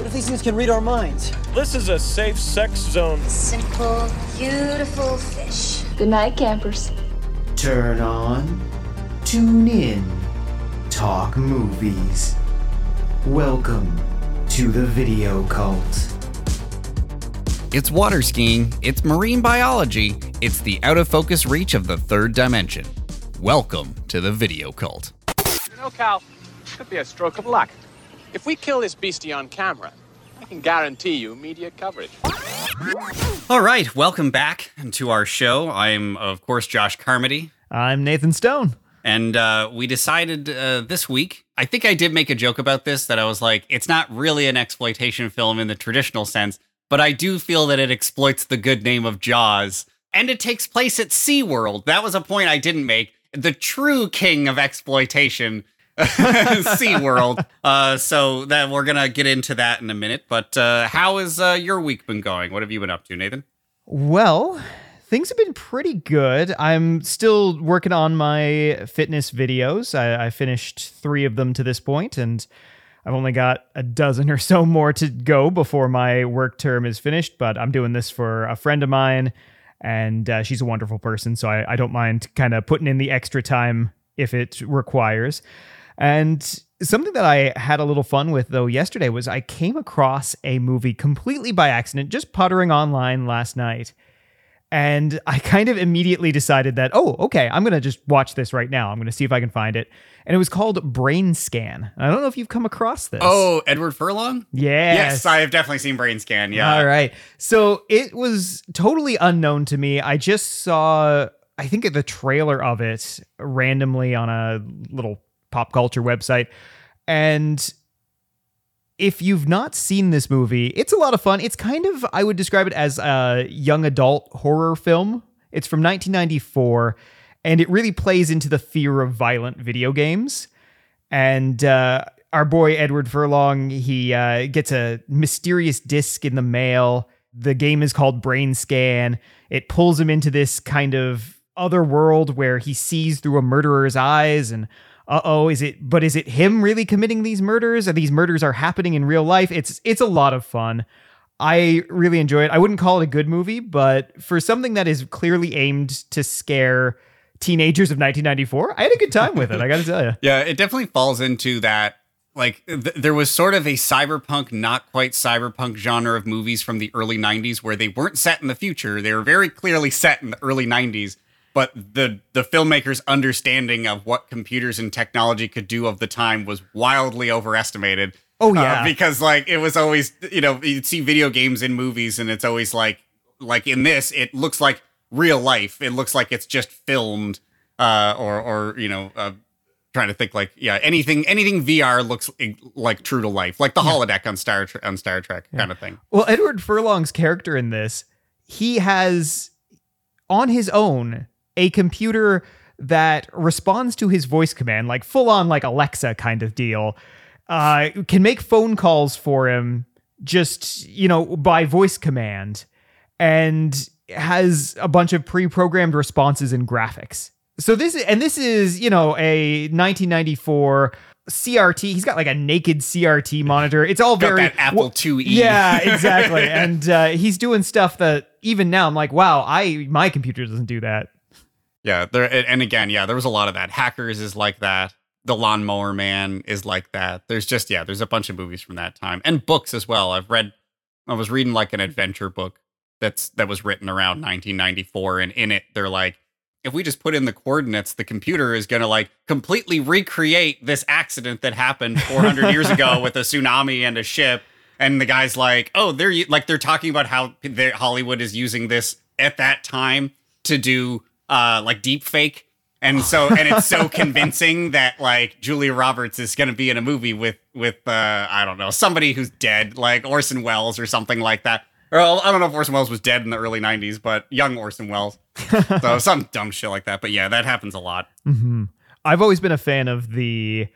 What if these things can read our minds? This is a safe sex zone. Simple, beautiful fish. Good night, campers. Turn on, tune in, talk movies. Welcome to the Video Cult. It's water skiing, it's marine biology, it's the out of focus reach of the third dimension. Welcome to the Video Cult. You know, Cal, could be a stroke of luck. If we kill this beastie on camera, I can guarantee you media coverage. All right, welcome back to our show. I'm, of course, Josh Carmody. I'm Nathan Stone. And uh, we decided uh, this week, I think I did make a joke about this that I was like, it's not really an exploitation film in the traditional sense, but I do feel that it exploits the good name of Jaws. And it takes place at SeaWorld. That was a point I didn't make. The true king of exploitation SeaWorld. Uh, so that we're gonna get into that in a minute. But uh, how has uh, your week been going? What have you been up to, Nathan? Well, things have been pretty good. I'm still working on my fitness videos. I, I finished three of them to this point, and I've only got a dozen or so more to go before my work term is finished. But I'm doing this for a friend of mine, and uh, she's a wonderful person, so I, I don't mind kind of putting in the extra time if it requires. And something that I had a little fun with though yesterday was I came across a movie completely by accident, just puttering online last night. And I kind of immediately decided that, oh, okay, I'm going to just watch this right now. I'm going to see if I can find it. And it was called Brain Scan. I don't know if you've come across this. Oh, Edward Furlong? yes. Yes, I have definitely seen Brain Scan. Yeah. All right. So it was totally unknown to me. I just saw, I think, the trailer of it randomly on a little pop culture website. And if you've not seen this movie, it's a lot of fun. It's kind of, I would describe it as a young adult horror film. It's from 1994, and it really plays into the fear of violent video games. And uh, our boy Edward Furlong, he uh, gets a mysterious disc in the mail. The game is called Brain Scan. It pulls him into this kind of other world where he sees through a murderer's eyes and uh oh, is it? But is it him really committing these murders? Or these murders are happening in real life? It's it's a lot of fun. I really enjoy it. I wouldn't call it a good movie, but for something that is clearly aimed to scare teenagers of 1994, I had a good time with it. I got to tell you. Yeah, it definitely falls into that. Like, th- there was sort of a cyberpunk, not quite cyberpunk genre of movies from the early 90s where they weren't set in the future. They were very clearly set in the early 90s but the the filmmakers understanding of what computers and technology could do of the time was wildly overestimated. Oh uh, yeah, because like it was always you know you'd see video games in movies and it's always like like in this it looks like real life. It looks like it's just filmed uh or or you know uh trying to think like yeah anything anything VR looks like true to life like the holodeck on Star on Star Trek kind of thing. Well, Edward Furlong's character in this, he has on his own a computer that responds to his voice command, like full on like Alexa kind of deal. Uh, can make phone calls for him just you know by voice command, and has a bunch of pre-programmed responses and graphics. So this is, and this is you know a 1994 CRT. He's got like a naked CRT monitor. It's all got very that Apple IIe yeah, exactly. and uh, he's doing stuff that even now I'm like, wow, I my computer doesn't do that. Yeah, there and again, yeah, there was a lot of that. Hackers is like that. The Lawnmower Man is like that. There's just yeah, there's a bunch of movies from that time and books as well. I've read, I was reading like an adventure book that's that was written around 1994, and in it they're like, if we just put in the coordinates, the computer is gonna like completely recreate this accident that happened 400 years ago with a tsunami and a ship. And the guy's like, oh, they're like they're talking about how Hollywood is using this at that time to do uh like deep fake and so and it's so convincing that like Julia Roberts is going to be in a movie with with uh I don't know somebody who's dead like Orson Welles or something like that or I don't know if Orson Welles was dead in the early 90s but young Orson Welles so some dumb shit like that but yeah that happens a lot hmm I've always been a fan of the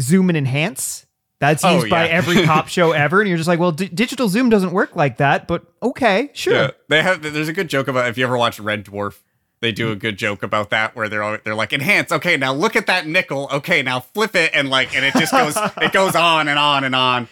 zoom and enhance. That's Oh, used by every cop show ever, and you're just like, well, d- digital zoom doesn't work like that, but okay, sure. Yeah, they have. There's a good joke about if you ever watch Red Dwarf. They do a good joke about that where they're all, they're like enhance. Okay, now look at that nickel. Okay, now flip it and like and it just goes it goes on and on and on.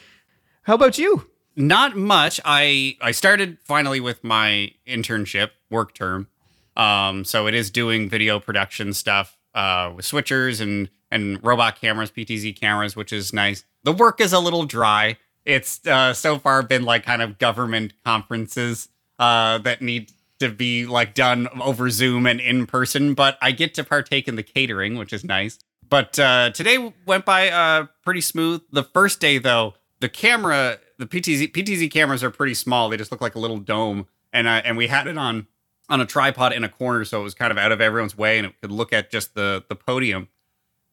How about you? not much. I I started finally with my internship work term. Um, so it is doing video production stuff uh, with switchers and and robot cameras, PTZ cameras, which is nice. The work is a little dry. It's uh, so far been like kind of government conferences uh, that need to be like done over Zoom and in person, but I get to partake in the catering, which is nice. But uh, today went by uh, pretty smooth. The first day, though, the camera, the PTZ PTZ cameras are pretty small. They just look like a little dome, and uh, and we had it on on a tripod in a corner, so it was kind of out of everyone's way, and it could look at just the the podium.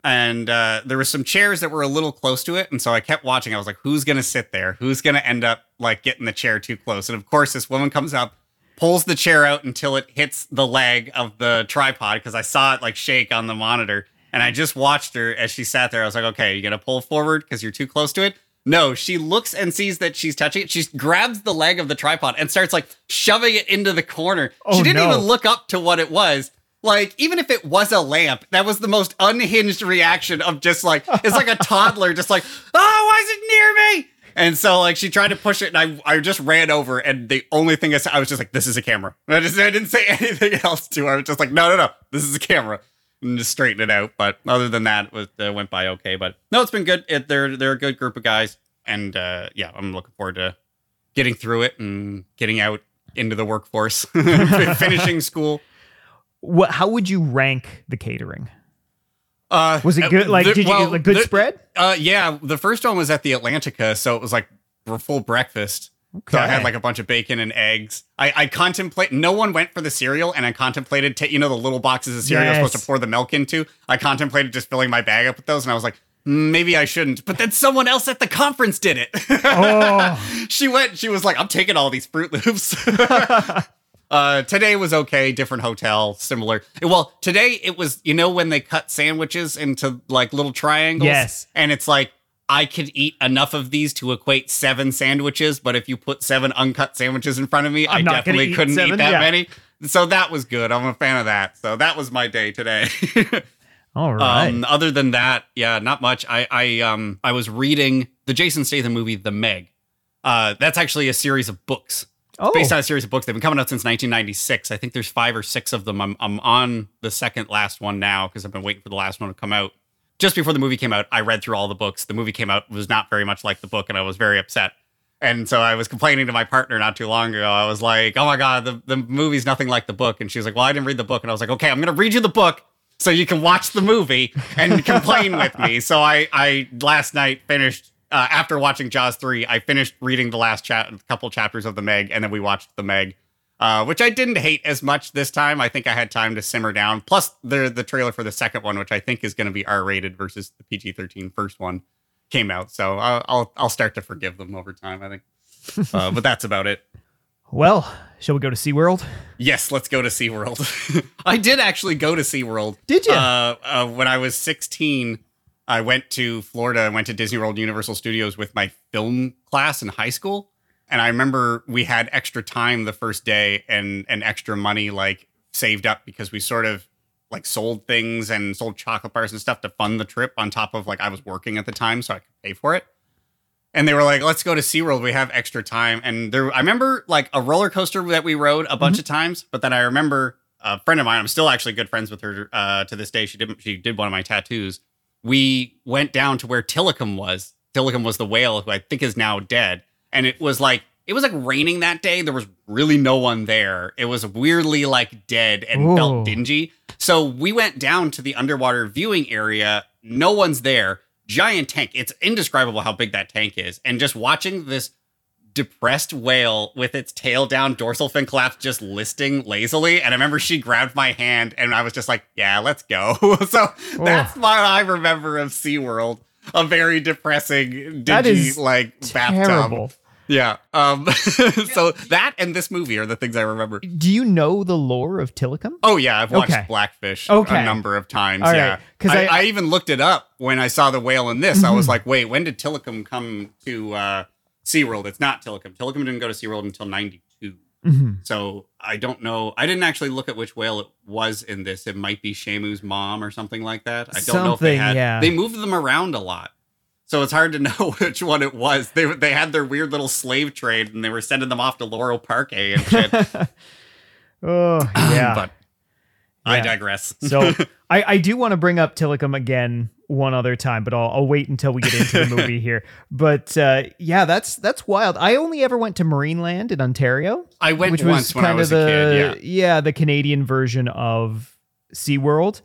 And uh, there were some chairs that were a little close to it, and so I kept watching. I was like, "Who's gonna sit there? Who's gonna end up like getting the chair too close?" And of course, this woman comes up, pulls the chair out until it hits the leg of the tripod because I saw it like shake on the monitor, and I just watched her as she sat there. I was like, "Okay, you gonna pull forward because you're too close to it?" No, she looks and sees that she's touching it. She grabs the leg of the tripod and starts like shoving it into the corner. Oh, she didn't no. even look up to what it was. Like, even if it was a lamp, that was the most unhinged reaction of just like, it's like a toddler, just like, oh, why is it near me? And so, like, she tried to push it, and I, I just ran over. And the only thing I said, I was just like, this is a camera. And I just, I didn't say anything else to her. I was just like, no, no, no, this is a camera. And just straighten it out. But other than that, it was, went by okay. But no, it's been good. It, they're, they're a good group of guys. And uh, yeah, I'm looking forward to getting through it and getting out into the workforce, finishing school. What? How would you rank the catering? Uh, Was it good? Like, the- did you well, get a good the- spread? Uh, yeah, the first one was at the Atlantica, so it was like a full breakfast. So I had like a bunch of bacon and eggs. I, I contemplate. No one went for the cereal, and I contemplated. ta- you know the little boxes of cereal you're supposed to pour the milk into. I contemplated just filling my bag up with those, and I was like, "Mm, maybe I shouldn't. But then someone else at the conference did it. Oh, she went. She was like, "I'm taking all these Fruit Loops." uh, today was okay. Different hotel, similar. Well, today it was. You know when they cut sandwiches into like little triangles. Yes. and it's like. I could eat enough of these to equate seven sandwiches, but if you put seven uncut sandwiches in front of me, I I'm gonna definitely eat couldn't seven, eat that yeah. many. So that was good. I'm a fan of that. So that was my day today. all right. Um, other than that, yeah, not much. I I um I was reading the Jason Statham movie The Meg. Uh, that's actually a series of books. Oh, Based on a series of books. They've been coming out since 1996. I think there's five or six of them. I'm I'm on the second last one now because I've been waiting for the last one to come out. Just before the movie came out, I read through all the books. The movie came out was not very much like the book, and I was very upset. And so I was complaining to my partner not too long ago. I was like, "Oh my god, the, the movie's nothing like the book." And she was like, "Well, I didn't read the book." And I was like, "Okay, I'm going to read you the book so you can watch the movie and complain with me." So I I last night finished uh, after watching Jaws 3, I finished reading the last chat couple chapters of the Meg and then we watched the Meg. Uh, which I didn't hate as much this time. I think I had time to simmer down. Plus, the the trailer for the second one, which I think is going to be R rated versus the PG 13 first one, came out. So I'll, I'll I'll start to forgive them over time. I think, uh, but that's about it. well, shall we go to SeaWorld? Yes, let's go to SeaWorld. I did actually go to SeaWorld. Did you? Uh, uh, when I was 16, I went to Florida and went to Disney World Universal Studios with my film class in high school. And I remember we had extra time the first day and, and extra money like saved up because we sort of like sold things and sold chocolate bars and stuff to fund the trip on top of like I was working at the time so I could pay for it. And they were like, let's go to SeaWorld. We have extra time. And there, I remember like a roller coaster that we rode a bunch of times, but then I remember a friend of mine, I'm still actually good friends with her uh, to this day. She didn't. she did one of my tattoos. We went down to where Tilikum was. Tilikum was the whale who I think is now dead. And it was like, it was like raining that day. There was really no one there. It was weirdly like dead and Ooh. felt dingy. So we went down to the underwater viewing area. No one's there. Giant tank. It's indescribable how big that tank is. And just watching this depressed whale with its tail down, dorsal fin collapsed, just listing lazily. And I remember she grabbed my hand and I was just like, yeah, let's go. so that's what I remember of SeaWorld. A very depressing, dingy, That is like bathtub. Terrible. Yeah. Um so that and this movie are the things I remember. Do you know the lore of Tilikum? Oh yeah, I've watched Okay. Blackfish Okay. a number of times. All right, yeah, 'cause I, I- I even looked it up when I saw the whale in this. I Mm-hmm. was like, wait, when did Tilikum come to uh, SeaWorld? It's not Tilikum. Tilikum didn't go to SeaWorld until '92. Mhm. So I don't know. I didn't actually look at which whale it was in this. It might be Shamu's mom or something like that. I don't know if they had. yeah. They moved them around a lot. So it's hard to know which one it was. They they had their weird little slave trade, and they were sending them off to Loro Parque and shit. Oh yeah. but I digress. so I, I do want to bring up Tilikum again one other time, but I'll, I'll wait until we get into the movie here. But uh, yeah, that's that's wild. I only ever went to Marineland in Ontario. I went which once was when I kind was of a the kid. Yeah. yeah the Canadian version of SeaWorld.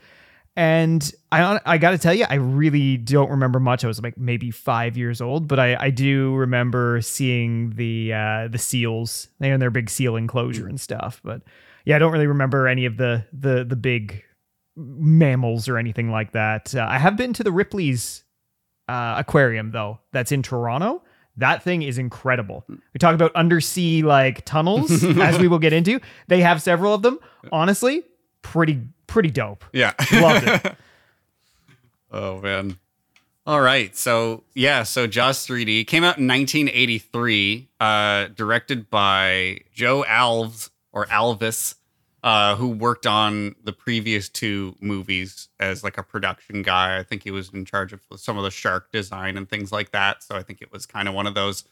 And I I got to tell you, I really don't remember much. I was like maybe five years old, but I, I do remember seeing the uh, the seals. They in their big seal enclosure and stuff. But yeah, I don't really remember any of the the the big mammals or anything like that. Uh, I have been to the Ripley's uh, aquarium though. That's in Toronto. That thing is incredible. We talk about undersea like tunnels, as we will get into. They have several of them. Honestly, pretty pretty dope. Yeah. Loved it. oh man. All right. So yeah, so Jaws 3D came out in 1983, uh, directed by Joe Alves or Alvis, uh, who worked on the previous two movies as like a production guy. I think he was in charge of some of the shark design and things like that. So I think it was kind of one of those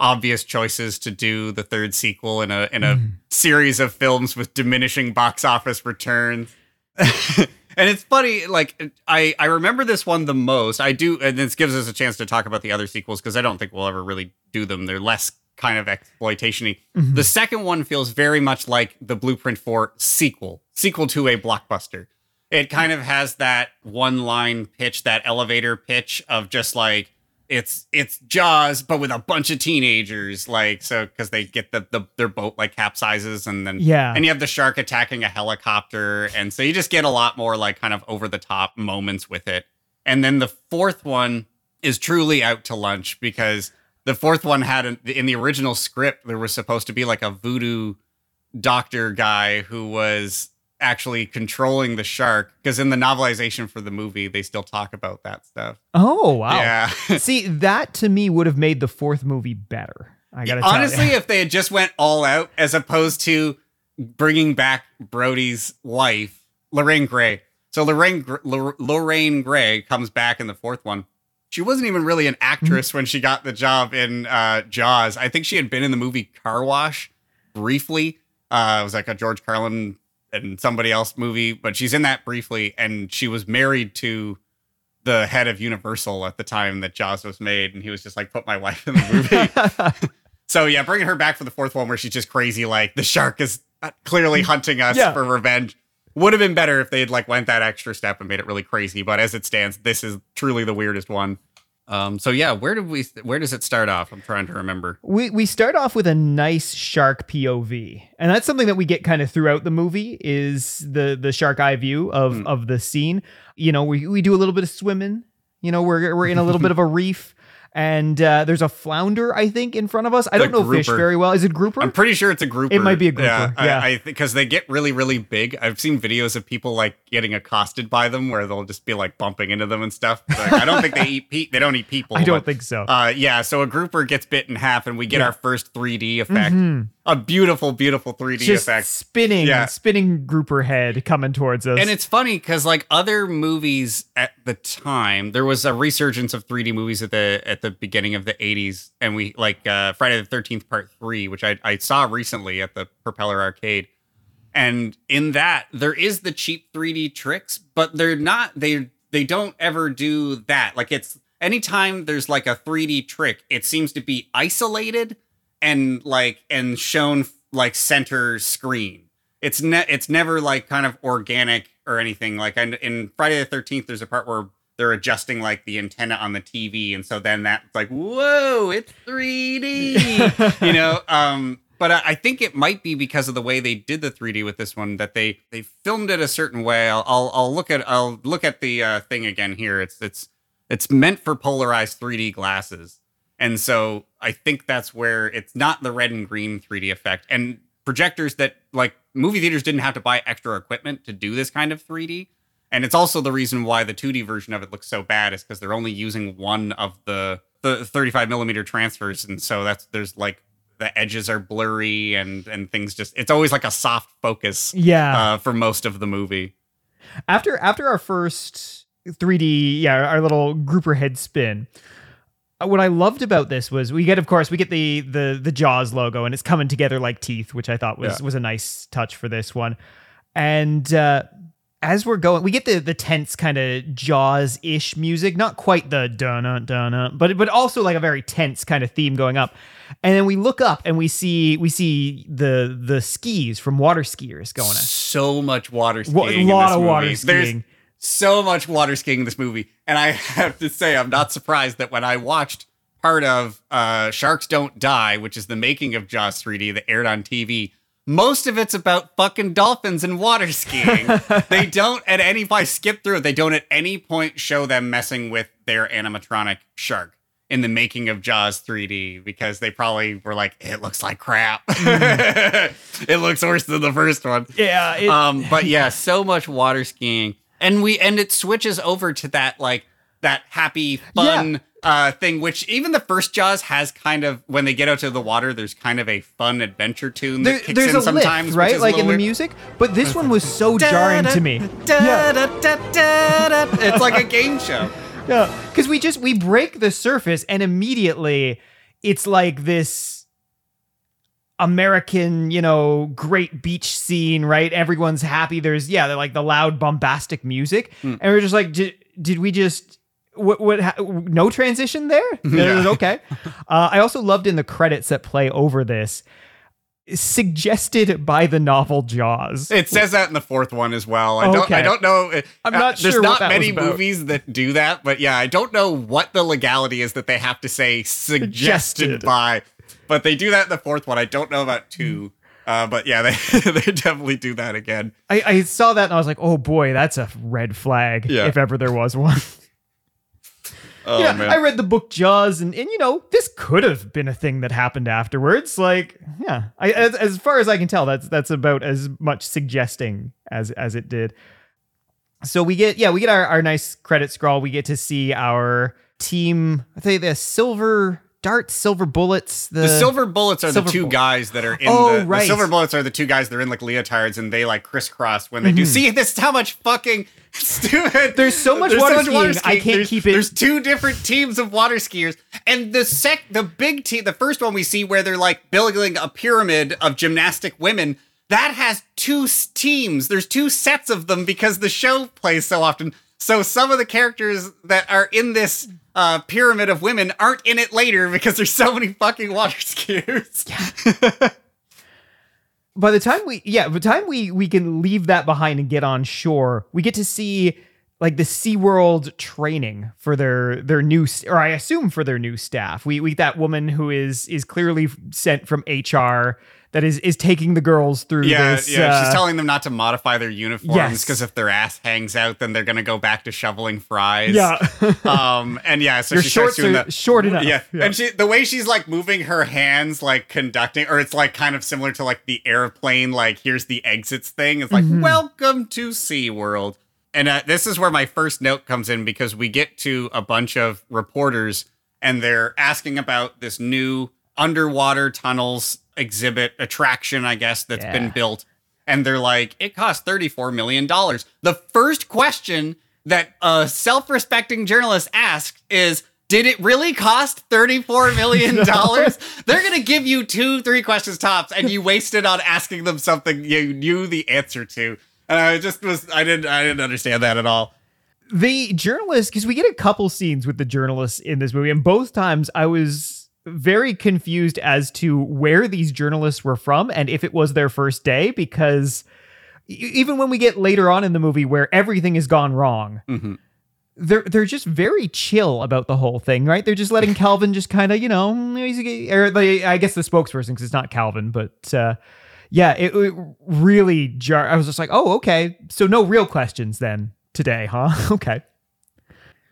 obvious choices to do the third sequel in a in a series of films with diminishing box office returns. and it's funny, like I I remember this one the most. I do, and this gives us a chance to talk about the other sequels because I don't think we'll ever really do them. They're less kind of exploitationy. Mm-hmm. The second one feels very much like the blueprint for sequel, sequel to a blockbuster. It kind of has that one line pitch, that elevator pitch of just like it's it's Jaws, but with a bunch of teenagers, like so because they get the, the their boat like capsizes and then Yeah. and you have the shark attacking a helicopter, and so you just get a lot more like kind of over the top moments with it. And then the fourth one is truly out to lunch because the fourth one had an, in the original script there was supposed to be like a voodoo doctor guy who was actually controlling the shark because in the novelization for the movie they still talk about that stuff. Oh wow! Yeah. See, that to me would have made the fourth movie better. I gotta Honestly, if they had just went all out as opposed to bringing back Brody's wife, Lorraine Gary. So Lorraine Lorraine Gary comes back in the fourth one. She wasn't even really an actress when she got the job in uh, Jaws. I think she had been in the movie Car Wash briefly. Uh, it was like a George Carlin and somebody else movie, but she's in that briefly, and she was married to the head of Universal at the time that Jaws was made, and he was just like, "Put my wife in the movie." So yeah, bringing her back for the fourth one where she's just crazy, like the shark is uh, clearly hunting us Yeah. for revenge. Would have been better if they had like went that extra step and made it really crazy. But as it stands, this is truly the weirdest one. Um, so yeah, where did we? Where does it start off? I'm trying to remember. we we start off with a nice shark POV, and that's something that we get kind of throughout the movie is the the shark eye view of Hmm. of the scene. You know, we we do a little bit of swimming. You know, we're we're in a little bit of a reef, and uh, there's a flounder I think in front of us. I The don't know fish very well. Is it grouper? I'm pretty sure it's a grouper. It might be a grouper, yeah. I, I because they get really, really big. I've seen videos of people like getting accosted by them where they'll just be like bumping into them and stuff. Like, I don't think they eat. Pe- they don't eat people. I don't but- think so. Uh, yeah, so a grouper gets bit in half, and we get Yeah. our first 3D effect. A beautiful, beautiful 3D Just effect. spinning, Yeah. spinning grouper head coming towards us. And it's funny because like other movies at the time, there was a resurgence of 3D movies at the at the beginning of the 80s, and we like uh, Friday the 13th Part Three, which I, I saw recently at the Propeller Arcade. And in that, there is the cheap 3D tricks, but they're not they they don't ever do that. Like it's anytime there's like a 3D trick, it seems to be isolated and like and shown like center screen. It's ne- it's never like kind of organic or anything. Like in, in Friday the Thirteenth, there's a part where they're adjusting like the antenna on the TV, and so then that's like, whoa, it's 3D, you know. Um, but I, I think it might be because of the way they did the 3D with this one that they they filmed it a certain way. I'll I'll, I'll look at I'll look at the uh, thing again here. It's it's it's meant for polarized 3D glasses. And so I think that's where it's not the red and green 3D effect. And projectors that like movie theaters didn't have to buy extra equipment to do this kind of 3D. And it's also the reason why the 2D version of it looks so bad is because they're only using one of the the 35 millimeter transfers. And so that's there's like the edges are blurry and and things just it's always like a soft focus yeah. uh, for most of the movie. after after our first 3D, yeah, our little grouper head spin, what I loved about this was we get, of course, we get the the the Jaws logo, and it's coming together like teeth, which I thought was Yeah. was a nice touch for this one. And uh, as we're going, we get the the tense kind of Jaws ish music, not quite the dun dun but but also like a very tense kind of theme going up. And then we look up and we see we see the the skis from water skiers going. Up. So much water skiing. Wa- in lot of water movie. There's skiing. So much water skiing in this movie, and I have to say, I'm not surprised that when I watched part of uh, Sharks Don't Die, which is the making of Jaws 3D that aired on TV. Most of it's about fucking dolphins and water skiing. they don't at any point skip through it. They don't at any point show them messing with their animatronic shark in the making of Jaws 3D because they probably were like, it looks like crap. it looks worse than the first one. Yeah, it, Um, but yeah, so much water skiing, and we and it switches over to that like that happy fun uh thing, which even the first Jaws has kind of when they get out to the water, there's kind of a fun adventure tune that there, kicks there's in a sometimes, lift, which right? Like in little the weird. music, but this one was so jarring to me. Yeah. It's like a game show. Yeah, because we just we break the surface and immediately it's like this American, you know, great beach scene, right? Everyone's happy. There's yeah, they're like the loud bombastic music, Hmm. and we're just like, did, did we just what what ha- no transition there? Was okay. Uh, I also loved in the credits that play over this. Suggested by the novel Jaws. It says that in the fourth one as well. I don't. Okay. I don't know. uh, I'm not There's sure what not that many movies that do that, but yeah, I don't know what the legality is that they have to say suggested, Suggested. by. But they do that in the fourth one. I don't know about two. Uh, but yeah, they they definitely do that again. I, I saw that and I was like, oh boy, that's a red flag Yeah. if ever there was one. Oh yeah, man. I read the book Jaws, and, and you know, this could have been a thing that happened afterwards. Like, yeah, I, as, as far as I can tell, that's that's about as much suggesting as as it did. So we get, yeah, we get our, our nice credit scroll. We get to see our team. I think the silver darts, silver bullets. The, the silver bullets are Silver the two guys that are in Oh, the, right. the silver bullets are the two guys that are in like leotards and they like crisscross when they Mm-hmm. do. See, this is how much fucking stupid. There's so much water skiing, I can't there's, keep it- There's two different teams of water skiers, and the sec, the big team, the first one we see where they're like building a pyramid of gymnastic women. That has two teams. There's two sets of them because the show plays so often. So some of the characters that are in this uh, pyramid of women aren't in it later because there's so many fucking water skiers. by the time we yeah by the time we we can leave that behind and get on shore we get to see like the SeaWorld training for their their new or I assume for their new staff. We we that woman who is is clearly sent from HR that is is taking the girls through Yeah, this. yeah. She's uh, telling them not to modify their uniforms Yes. because if their ass hangs out, then they're gonna go back to shoveling fries. Yeah. um. And yeah, so Your she starts shorts doing are that. short enough. Yeah. Yeah. And she, the way she's like moving her hands, like conducting, or it's like kind of similar to like the airplane, like here's the exits thing. It's like Mm-hmm. welcome to SeaWorld. And uh, this is where my first note comes in because we get to a bunch of reporters and they're asking about this new underwater tunnels exhibit attraction, I guess, that's Yeah. been built. And they're like, it cost $34 million. The first question that a self respecting journalist asked is, did it really cost $34 million? They're going to give you two, three questions tops, and you wasted on asking them something you knew the answer to. And I just was, I didn't, I didn't understand that at all. the journalist because we get a couple scenes with the journalists in this movie and both times i was very confused as to where these journalists were from and if it was their first day because even when we get later on in the movie where everything has gone wrong Mhm. they're they're just very chill about the whole thing right? They're just letting calvin just kind of you know or the, i guess the spokesperson because it's not calvin but uh yeah it, it really jar i was just like oh okay. So no real questions then today huh? Okay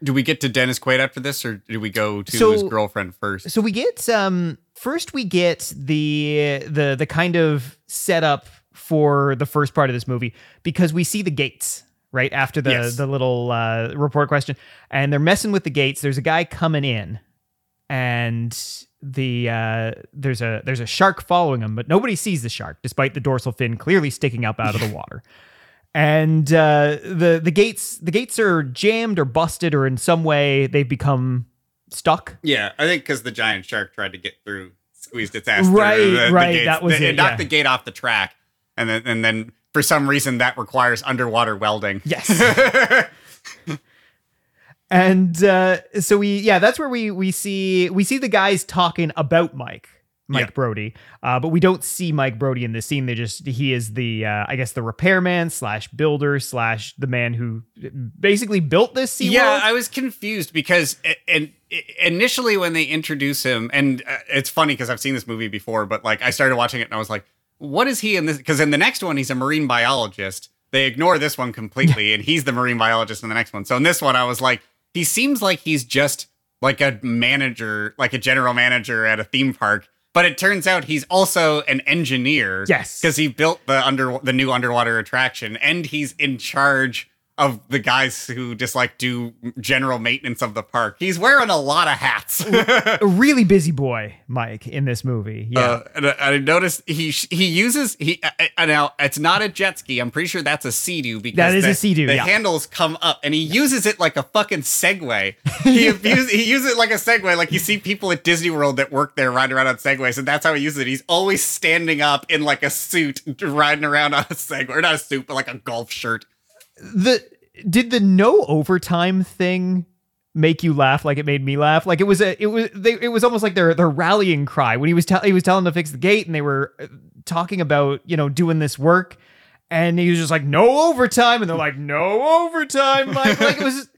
Do we get to Dennis Quaid after this, or do we go to So- his girlfriend first? So we get um first we get the the the kind of setup for the first part of this movie because we see the gates right after the Yes. the little uh, report question and they're messing with the gates. There's a guy coming in and the uh, there's a there's a shark following him, but nobody sees the shark despite the dorsal fin clearly sticking up out of the water. And uh, the the gates the gates are jammed or busted or in some way they've become stuck. Yeah, I think because the giant shark tried to get through, squeezed its ass Right, through. the- the right, gates. that was it. it, knocked yeah. the gate off the track, and then and then for some reason that requires underwater welding. Yes. And uh, so we, yeah, that's where we we see we see the guys talking about Mike, Mike Yeah. Brody, uh, but we don't see Mike Brody in this scene. They just he is the uh, I guess the repairman slash builder slash the man who basically built this sea yeah, I was confused because and initially when they introduce him, and uh, it's funny because I've seen this movie before, but like I started watching it and I was like, what is he in this? Because in the next one he's a marine biologist. They ignore this one completely, and he's the marine biologist in the next one. So in this one, I was like, he seems like he's just like a manager, like a general manager at a theme park. But it turns out he's also an engineer. Yes. because he built the under the new underwater attraction, and he's in charge of the guys who just like do general maintenance of the park. He's wearing a lot of hats. a really busy boy, Mike, in this movie. Yeah, Uh, and I, I noticed he he uses he uh, uh, now it's not a jet ski. I'm pretty sure that's a sea-doo because That is the, a Sea-Doo, The yeah. handles come up, and he uses it like a fucking Segway. He abuse, he uses it like a Segway, like you see people at Disney World that work there riding around on Segways, and that's how he uses it. He's always standing up in like a suit, riding around on a Segway, or not a suit, but like a golf shirt. The did the no overtime thing make you laugh like it made me laugh like it was a it was they, it was almost like their their rallying cry when he was tell he was telling them to fix the gate and they were uh, talking about you know doing this work and he was just like no overtime and they're like no overtime like like it was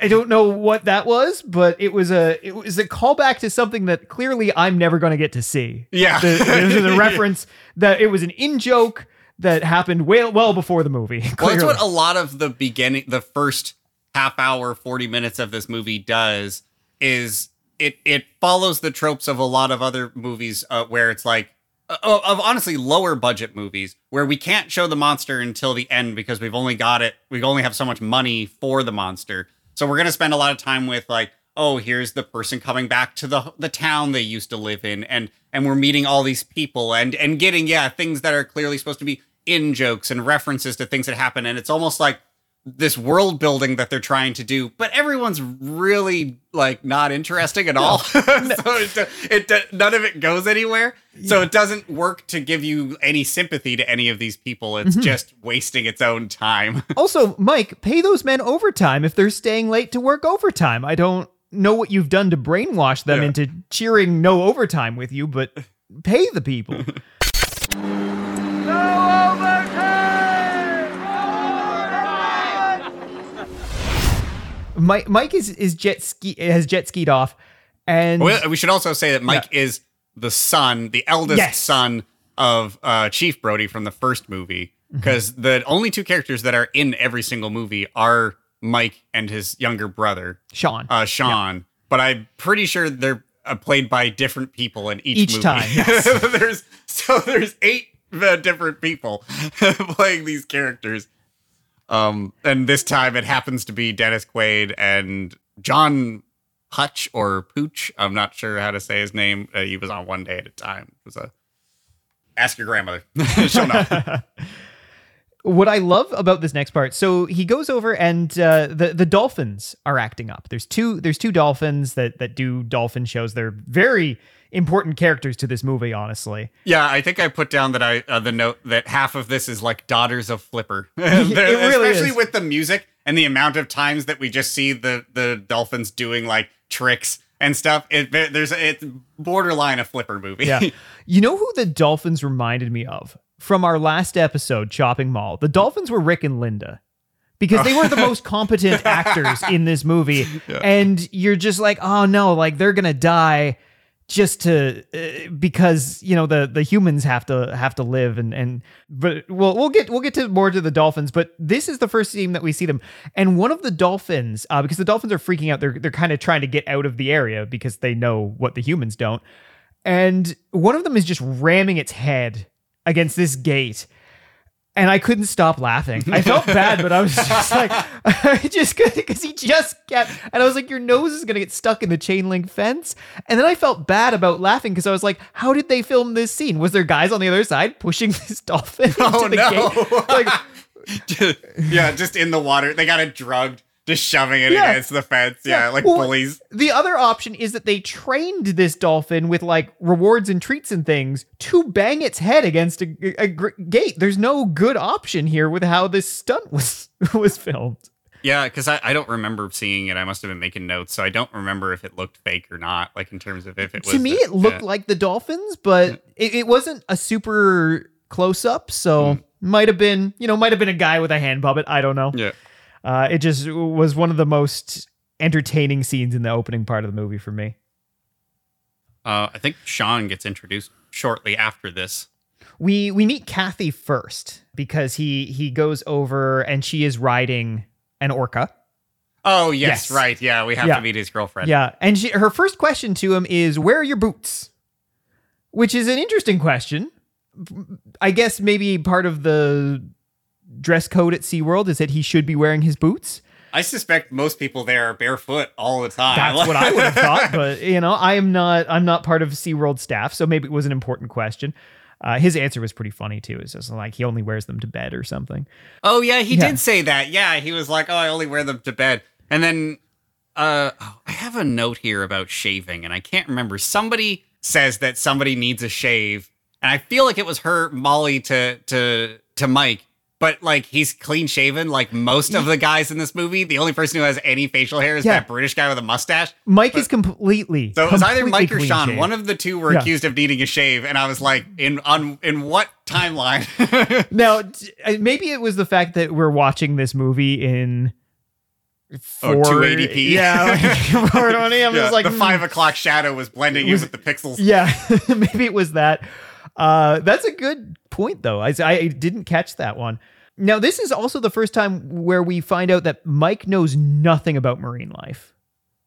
I- don't know what that was, but it was a it was a callback to something that clearly I'm never going to get to see. Yeah. the, a reference that it was an in joke that happened well well before the movie. Well, that's what a lot of the beginning, the first half hour, 40 minutes of this movie does is it it follows the tropes of a lot of other movies uh, where it's like uh, of honestly lower budget movies where we can't show the monster until the end because we've only got it we only have so much money for the monster. So we're going to spend a lot of time with like oh here's the person coming back to the the town they used to live in and and we're meeting all these people and and getting yeah things that are clearly supposed to be in jokes and references to things that happen. And it's almost like this world building that they're trying to do but everyone's really like not interesting at all. So it, it none of it goes anywhere. So it doesn't work to give you any sympathy to any of these people. It's mm-hmm. just wasting its own time. Also, Mike, pay those men overtime if they're staying late to work overtime. I don't know what you've done to brainwash them Yeah. into cheering no overtime with you, but pay the people. Mike, Mike is is jet ski has jet skied off, and we, we should also say that mike is the son the eldest Yes. son of uh, chief brody from the first movie Mm-hmm. because the only two characters that are in every single movie are mike and his younger brother Sean. uh, Sean, but I'm pretty sure they're uh, played by different people in each, Each movie. time, yes. there's so there's eight uh, different people playing these characters. Um, and this time it happens to be Dennis Quaid and John Hutch or Pooch. I'm not sure how to say his name. Uh, he was on One Day at a Time. It was a ask your grandmother. She'll know. what I love about this next part, so he goes over and uh, the the dolphins are acting up. There's two there's two dolphins that that do dolphin shows. They're very important characters to this movie, honestly. Yeah, I think I put down that I uh, the note that half of this is like Daughters of Flipper. Really especially is. with the music and the amount of times that we just see the the dolphins doing like tricks and stuff. It there's it's borderline a Flipper movie. Yeah. you know who the dolphins reminded me of from our last episode, Chopping Mall? The dolphins were Rick and Linda. Because they were the most competent actors in this movie. And you're just like, oh no, like they're gonna die just to uh, because you know the the humans have to have to live and and but we'll we'll get we'll get to more to the dolphins but this is the first scene that we see them. And one of the dolphins uh, because the dolphins are freaking out they're they're kind of trying to get out of the area because they know what the humans don't. And one of them is just ramming its head against this gate and I couldn't stop laughing. I felt bad, but I was just like, I just because he just kept, and I was like, your nose is gonna get stuck in the chain link fence. And then I felt bad about laughing because I was like, how did they film this scene? Was there guys on the other side pushing this dolphin oh, into Oh, the no. gate? Like, yeah, just in the water. They got it drugged. Just shoving it Yeah. against the fence. Yeah, like Well, bullies. The other option is that they trained this dolphin with like rewards and treats and things to bang its head against a, a gr- gate. There's no good option here with how this stunt was was filmed. Yeah, because I, I don't remember seeing it. I must have been making notes, so I don't remember if it looked fake or not. Like in terms of if it was. to me, the- it looked yeah. like the dolphins, but it, it wasn't a super close up. So Hmm. might have been, you know, might have been a guy with a hand puppet. I don't know. Yeah. Uh, it just was one of the most entertaining scenes in the opening part of the movie for me. Uh, I think Sean gets introduced shortly after this. We we meet Kathy first because he he goes over and she is riding an orca. Oh yes, Yes. right. Yeah, we have Yeah. to meet his girlfriend. Yeah, and she her first question to him is, "Where are your boots?" Which is an interesting question. I guess maybe part of the dress code at SeaWorld is that he should be wearing his boots. I suspect most people there are barefoot all the time. That's what I would have thought, but you know, I am not. I'm not part of SeaWorld staff, so maybe it was an important question. Uh, his answer was pretty funny too. It's just like he only wears them to bed or something. Oh yeah, he Yeah. did say that. Yeah, he was like, "Oh, I only wear them to bed." And then uh oh, I have a note here about shaving and I can't remember. Somebody says that somebody needs a shave, and I feel like it was her Molly to to to Mike. But like he's clean shaven, like most of the guys in this movie. The only person who has any facial hair is Yeah. that British guy with a mustache. Mike is completely. So it was either Mike or Sean. shaved. One of the two were Yeah. accused of needing a shave, and I was like, in on in what timeline? Now, uh, maybe it was the fact that we're watching this movie in Oh, four- 280p. Yeah, like 420. I'm Yeah, just like the mm, five o'clock shadow was blending in was- with the pixels. Yeah, maybe it was that. Uh, that's a good point, though. I, I didn't catch that one. Now, this is also the first time where we find out that Mike knows nothing about marine life.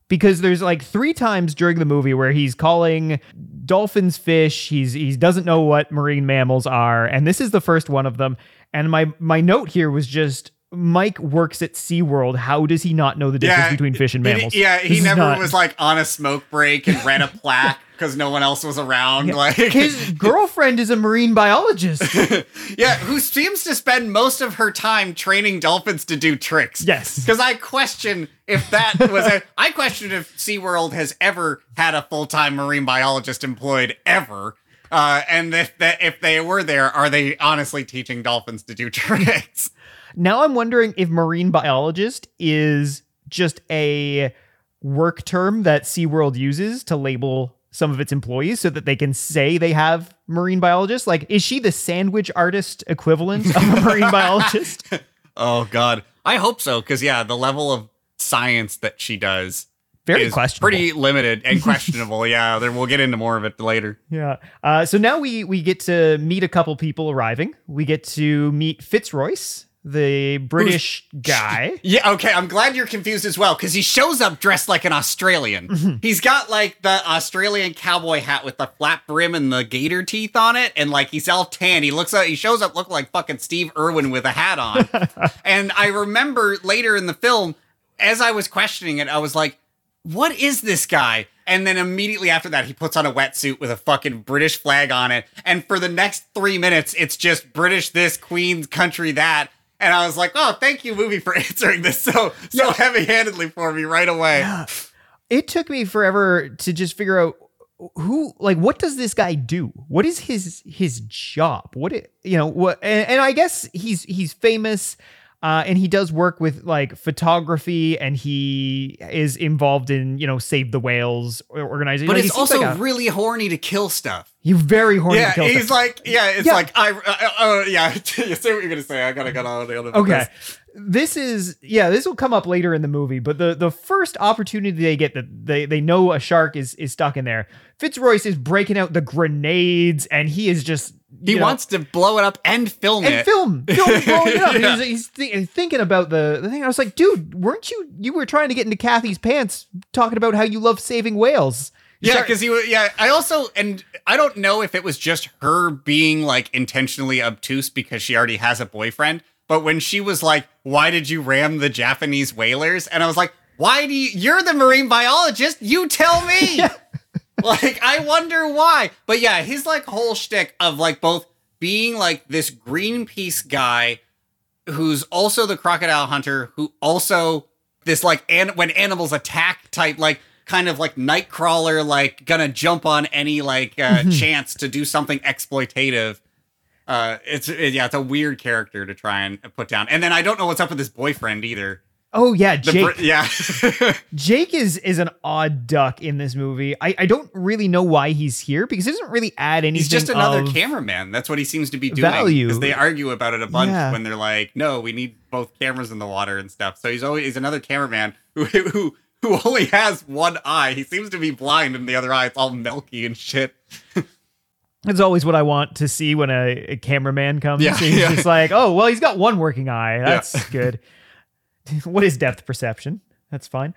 Because there's like three times during the movie where he's calling dolphins fish. He's he doesn't know what marine mammals are, and this is the first one of them. And my my note here was just Mike works at SeaWorld. How does he not know the difference between fish and he- mammals? yeah, he This never not- was like on a smoke break and read a plaque because no one else was around. Like His girlfriend is a marine biologist. yeah, who seems to spend most of her time training dolphins to do tricks. Yes. Because I question if that was a. I question if SeaWorld has ever had a full time marine biologist employed ever. Uh, and if that if they were there, are they honestly teaching dolphins to do tricks? Now I'm wondering if marine biologist is just a work term that SeaWorld uses to label some of its employees so that they can say they have marine biologists. Like, is she the sandwich artist equivalent of a marine biologist? Oh God, I hope so. Because yeah, the level of science that she does Very is questionable. pretty limited and questionable. yeah, there, we'll get into more of it later. Yeah. Uh, so now we we get to meet a couple people arriving. We get to meet Fitzroyce, the British guy. Yeah, okay. I'm glad you're confused as well because he shows up dressed like an Australian. Mm-hmm. He's got like the Australian cowboy hat with the flat brim and the gator teeth on it, and like he's all tan. He looks like he shows up looking like fucking Steve Irwin with a hat on. and I remember later in the film, as I was questioning it, I was like, "What is this guy?" And then immediately after that, he puts on a wetsuit with a fucking British flag on it. And for the next three minutes, it's just British this, Queen's country that. And I was like, oh, thank you, movie, for answering this so so heavy handedly for me right away. it took me forever to just figure out who like what does this guy do? What is his his job? What it, you know what and, and i guess he's he's famous uh, and he does work with like photography and he is involved in you know save the whales organization But Like, it's also like a- really horny to kill stuff. you're very horny to Yeah, he's stuff. like, yeah, it's Yeah. like, I, uh, uh, uh, yeah, you say what you're gonna say. I gotta get on the other. Okay. This is yeah, this will come up later in the movie, but the the first opportunity they get that they they know a shark is is stuck in there. Fitzroyce is breaking out the grenades and he is just He know, wants to blow it up and film it. and it. film film blowing it up. Yeah. He's, he's thi- thinking about the the thing. I was like, dude, weren't you you were trying to get into Kathy's pants talking about how you love saving whales? Yeah, because he was. Yeah, I also and I don't know if it was just her being like intentionally obtuse because she already has a boyfriend. But when she was like, "Why did you ram the Japanese whalers?" and I was like, "Why do you? You're the marine biologist. You tell me." like, I wonder why. But yeah, his like whole shtick of like both being like this Greenpeace guy who's also the crocodile hunter who also this like an when animals attack type like kind of like nightcrawler like gonna jump on any like uh, chance to do something exploitative. Uh, it's it, yeah, it's a weird character to try and put down. And then I don't know what's up with his boyfriend either. Oh yeah, Jake. Br- yeah, Jake is is an odd duck in this movie. I, I don't really know why he's here because he doesn't really add anything. he's just another cameraman. That's what he seems to be doing. Value. Because they argue about it a bunch Yeah. when they're like, "No, we need both cameras in the water and stuff." So he's always he's another cameraman who who who only has one eye. He seems to be blind in the other eye. It's all milky and shit. It's always what I want to see when a, a cameraman comes. Yeah, he's yeah. just like, oh well, he's got one working eye. That's good. what is depth perception? That's fine.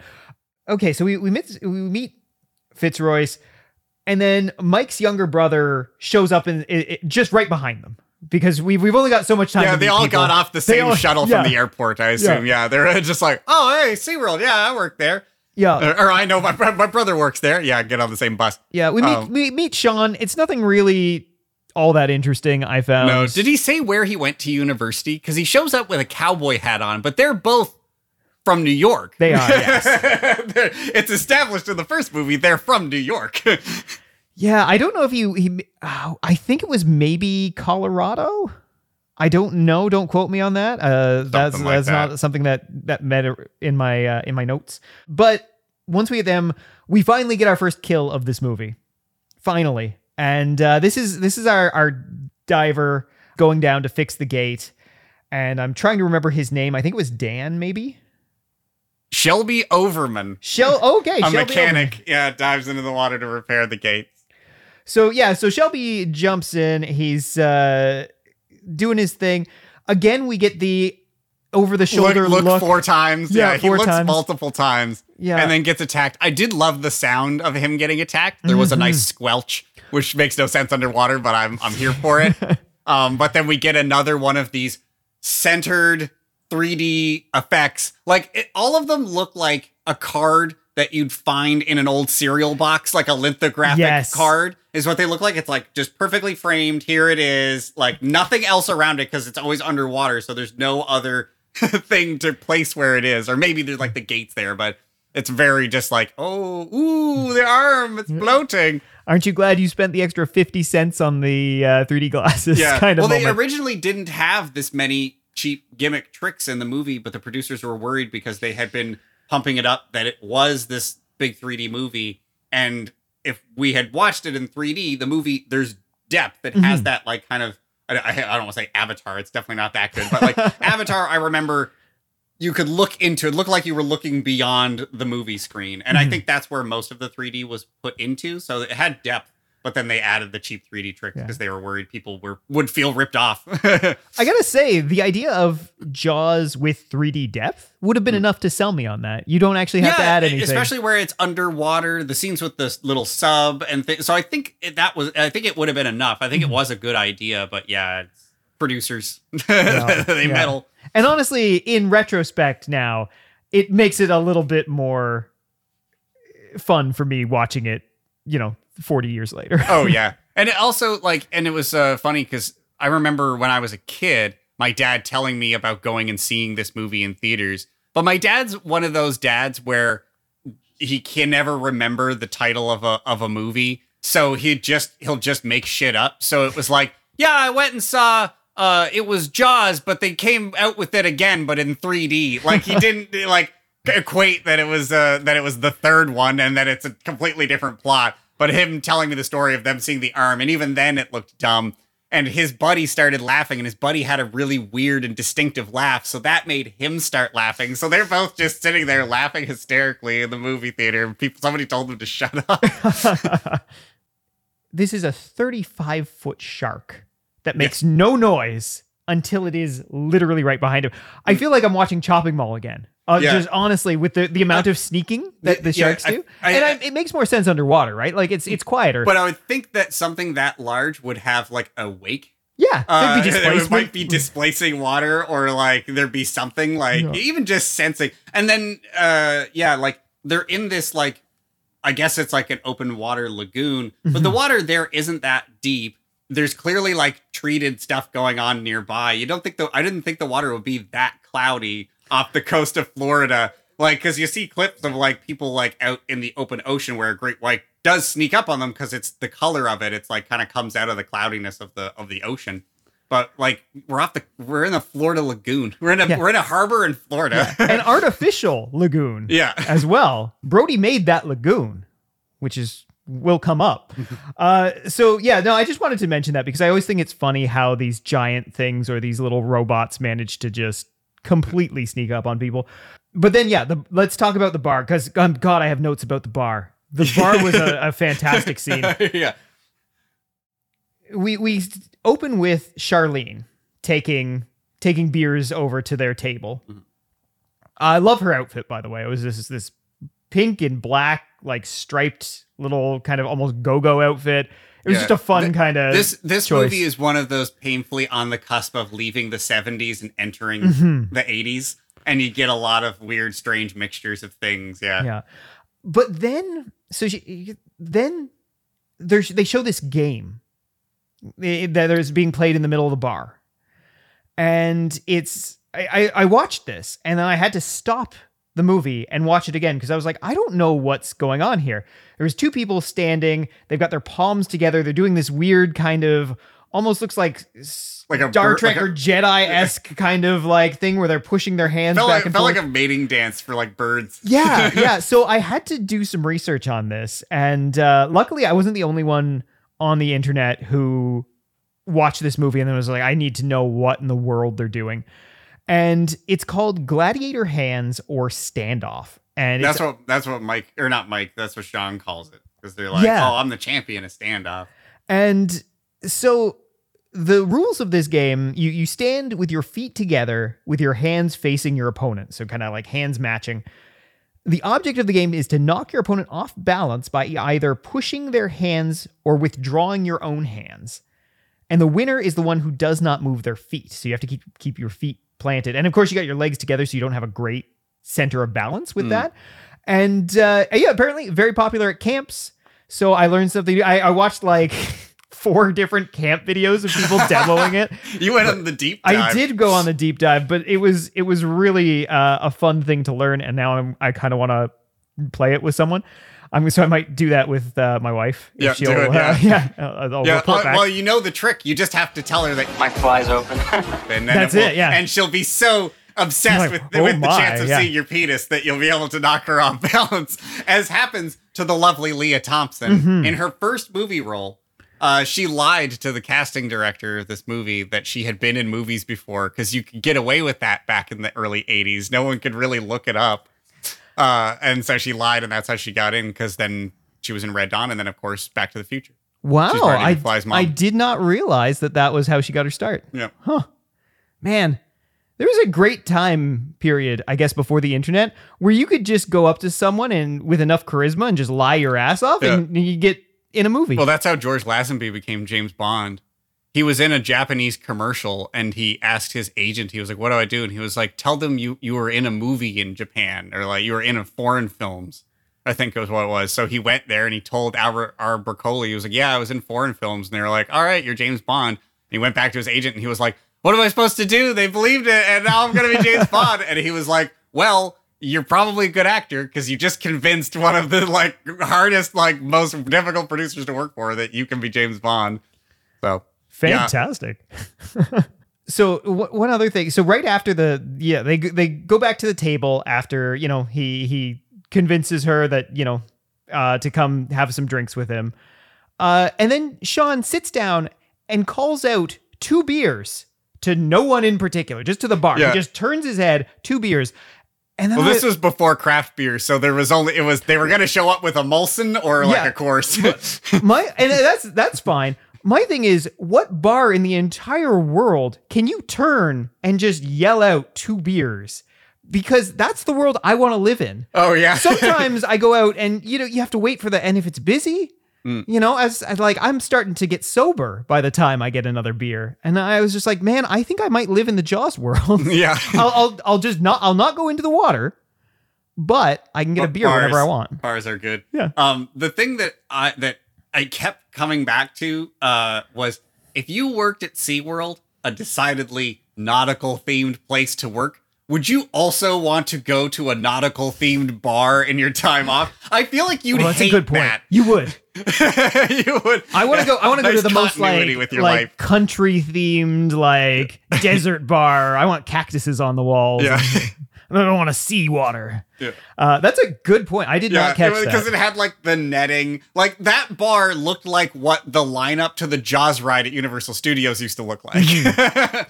Okay, so we we meet we meet Fitzroyce, and then Mike's younger brother shows up it- just right behind them because we've we've only got so much time. Yeah, they all people. got off the same all- shuttle yeah, from the airport. I assume. Yeah, they're just like, "Oh, hey, SeaWorld. Yeah, I work there." Yeah, Or, or I know my my brother works there. Yeah, get on the same bus. yeah. We meet um, we meet Sean. It's nothing really all that interesting. I found. No, did he say where he went to university? Because he shows up with a cowboy hat on, but they're both from New York. They are. Yes. It's established in the first movie they're from New York. Yeah, I don't know if you he. Oh, I think it was maybe Colorado. I don't know. Don't quote me on that. Uh, that's like that's that. not something that that met in my uh, in my notes. But once we get them, we finally get our first kill of this movie. Finally, and uh, this is this is our our diver going down to fix the gate. And I'm trying to remember his name. I think it was Dan, maybe. Shelby Overman, Shell. Okay, a Shelby mechanic, yeah, dives into the water to repair the gates. So yeah, so Shelby jumps in. He's uh, doing his thing. Again, we get the over the shoulder look, look. four times. Yeah, Yeah, he four looks times. multiple times. Yeah. and then gets attacked. I did love the sound of him getting attacked. There was a Mm-hmm. nice squelch, which makes no sense underwater, but I'm I'm here for it. um, but then we get another one of these centered 3D effects. Like it, all of them look like a card that you'd find in an old cereal box, like a lithographic Yes. card, is what they look like. It's like just perfectly framed. Here it is, like nothing else around it because it's always underwater, so there's no other thing to place where it is. Or maybe there's like the gates there, but it's very just like, oh, ooh, the arm, it's floating. Aren't you glad you spent the extra fifty cents on the uh, 3D glasses? Yeah. kind of. well, they originally didn't have this many cheap gimmick tricks in the movie, but the producers were worried because they had been pumping it up that it was this big 3D movie. And if we had watched it in 3D, the movie, there's depth. that Mm-hmm. has that, like, kind of, I, I, don't want to say Avatar. It's definitely not that good. But, like, Avatar, I remember you could look into it, look like you were looking beyond the movie screen. And Mm-hmm. I think that's where most of the 3D was put into. So it had depth. But then they added the cheap 3D tricks Yeah. because they were worried people were would feel ripped off. I gotta say, the idea of Jaws with 3D depth would have been mm. enough to sell me on that. You don't actually have to add anything. especially where it's underwater. The scenes with the little sub and th- so I think it, that was. I think it would have been enough. I think it mm-hmm. was a good idea, but yeah, it's producers they yeah. meddle. And honestly, in retrospect now, it makes it a little bit more fun for me watching it, you know, 40 years later. Oh yeah, and it also like, and it was uh, funny because I remember when I was a kid, my dad telling me about going and seeing this movie in theaters. But my dad's one of those dads where he can never remember the title of a of a movie, so he just he'll just make shit up. So it was like, yeah, I went and saw. Uh, it was Jaws, but they came out with it again, but in 3D. Like he didn't like equate that it was uh, that it was the third one and that it's a completely different plot. But him telling me the story of them seeing the arm, and even then it looked dumb. And his buddy started laughing, and his buddy had a really weird and distinctive laugh, so that made him start laughing. So they're both just sitting there laughing hysterically in the movie theater. And people, somebody told them to shut up. this is a 35 foot shark that makes no noise until it is literally right behind him. I feel like I'm watching Chopping Mall again. Uh, Yeah. Just honestly, with the, the amount of sneaking that the Yeah, sharks I- do, I- and I, I- it makes more sense underwater, right? Like it's it's quieter. But I would think that something that large would have like a wake. yeah, Uh, it might be displacing water, or like there'd be something like Yeah. even just sensing. And then, uh, yeah, like they're in this like, I guess it's like an open water lagoon, but Mm-hmm. the water there isn't that deep. There's clearly like treated stuff going on nearby. You don't think the I didn't think the water would be that cloudy off the coast of Florida Like, because you see clips of like people like out in the open ocean where a great white does sneak up on them because it's the color of it. It's like kind of comes out of the cloudiness of the of the ocean. But like we're off the we're in the Florida lagoon. We're in a Yeah. we're in a harbor in Florida. An artificial lagoon. Yeah. as well. Brody made that lagoon, which is will come up. Uh, so yeah, no, I just wanted to mention that because I always think it's funny how these giant things or these little robots manage to just completely sneak up on people. But then yeah, the, let's talk about the bar because um, God, I have notes about the bar. The bar was a, a fantastic scene. yeah. we we open with Charlene taking taking beers over to their table. I love her outfit, by the way. It was this this pink and black, like striped little kind of almost go go outfit. It was Yeah. just a fun kind of This this choice. movie is one of those painfully on the cusp of leaving the 70s and entering Mhm. the 80s. And you get a lot of weird, strange mixtures of things. Yeah. yeah. But then, so she, then there's they show this game eh, that is being played in the middle of the bar, and it's I, I I watched this and then I had to stop the movie and watch it again because I was like I don't know what's going on here. There's two people standing. They've got their palms together. They're doing this weird kind of almost looks like Like a Star Trek like a- or Jedi esque kind of like thing where they're pushing their hands back like, and felt forth. like a mating dance for like birds. Yeah, yeah. So I had to do some research on this, and uh, luckily, I wasn't the only one on the internet who watched this movie and then was like, "I need to know what in the world they're doing." And it's called Gladiator Hands or Standoff, and That's what that's what Mike or not Mike. That's what Sean calls it because they're like, Yeah. "Oh, I'm the champion of standoff." And so the rules of this game, you you stand with your feet together with your hands facing your opponent, so kind of like hands matching. The object of the game is to knock your opponent off balance by either pushing their hands or withdrawing your own hands. And the winner is the one who does not move their feet. So you have to keep keep your feet planted. And of course you got your legs together so you don't have a great center of balance with that. And uh, yeah, apparently very popular at camps. So I learned something. I, I watched like four different camp videos of people demoing it. You went on the deep dive. I did go on the deep dive, but it was it was really uh, a fun thing to learn, and now I'm I kind of want to play it with someone. I'm so I might do that with uh, my wife. if Yeah, she'll, do it, uh, yeah. yeah, I'll, I'll Yeah, uh, well, you know the trick. You just have to tell her that My fly's open. and then That's will- it, yeah. And she'll be so obsessed Like, with, oh with the chance of yeah. seeing your penis that you'll be able to knock her off balance, as happens to the lovely Lea Thompson Mm-hmm. in her first movie role. Uh, she lied to the casting director of this movie that she had been in movies before because you could get away with that back in the early 80s. No one could really look it up. Uh, and so she lied, and that's how she got in because then she was in Red Dawn, and then, of course, Back to the Future. wow, I. I did not realize that that was how she got her start. Yeah. Huh. Man, there was a great time period, I guess, before the internet where you could just go up to someone and with enough charisma and just lie your ass off, and you get in a movie. Well, that's how George Lazenby became James Bond. He was in a Japanese commercial and he asked his agent, he was like, What do I do? And he was like, Tell them you, you were in a movie in Japan or like you were in a foreign films. I think was what it was. So he went there and he told Albert R. Broccoli, he was like, Yeah, I was in foreign films. And they were like, All right, you're James Bond. And he went back to his agent and he was like, What am I supposed to do? They believed it and now I'm gonna be James Bond. And he was like, Well, you're probably a good actor because you just convinced one of the like hardest, like most difficult producers to work for that you can be James Bond. So yeah. Fantastic. so wh- one other thing. So right after the yeah, they they go back to the table after you know he he convinces her that you know uh, to come have some drinks with him, uh, and then Sean sits down and calls out two beers to no one in particular, just to the bar. Yeah. He just turns his head, two beers, and then Well, I- this was before craft beer, so there was only it was they were gonna show up with a Molson or like Yeah. a Coors. my and that's that's fine. My thing is, what bar in the entire world can you turn and just yell out two beers? Because that's the world I want to live in. oh yeah. Sometimes I go out and you know you have to wait for the and if it's busy, Mm. you know, as, as like I'm starting to get sober by the time I get another beer, and I was just like, man, I think I might live in the Jaws world. yeah. I'll, I'll I'll just not I'll not go into the water, but I can get a beer whenever I want. Bars are good. Yeah. Um, the thing that I that I kept coming back to uh was if you worked at SeaWorld, a decidedly nautical themed place to work, would you also want to go to a nautical themed bar in your time off? I feel like you'd Well, that's hate a good point. that. You would. you would. I want to go. I want to go Nice to the most like with your like life. country themed like desert bar. I want cactuses on the walls. Yeah. I don't want to see water. Yeah. Uh, that's a good point. I did not catch because that. Because it had like the netting. Like that bar looked like what the lineup to the Jaws ride at Universal Studios used to look like. Mm-hmm.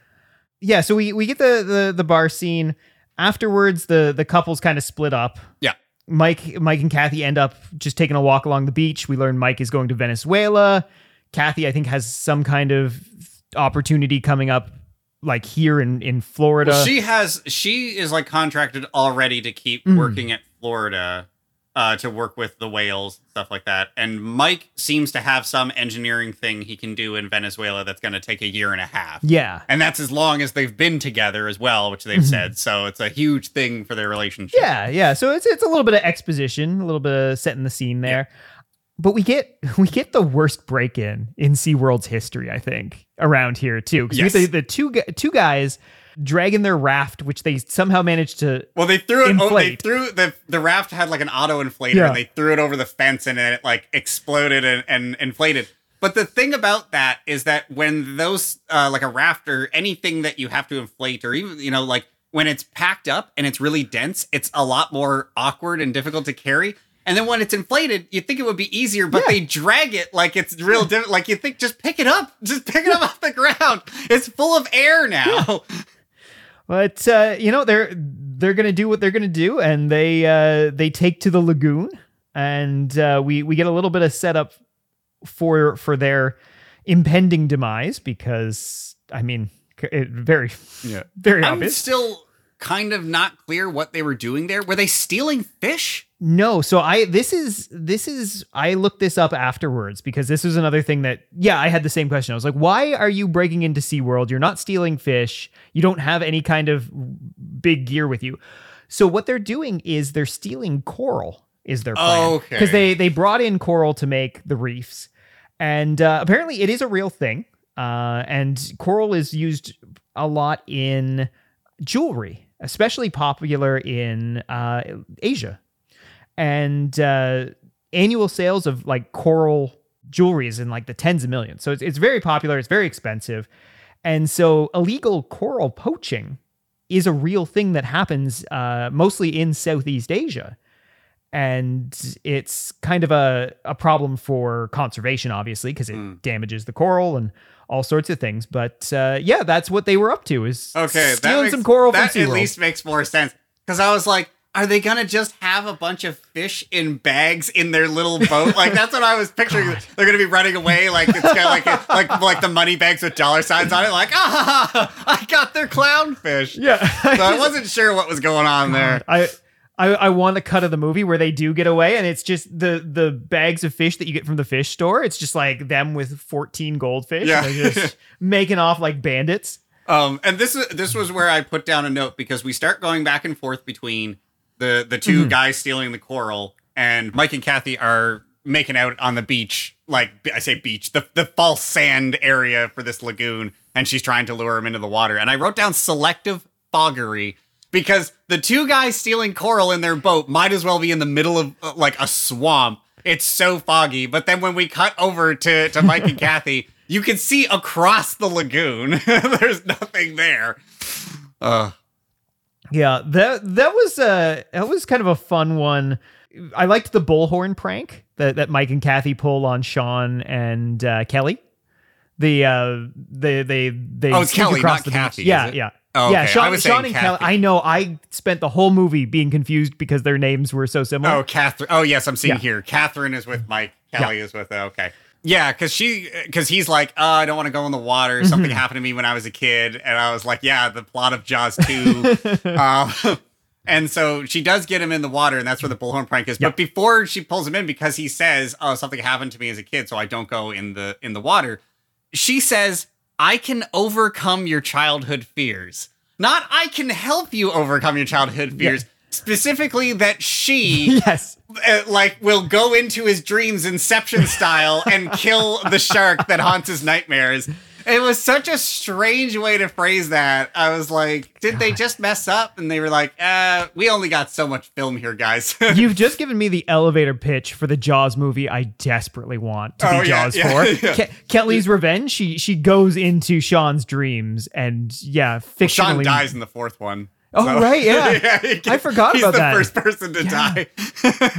yeah, so we we get the the the bar scene. Afterwards, the the couples kind of split up. yeah. Mike Mike and Kathy end up just taking a walk along the beach. We learn Mike is going to Venezuela. Kathy, I think, has some kind of opportunity coming up, like here in in Florida. Well, she has she is like contracted already to keep Mm. working at Florida uh, to work with the whales stuff like that. And Mike seems to have some engineering thing he can do in Venezuela that's going to take a year and a half. yeah, And that's as long as they've been together as well, which they've said. So it's a huge thing for their relationship. Mm-hmm. yeah, yeah. So it's it's a little bit of exposition, a little bit of setting the scene there. But we get we get the worst break in in SeaWorld's history, I think, around here too. Because Yes. the, the two two guys dragging their raft, which they somehow managed to Well, they threw it. Oh, they threw the the raft had like an auto inflator, Yeah. and they threw it over the fence, and it like exploded and, and inflated. But the thing about that is that when those uh, like a raft or anything that you have to inflate, or even you know like when it's packed up and it's really dense, it's a lot more awkward and difficult to carry. And then when it's inflated, you think it would be easier, but they drag it like it's real different. Like you think, just pick it up, just pick it up off the ground. It's full of air now. But uh, you know they're they're gonna do what they're gonna do, and they uh, they take to the lagoon, and uh, we we get a little bit of setup for for their impending demise because I mean it, very Yeah. very I'm obvious. still kind of not clear what they were doing there. Were they stealing fish? No, so I this is this is I looked this up afterwards because this was another thing that yeah, I had the same question. I was like, why are you breaking into SeaWorld? You're not stealing fish. You don't have any kind of big gear with you. So what they're doing is they're stealing coral is their plan. Okay. Because they they brought in coral to make the reefs. And uh, apparently it is a real thing. Uh, and coral is used a lot in jewelry, especially popular in uh, Asia and uh, annual sales of like coral jewelry is in like the tens of millions. So it's, it's very popular. It's very expensive. And so illegal coral poaching is a real thing that happens uh, mostly in Southeast Asia. And it's kind of a, a problem for conservation, obviously, because it damages the coral and all sorts of things. But uh, yeah, that's what they were up to is Okay, stealing makes- some coral that at least makes more sense. Because I was like, are they gonna just have a bunch of fish in bags in their little boat? Like that's what I was picturing. They're gonna be running away, like it's got like like like the money bags with dollar signs on it. Like ah, I got their clownfish. yeah. So I wasn't sure what was going on there. I, I I want a cut of the movie where they do get away, and it's just the the bags of fish that you get from the fish store. It's just like them with fourteen goldfish. Yeah. just making off like bandits. Um, and this is this was where I put down a note because we start going back and forth between the the Mm-hmm. 2 guys stealing the coral and Mike and Kathy are making out on the beach, like I say beach, the the false sand area for this lagoon, and she's trying to lure him into the water. And I wrote down selective foggery because the two guys stealing coral in their boat might as well be in the middle of uh, like a swamp. It's so foggy. But then when we cut over to, to Mike and Kathy, you can see across the lagoon. There's nothing there. Uh, Yeah, that that was uh that was kind of a fun one. I liked the bullhorn prank that, that Mike and Kathy pull on Sean and uh, Kelly. The uh they they they Oh, it's Kelly, across not the Kathy, beach. Yeah, yeah. Oh, Yeah. Sean, I was Sean and Kelly. I know. I spent the whole movie being confused because their names were so similar. oh, Catherine. Oh, yes, I'm seeing Yeah. here. Catherine is with Mike. Kelly is with. uh, Okay. Yeah, because she, because he's like, oh, I don't want to go in the water. Mm-hmm. Something happened to me when I was a kid, and I was like, yeah, the plot of Jaws two. um, and so she does get him in the water, and that's where the bullhorn prank is. Yeah. But before she pulls him in, because he says, "Oh, something happened to me as a kid, so I don't go in the in the water," she says, "I can overcome your childhood fears." Not I can help you overcome your childhood fears. Specifically, that she yes. uh, like will go into his dreams inception style and kill the shark that haunts his nightmares It was such a strange way to phrase that. I was like, did they just mess up? And they were like, uh, we only got so much film here, guys. You've just given me the elevator pitch for the Jaws movie I desperately want to Oh, be yeah, Jaws yeah, for. yeah. Ke- Kelly's Revenge. She she goes into Sean's dreams and yeah, fictionally. Sean dies in the fourth one. Oh, right, yeah. he I forgot about that. he's about the first person to die.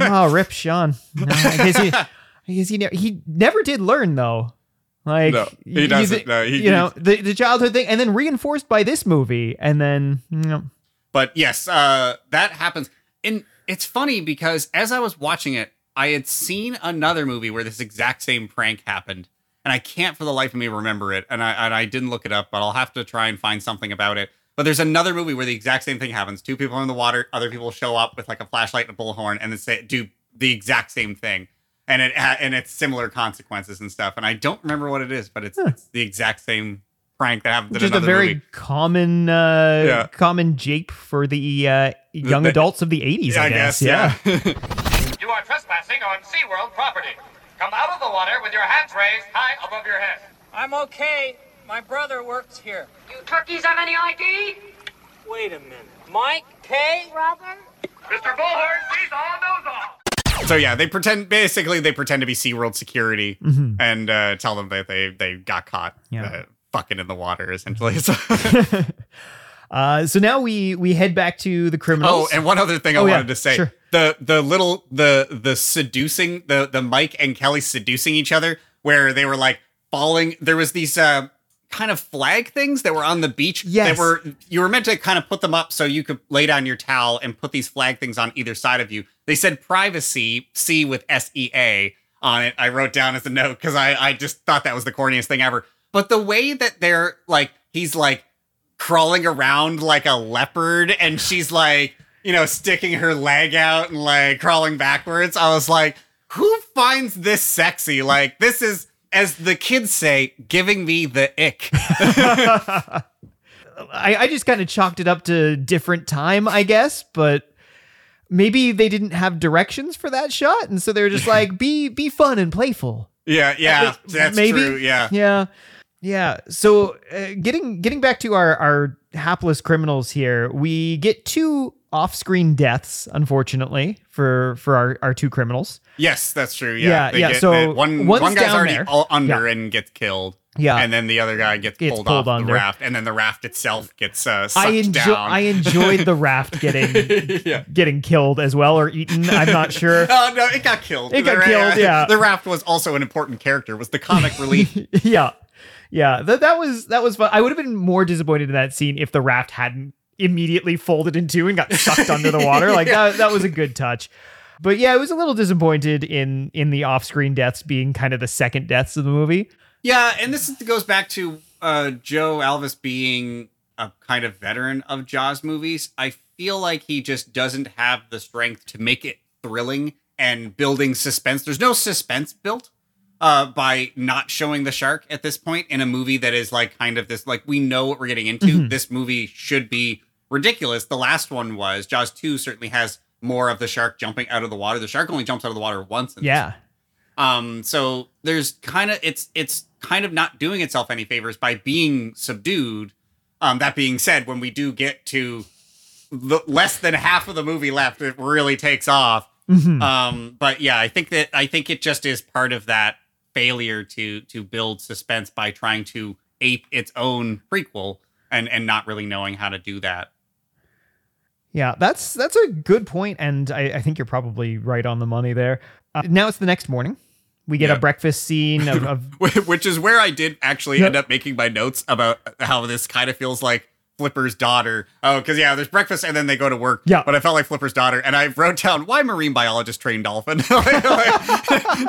oh, rip Sean. No, I guess he, I guess he, ne- he never did learn though. Like No, he you doesn't. thi- No, he- you know the the childhood thing, and then reinforced by this movie, and then you know, But yes, uh, that happens. And it's funny because as I was watching it, I had seen another movie where this exact same prank happened, and I can't for the life of me remember it. And I and I didn't look it up, but I'll have to try and find something about it. But there's another movie where the exact same thing happens. Two people are in the water, other people show up with like a flashlight and a bullhorn, and then say do the exact same thing, and it and it's similar consequences and stuff. And I don't remember what it is, but it's, it's the exact same prank that happened. just a very movie. common uh Yeah. common jape for the uh, young the- adults of the 80s, I, guess. Yeah. You are trespassing on SeaWorld property. Come out of the water with your hands raised high above your head. I'm okay. My brother works here. You turkeys have any ID? Wait a minute. Mike? Kay? Robin? Mr. Bullhorn, he's all knows all. So yeah, they pretend basically they pretend to be SeaWorld security and uh, tell them that they they got caught Yeah. uh, fucking in the water essentially. So, Uh, so now we we head back to the criminals. oh, and one other thing I Oh, yeah, wanted to say: sure. the the little the the seducing the the Mike and Kelly seducing each other, where they were like falling. There was these. Uh, kind of flag things that were on the beach Yes. that were you were meant to kind of put them up so you could lay down your towel and put these flag things on either side of you. They said privacy c with s-e-a on it. I wrote down as a note because I, I just thought that was the corniest thing ever. But the way that they're like he's like crawling around like a leopard and she's like you know sticking her leg out and like crawling backwards i was like who finds this sexy? Like this is as the kids say giving me the ick I, I just kind of chalked it up to different time, I guess, but maybe they didn't have directions for that shot, and so they were just like, be be fun and playful. yeah yeah Uh, that's maybe? true yeah Yeah. Yeah. So uh, getting getting back to our our hapless criminals here, we get two off-screen deaths, unfortunately, for for our, our two criminals. Yes, that's true. Yeah, Yeah, they yeah, get- so one one guy's already there. under Yeah. and gets killed. Yeah. and then the other guy gets, pulled, pulled off under. the raft, and then the raft itself gets uh, sucked I enjoy down. I enjoyed the raft getting getting killed as well or eaten. I'm not sure. Oh no, it got killed. It got The- killed, yeah. The raft was also an important character. Was the comic relief? yeah. Yeah. That that was that was fun. I would have been more disappointed in that scene if the raft hadn't immediately folded in two and got sucked under the water. Like that that was a good touch. But yeah, I was a little disappointed in in the off-screen deaths being kind of the second deaths of the movie. yeah, and this goes back to uh, Joe Alves being a kind of veteran of Jaws movies. I feel like he just doesn't have the strength to make it thrilling and building suspense. There's no suspense built uh, by not showing the shark at this point in a movie that is like kind of this like we know what we're getting into. This movie should be ridiculous. The last one was Jaws 2 certainly has more of the shark jumping out of the water. The shark only jumps out of the water once. In Yeah. um, so there's kind of it's it's kind of not doing itself any favors by being subdued. Um, that being said, when we do get to the less than half of the movie left, it really takes off. Um, but yeah, I think that I think it just is part of that failure to to build suspense by trying to ape its own prequel and and not really knowing how to do that. Yeah, that's that's a good point, and I, I think you're probably right on the money there. Uh, now it's the next morning. We get Yeah. a breakfast scene of, of which is where I did actually Yep. end up making my notes about how this kind of feels like Flipper's daughter. Oh, because yeah, there's breakfast and then they go to work. Yeah. but I felt like Flipper's daughter, and I wrote down why marine biologist trained dolphin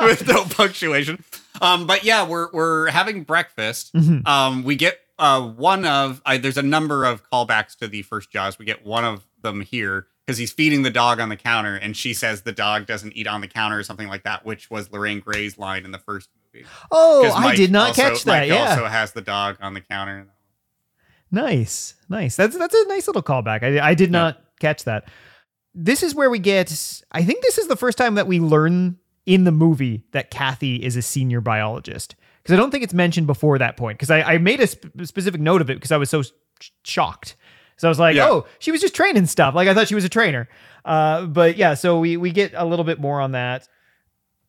with no punctuation. Um, but yeah, we're we're having breakfast. Mm-hmm. Um, we get uh one of I, there's a number of callbacks to the first Jaws. We get one of them here because he's feeding the dog on the counter, and she says the dog doesn't eat on the counter or something like that, which was Lorraine Gary's line in the first movie. Oh, I did not also- catch that. Mike yeah, also has the dog on the counter. Nice, nice. That's that's a nice little callback. I I did not catch that. This is where we get. I think this is the first time that we learn in the movie that Kathy is a senior biologist. Because I don't think it's mentioned before that point. Because I, I made a sp- specific note of it because I was so sh- shocked. So I was like, Yeah. oh, she was just training stuff. Like I thought she was a trainer. Uh, but yeah, so we we get a little bit more on that.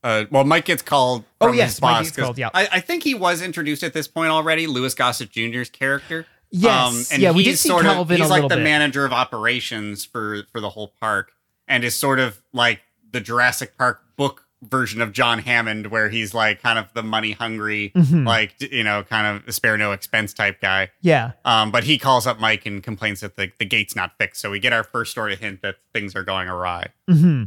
Uh, well, Mike gets called. Oh, yes, his Mike gets called, yeah. I, I think he was introduced at this point already. Louis Gossett Jr.'s character. Um, Yes, and yeah, we did he's see sort Calvin of he's like the bit. manager of operations for for the whole park, and is sort of like the Jurassic Park book version of John Hammond, where he's like kind of the money hungry, Mhm. like you know, kind of spare no expense type guy. Yeah. Um, but he calls up Mike and complains that the, the gate's not fixed. So we get our first sort of hint that things are going awry. hmm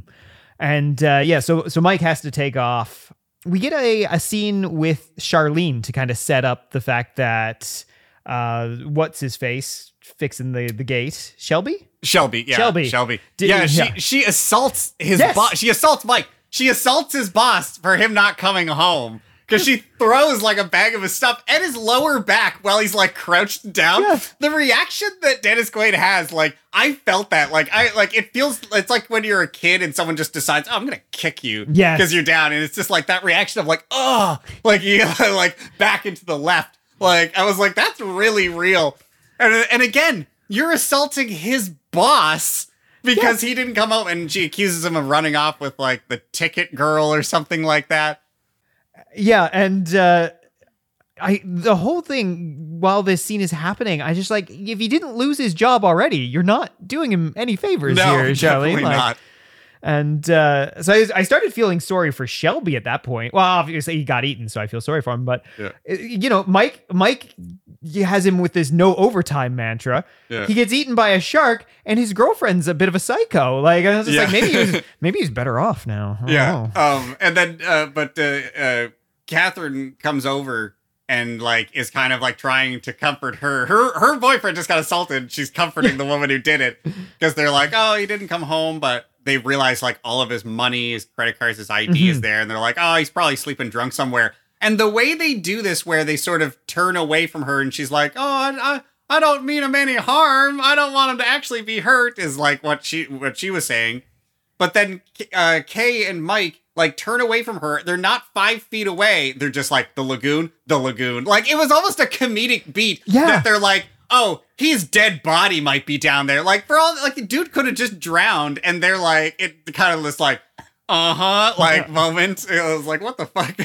And uh, yeah, so so Mike has to take off. We get a, a scene with Charlene to kind of set up the fact that uh, what's his face fixing the the gate, Shelby. Shelby, yeah, Shelby. Shelby, Did- yeah. She yeah. she assaults his Yes. boss. She assaults Mike. She assaults his boss for him not coming home because she throws like a bag of his stuff at his lower back while he's like crouched down. Yeah. The reaction that Dennis Quaid has, like I felt that, like I like it feels. It's like when you're a kid and someone just decides, oh, I'm gonna kick you, Yes. because you're down, and it's just like that reaction of like, oh, like you like back into the left. Like I was like, that's really real. And and again, you're assaulting his boss because he didn't come home and she accuses him of running off with like the ticket girl or something like that. Yeah, and uh, I the whole thing while this scene is happening, I just like if he didn't lose his job already, you're not doing him any favors No, here, definitely Like, not. And uh, so I, I started feeling sorry for Shelby at that point. Well, obviously he got eaten, so I feel sorry for him. But Yeah. uh, you know, Mike Mike has him with this no overtime mantra. Yeah. He gets eaten by a shark, and his girlfriend's a bit of a psycho. Like I was just Yeah. like, maybe he was, maybe he's better off now. Yeah. Um. And then, uh, but uh, uh, Catherine comes over and like is kind of like trying to comfort her. Her her boyfriend just got assaulted. She's comforting the woman who did it because they're like, oh, he didn't come home, but they realize like all of his money, his credit cards, his ID is Mhm. there, and they're like, oh, he's probably sleeping drunk somewhere. And the way they do this, where they sort of turn away from her, and she's like, oh, I. I I don't mean him any harm. I don't want him to actually be hurt. Is like what she what she was saying. But then uh, Kay and Mike like turn away from her. They're not five feet away. They're just like the lagoon, the lagoon. Like it was almost a comedic beat. Yeah. That they're like, oh, his dead body might be down there. Like for all like the dude could have just drowned, and they're like it kind of this like. Uh huh. Like moment. It was like, what the fuck?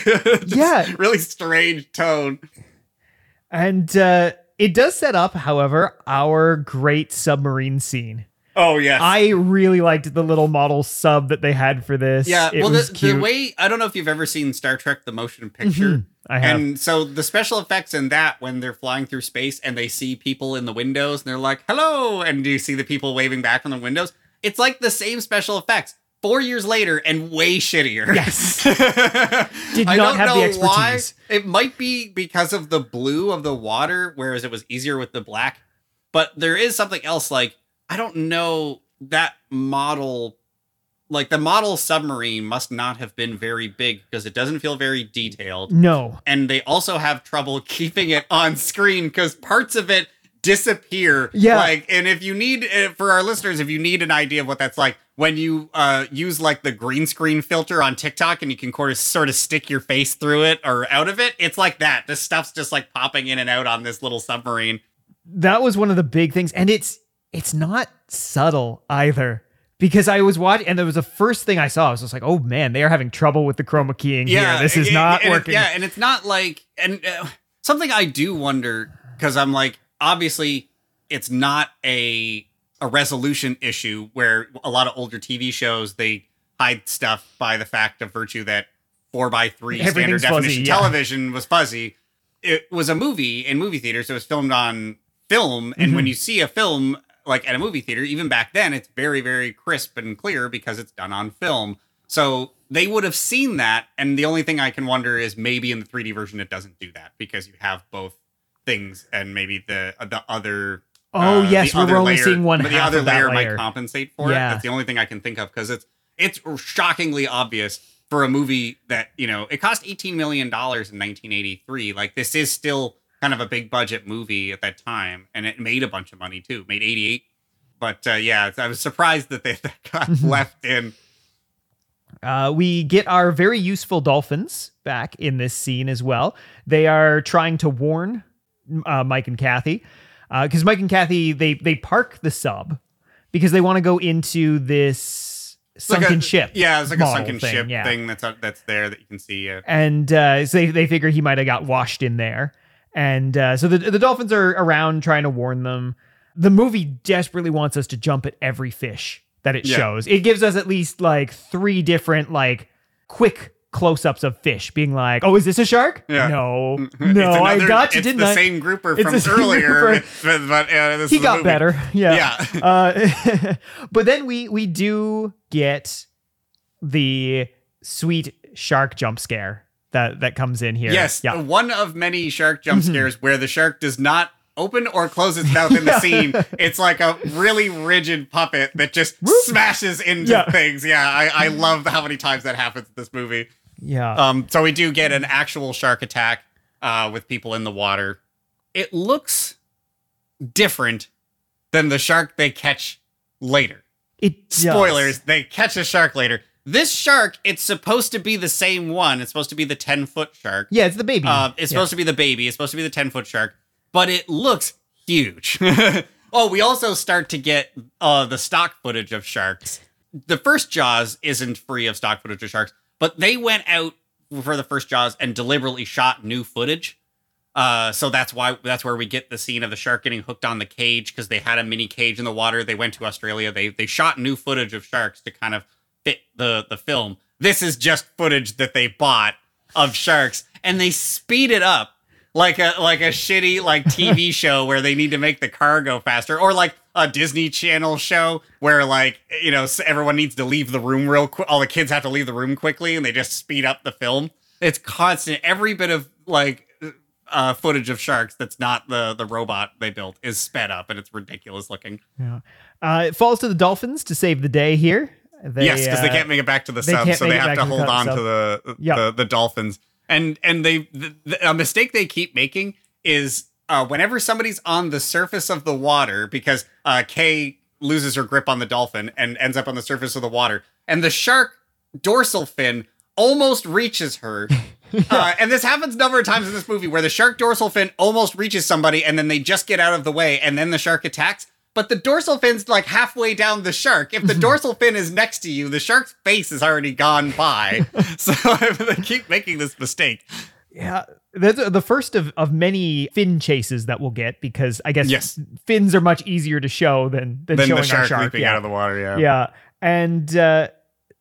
Yeah. Really strange tone. And uh, it does set up, however, our great submarine scene. Oh yes. I really liked the little model sub that they had for this. Yeah, it well, was the, the way I don't know if you've ever seen Star Trek: The Motion Picture, Mhm, I have. and so the special effects in that when they're flying through space and they see people in the windows and they're like "hello," and do you see the people waving back from the windows. It's like the same special effects four years later and way shittier. Yes. Did not have the expertise. It might be because of the blue of the water, whereas it was easier with the black. But there is something else. Like I don't know that model like the model submarine must not have been very big because it doesn't feel very detailed no. and they also have trouble keeping it on screen because parts of it disappear Yeah. like and if you need uh, for our listeners if you need an idea of what that's like when you uh use like the green screen filter on tiktok and you can sort of sort of stick your face through it or out of it it's like that this stuff's just like popping in and out on this little submarine That was one of the big things. And it's it's not subtle either. Because I was watching, and it was the first thing I saw. I was just like, "Oh man, they are having trouble with the chroma keying here. This is it- not it- working." yeah, and it's not like and uh, something I do wonder because I'm like, obviously, it's not a a resolution issue where a lot of older TV shows they hide stuff by the fact of virtue that four by three standard Everything's fuzzy, definition yeah. television was fuzzy. It was a movie in movie theaters. It was filmed on film, and Mm-hmm. when you see a film like at a movie theater, even back then, it's very very crisp and clear because it's done on film. So they would have seen that, and the only thing I can wonder is maybe in the 3D version it doesn't do that because you have both things, and maybe the the other. Oh, uh, yes, we're other only layer- seeing one but The half other layer, layer. might compensate for Yeah. it. That's the only thing I can think of because it's it's shockingly obvious for a movie that you know it cost 18 million dollars in 1983. Like this is still kind of a big budget movie at that time, and it made a bunch of money too. Made 88. But uh, yeah, I was surprised that they that got Mm-hmm. left in. Uh, we get our very useful dolphins back in this scene as well. They are trying to warn uh, Mike and Kathy because Mike and Kathy they they park the sub because they want to go into this It's like sunken a- ship. Yeah, it's like a sunken thing, ship yeah. thing that's out, that's there that you can see. Yeah. and uh, so they, they figure he might have got washed in there. And uh, so the, the dolphins are around trying to warn them. The movie desperately wants us to jump at every fish that it Yeah. shows. It gives us at least like three different like quick close-ups of fish, being like, "Oh, is this a shark? Yeah. No, It's no, I another- got you, didn't the I?" same grouper It's from same earlier, grouper. but, uh, he got movie. better. Yeah. Yeah. Uh, but then we we do get the sweet shark jump scare that that comes in here. Yes, Yeah. one of many shark jump Mhm. scares where the shark does not open or close its mouth in the scene. It's like a really rigid puppet that just smashes into Yeah. things. Yeah, I, I love how many times that happens in this movie. Yeah. Um, so we do get an actual shark attack uh, with people in the water. It looks different than the shark they catch later. it does. Spoilers, they catch a shark later. This shark, it's supposed to be the same one. It's supposed to be the 10 foot shark. Yeah, it's the baby. Uh, it's Yeah. supposed to be the baby. It's supposed to be the 10 foot shark, but it looks huge. oh, we also start to get uh, the stock footage of sharks. The first Jaws isn't free of stock footage of sharks, but they went out for the first Jaws and deliberately shot new footage. Uh, so that's why that's where we get the scene of the shark getting hooked on the cage because they had a mini cage in the water. They went to Australia. They they shot new footage of sharks to kind of fit the the film. This is just footage that they bought of sharks, and they speed it up like a like a shitty like TV show where they need to make the car go faster, or like a Disney Channel show where like you know everyone needs to leave the room real quick. All the kids have to leave the room quickly, and they just speed up the film. It's constant. Every bit of like uh, footage of sharks that's not the the robot they built is sped up, and it's ridiculous looking. Yeah. Uh, it falls to the dolphins to save the day here. They, yes, because they uh, can't make it back to the they sub, so they have to to hold on sub. to the, Yep. the the dolphins. And and they the, the, a mistake they keep making is uh, whenever somebody's on the surface of the water, because uh, Kay loses her grip on the dolphin and ends up on the surface of the water, and the shark dorsal fin almost reaches her. Uh, and this happens a number of times in this movie where the shark dorsal fin almost reaches somebody and then they just get out of the way and then the shark attacks. But the dorsal fin's like halfway down the shark. If the dorsal fin is next to you, the shark's face has already gone by. so they keep making this mistake. Yeah, that's the first of, of many fin chases that we'll get because I guess Yes. fins are much easier to show than than, Then showing the shark, shark. leaping yeah. out of the water. Yeah. yeah, and uh,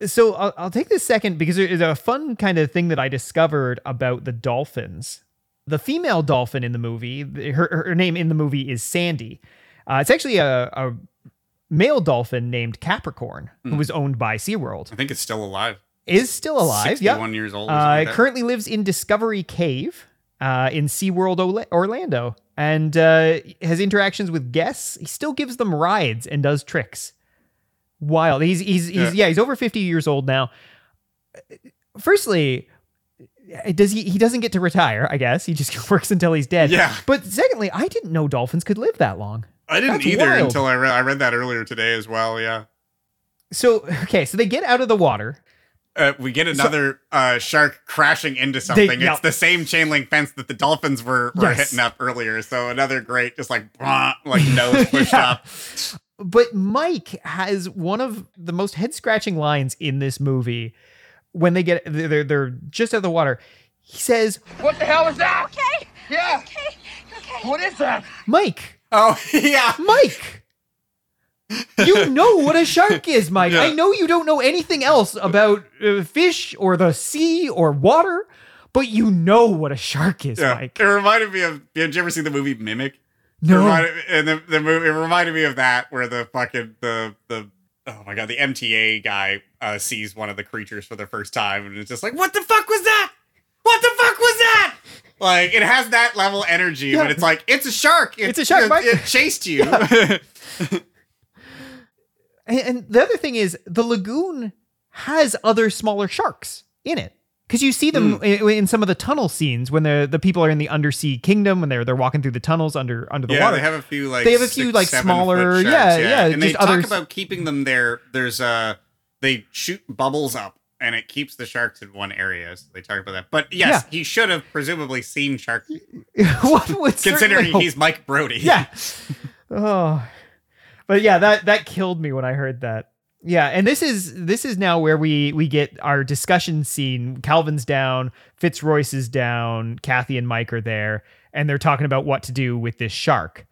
so I'll, I'll take this second because there's a fun kind of thing that I discovered about the dolphins. The female dolphin in the movie, her, her name in the movie is Sandy. Uh, it's actually a, a male dolphin named Capricorn Hmm. who was owned by SeaWorld. I think it's still alive. Is still alive. Yeah. 61 years old. Uh, it currently lives in Discovery Cave uh, in SeaWorld Ola- Orlando and uh, has interactions with guests. He still gives them rides and does tricks. Wild. He's he's he's Yeah. yeah, he's over 50 years old now. Firstly, does he he doesn't get to retire, I guess. He just works until he's dead. Yeah. But secondly, I didn't know dolphins could live that long. I didn't That's either wild. until I read I read that earlier today as well. Yeah. So, okay, so they get out of the water. Uh, we get another uh, shark crashing into something. yeah. It's the same chain link fence that the dolphins were, were Yes. hitting up earlier. So another great, just like "Bwah," like nose pushed Yeah. up. But Mike has one of the most head scratching lines in this movie when they get they're, they're just out of the water. He says, What the hell is that? Okay. Yeah. Okay. Okay. What is that? Mike, Oh yeah, Mike. You know what a shark is, Mike. Yeah. I know you don't know anything else about uh, fish or the sea or water, but you know what a shark is, yeah. Mike. It reminded me of. Did you ever see the movie Mimic? It No. reminded, and the, the movie it reminded me of that where the fucking the the oh my god the MTA guy uh, sees one of the creatures for the first time and it's just like what the fuck was that? What the fuck was that? Like it has that level energy, Yeah. but it's like it's a shark. It, It's a shark, It, it chased you. And, and the other thing is, the lagoon has other smaller sharks in it. Because you see them in, in some of the tunnel scenes when the the people are in the undersea kingdom when they're they're walking through the tunnels under under the yeah, water. they have a few like They have a few, six, like, smaller- sharks, yeah, yeah, yeah, And they talk others- about keeping them there. There's uh they shoot bubbles up and it keeps the sharks in one area. So they talk about that. But yes, Yeah. he should have presumably seen shark, One would certainly considering he's Mike Brody. yeah. Oh, but yeah, that that killed me when I heard that. Yeah, and this is this is now where we we get our discussion scene. Calvin's down, Fitzroyce is down, Kathy and Mike are there, and they're talking about what to do with this shark.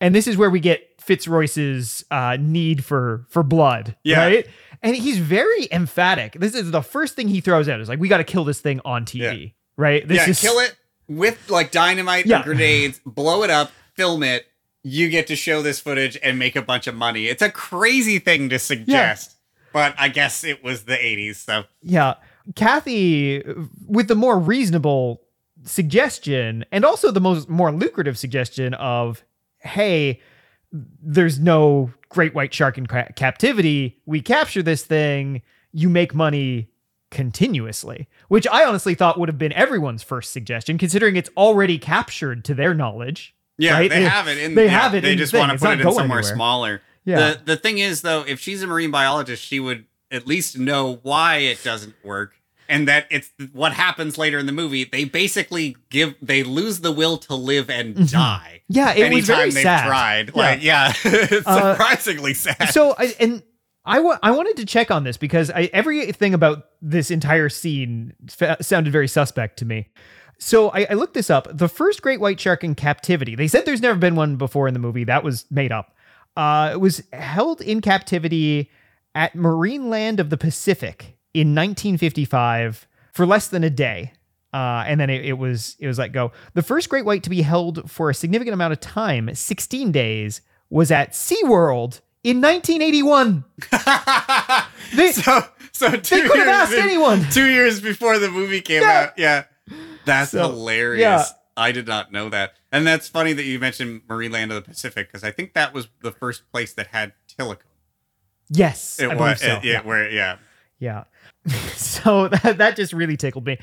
And this is where we get Fitzroyce's uh, need for for blood, Yeah. right? And he's very emphatic. This is the first thing he throws out is like, "We got to kill this thing on TV." Right? This yeah, is kill it with like dynamite Yeah. and grenades, blow it up, film it. You get to show this footage and make a bunch of money. It's a crazy thing to suggest, but I guess it was the 80s. So Yeah. Kathy, with the more reasonable suggestion and also the most more lucrative suggestion of, hey, there's no great white shark in ca- captivity. We capture this thing, you make money continuously, which I honestly thought would have been everyone's first suggestion, considering it's already captured to their knowledge. yeah, right? they have it in They yeah, have it They just thing. want to put it in somewhere anywhere. smaller. Yeah. The the thing is though, if she's a marine biologist, she would at least know why it doesn't work. And that it's what happens later in the movie. They basically give they lose the will to live and die. Mm-hmm. Yeah, it anytime was very they've sad. tried. Yeah. Like, yeah, Uh, surprisingly sad. so I and I wa- I wanted to check on this because I, everything about this entire scene fa- sounded very suspect to me. So I, I looked this up. The first great white shark in captivity. They said there's never been one before in the movie. That was made up. Uh, it was held in captivity at Marine Land of the Pacific in 1955 for less than a day. Uh, and then it, it was it was let go. The first great white to be held for a significant amount of time, 16 days, was at SeaWorld in 1981. They- so so two could have years asked anyone. Two years before the movie came Yeah. out. Yeah. That's So, hilarious. yeah. I did not know that. And that's funny that you mentioned Marine Land of the Pacific because I think that was the first place that had Tilikum. Yes, It I was so. it- yeah, where yeah. Yeah. so that, that just really tickled me.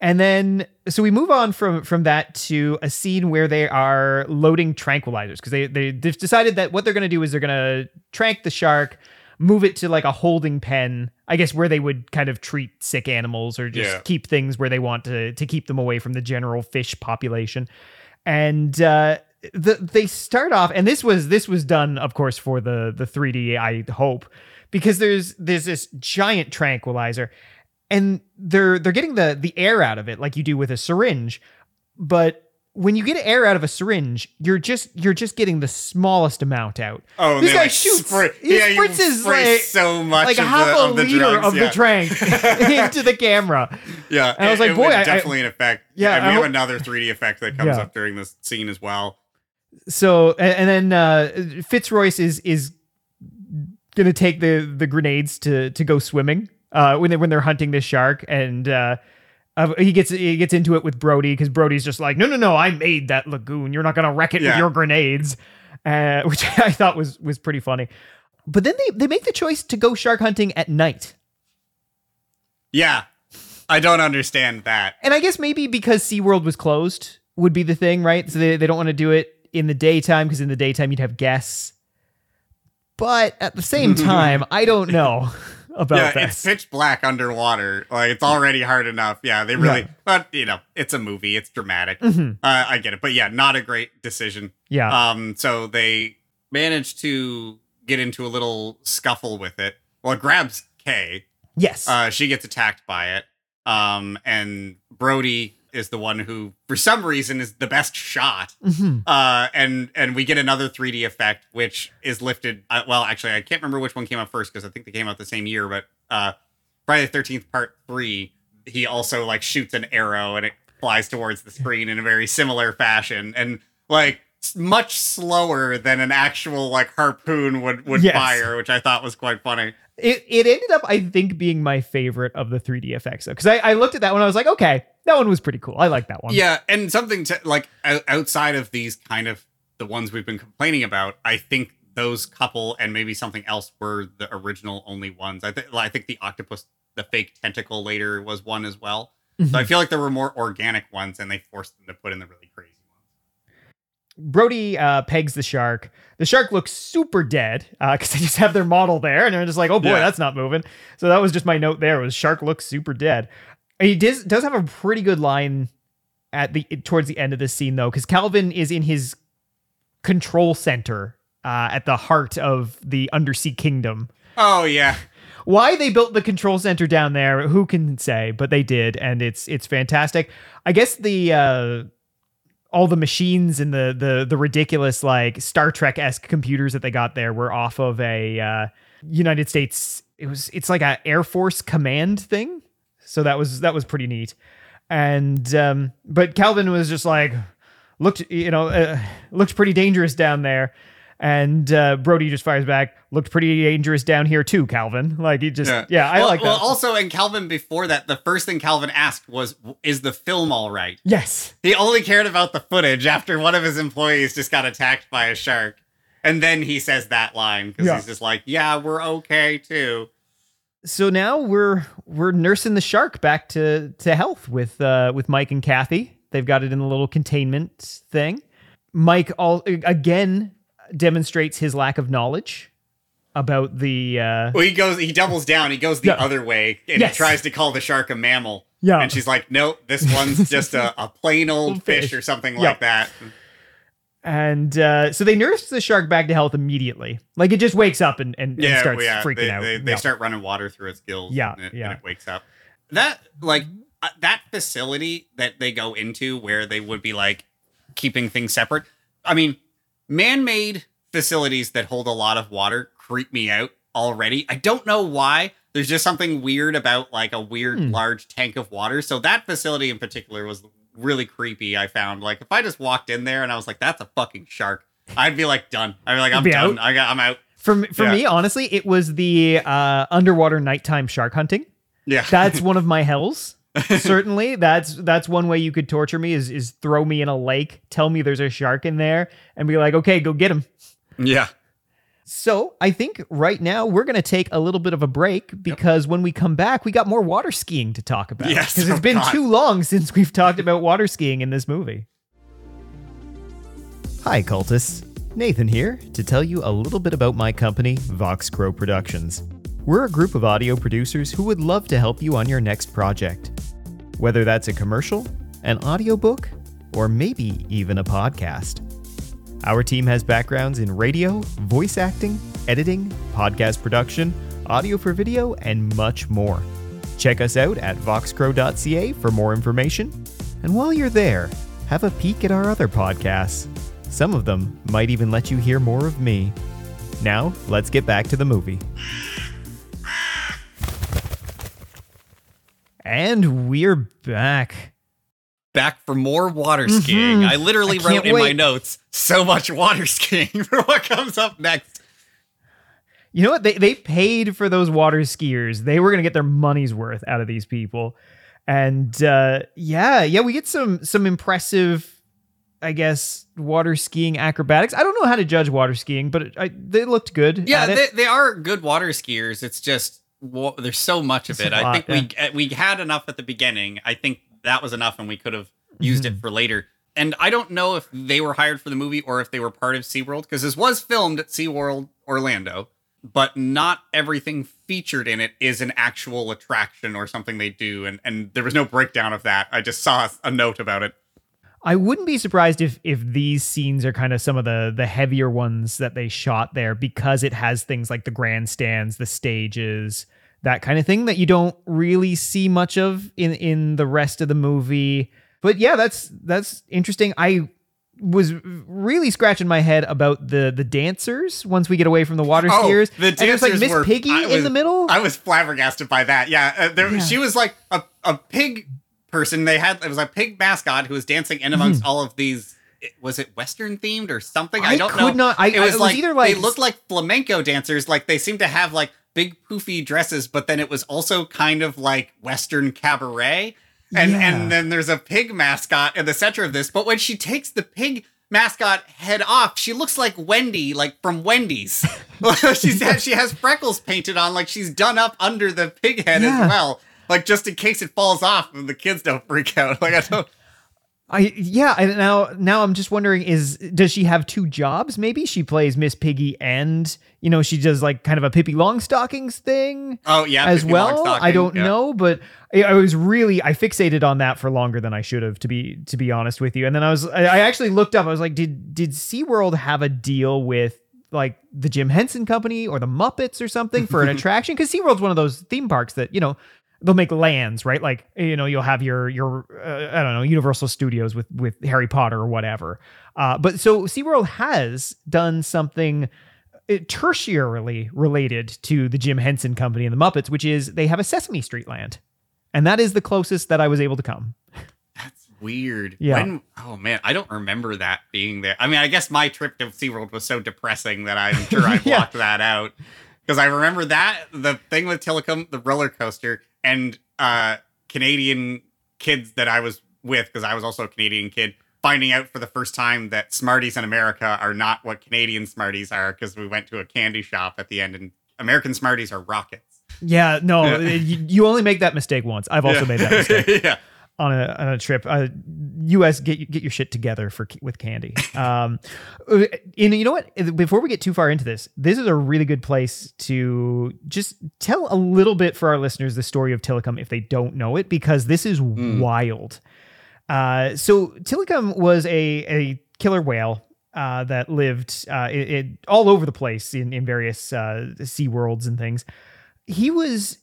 And then so we move on from from that to a scene where they are loading tranquilizers because they, they they've decided that what they're gonna do is they're gonna trank the shark, move it to like a holding pen, I guess where they would kind of treat sick animals or just Yeah. keep things where they want to to keep them away from the general fish population. And uh the, they start off and this was this was done of course for the the 3D I hope because there's there's this giant tranquilizer and they're they're getting the the air out of it like you do with a syringe but when you get air out of a syringe you're just you're just getting the smallest amount out Oh, this guy like, shoots spray- he yeah, spritzes like, so much like of half the- a of the liter drugs, of yeah. the trank into the camera Yeah. And I was like, it boy, was I- I- definitely an effect. Yeah, And I we have hope- another 3D effect that comes Yeah. up during this scene as well. so and, and then uh Fitzroyce is is gonna take the the grenades to to go swimming uh when they when they're hunting this shark. And uh he gets he gets into it with Brody because Brody's just like no no no I made that lagoon. You're not gonna wreck it with your grenades. Uh, which I thought was was pretty funny. But then they they make the choice to go shark hunting at night. Yeah. I don't understand that. and I guess maybe because SeaWorld was closed would be the thing right? So they, they don't want to do it in the daytime because in the daytime you'd have guests but at the same time I don't know about yeah, that it's pitch black underwater. Like it's already hard enough. Yeah, they really. Yeah. But you know, it's a movie. It's dramatic. Mhm. Uh, I get it. But yeah, not a great decision. yeah Um, so they managed to get into a little scuffle with it. Well, it grabs Kay. yes Uh, she gets attacked by it. Um, and Brody is the one who, for some reason, is the best shot. Mhm. Uh, and and we get another 3D effect, which is lifted. Uh, well, actually, I can't remember which one came out first because I think they came out the same year. But uh, Friday the Thirteenth Part Three, he also like shoots an arrow and it flies towards the screen in a very similar fashion, and like much slower than an actual like harpoon would would Yes. fire, which I thought was quite funny. It it ended up, I think, being my favorite of the 3D effects though, because I, I looked at that one, I was like, okay, that one was pretty cool. I like that one. Yeah, and something to like outside of these kind of the ones we've been complaining about, I think those couple and maybe something else were the original only ones. I think I think the octopus, the fake tentacle later was one as well. So Mm-hmm. I feel like there were more organic ones, and they forced them to put in the really crazy ones. Brody uh, pegs the shark. The shark looks super dead because they just have their model there, and they're just like, "Oh boy, Yeah. that's not moving." So that was just my note there. Was shark looks super dead. He does does have a pretty good line at the towards the end of this scene though, because Calvin is in his control center uh, at the heart of the undersea kingdom. Oh yeah. Why they built the control center down there, who can say? But they did, and it's it's fantastic. I guess the uh, all the machines and the the the ridiculous like Star Trek esque computers that they got there were off of a uh, United States. It was it's like a Air Force command thing. So that was that was pretty neat. And um, but Calvin was just like looked you know uh, looked pretty dangerous down there. And uh, Brody just fires back. Looked pretty dangerous down here too, Calvin. Like he just, yeah, I well, like that. Well, also, and Calvin before that, the first thing Calvin asked was, "Is the film all right?" yes, He only cared about the footage after one of his employees just got attacked by a shark, and then he says that line because Yeah. he's just like, "Yeah, we're okay too." So now we're we're nursing the shark back to to health with uh with Mike and Kathy. They've got it in a little containment thing. Mike all again demonstrates his lack of knowledge about the uh Well, he goes, he doubles down. He goes the Yeah. other way, and Yes. he tries to call the shark a mammal. Yeah. and she's like, "Nope, this one's just a, a plain old fish, Fish. or something Yeah. like that." And uh so they nurse the shark back to health immediately. Like it just wakes up and and, and starts well, yeah. freaking they, out. They, they Yeah. start running water through its gills. Yeah, and it, yeah. and it wakes up. That like uh, that facility that they go into where they would be like keeping things separate. I mean, man-made facilities that hold a lot of water creep me out already. I don't know why. There's just something weird about like a weird Hmm. large tank of water. So that facility in particular was really creepy. I found like if I just walked in there and I was like, "That's a fucking shark," I'd be like done. I'd be like, "I'm Be done. out? I got. I'm out." For for Yeah. me, honestly, it was the uh underwater nighttime shark hunting. Yeah, That's one of my hells. Certainly, that's that's one way you could torture me is is throw me in a lake, tell me there's a shark in there, and be like, okay, go get him. yeah. So I think right now we're gonna take a little bit of a break because when we come back, we got more water skiing to talk about. Yes, because it's oh been God. too long since we've talked about water skiing in this movie. Hi, cultists. Nathan here to tell you a little bit about my company, Vox Crow Productions. We're a group of audio producers who would love to help you on your next project. Whether that's a commercial, an audiobook, or maybe even a podcast. Our team has backgrounds in radio, voice acting, editing, podcast production, audio for video, and much more. Check us out at voxcrow.ca for more information. And while you're there, have a peek at our other podcasts. Some of them might even let you hear more of me. Now, let's get back to the movie. And we're back. Back for more water skiing. I literally Mm-hmm. I wrote in my notes so much water skiing for what comes up next. You know what? They they paid for those water skiers. They were gonna get their money's worth out of these people. And uh, yeah, yeah, we get some some impressive, I guess, water skiing acrobatics. I don't know how to judge water skiing, but it, I, they looked good. Yeah, they, they are good water skiers. It's just wa- there's so much of It's it. I lot, think we we had enough at the beginning. I think that was enough, and we could have used Mm-hmm. it for later. And I don't know if they were hired for the movie or if they were part of SeaWorld because this was filmed at SeaWorld Orlando, but not everything featured in it is an actual attraction or something they do. And and there was no breakdown of that. I just saw a note about it. I wouldn't be surprised if if these scenes are kind of some of the the heavier ones that they shot there because it has things like the grandstands, the stages, that kind of thing that you don't really see much of in in the rest of the movie. But yeah, that's that's interesting. I was really scratching my head about the the dancers once we get away from the water skiers. Oh, the and there's like Miss Piggy I in the middle. I was flabbergasted by that. Yeah, uh, there, Yeah. she was like a, a pig person. They had it was a pig mascot who was dancing in amongst all of these. Was it Western themed or something? I. I don't know. could not- I- it I- was it was like either, like- they looked like flamenco dancers. Like they seemed to have like big poofy dresses, but then it was also kind of like Western cabaret. And Yeah. and then there's a pig mascot in the center of this. But when she takes the pig mascot head off, she looks like Wendy, like from Wendy's. she's she has freckles painted on, like she's done up under the pig head Yeah. as well, like just in case it falls off and the kids don't freak out. Like I don't. I yeah, and now now I'm just wondering is does she have two jobs? Maybe she plays Miss Piggy and you know she does like kind of a Pippi Longstockings thing Oh yeah, as Pippi well. I don't yeah. know, but I, I was really I fixated on that for longer than I should have to be to be honest with you. And then I was I, I actually looked up. I was like, did did SeaWorld have a deal with like the Jim Henson Company or the Muppets or something for an attraction? Because SeaWorld's one of those theme parks that you know they'll make lands, right? Like you know, you'll have your your uh, I don't know Universal Studios with with Harry Potter or whatever. Uh, but so SeaWorld has done something uh, tertiarily related to the Jim Henson Company and the Muppets, which is they have a Sesame Street land, and that is the closest that I was able to come. That's weird. Yeah. When, oh man, I don't remember that being there. I mean, I guess my trip to SeaWorld was so depressing that I'm sure I Yeah. blocked that out. Because I remember that, the thing with Tilikum, the roller coaster, and uh Canadian kids that I was with, because I was also a Canadian kid, finding out for the first time that Smarties in America are not what Canadian Smarties are, because we went to a candy shop at the end and American Smarties are rockets. Yeah, no, you, only make that mistake once. I've also Yeah. made that mistake. yeah. On a on a trip. Uh, U.S. get get your shit together for with candy. Um, and you know what? Before we get too far into this, this is a really good place to just tell a little bit for our listeners the story of Tilikum if they don't know it, because this is wild. Uh, so Tilikum was a a killer whale. Uh, that lived uh, it, it, all over the place in, in various uh, sea worlds and things. He was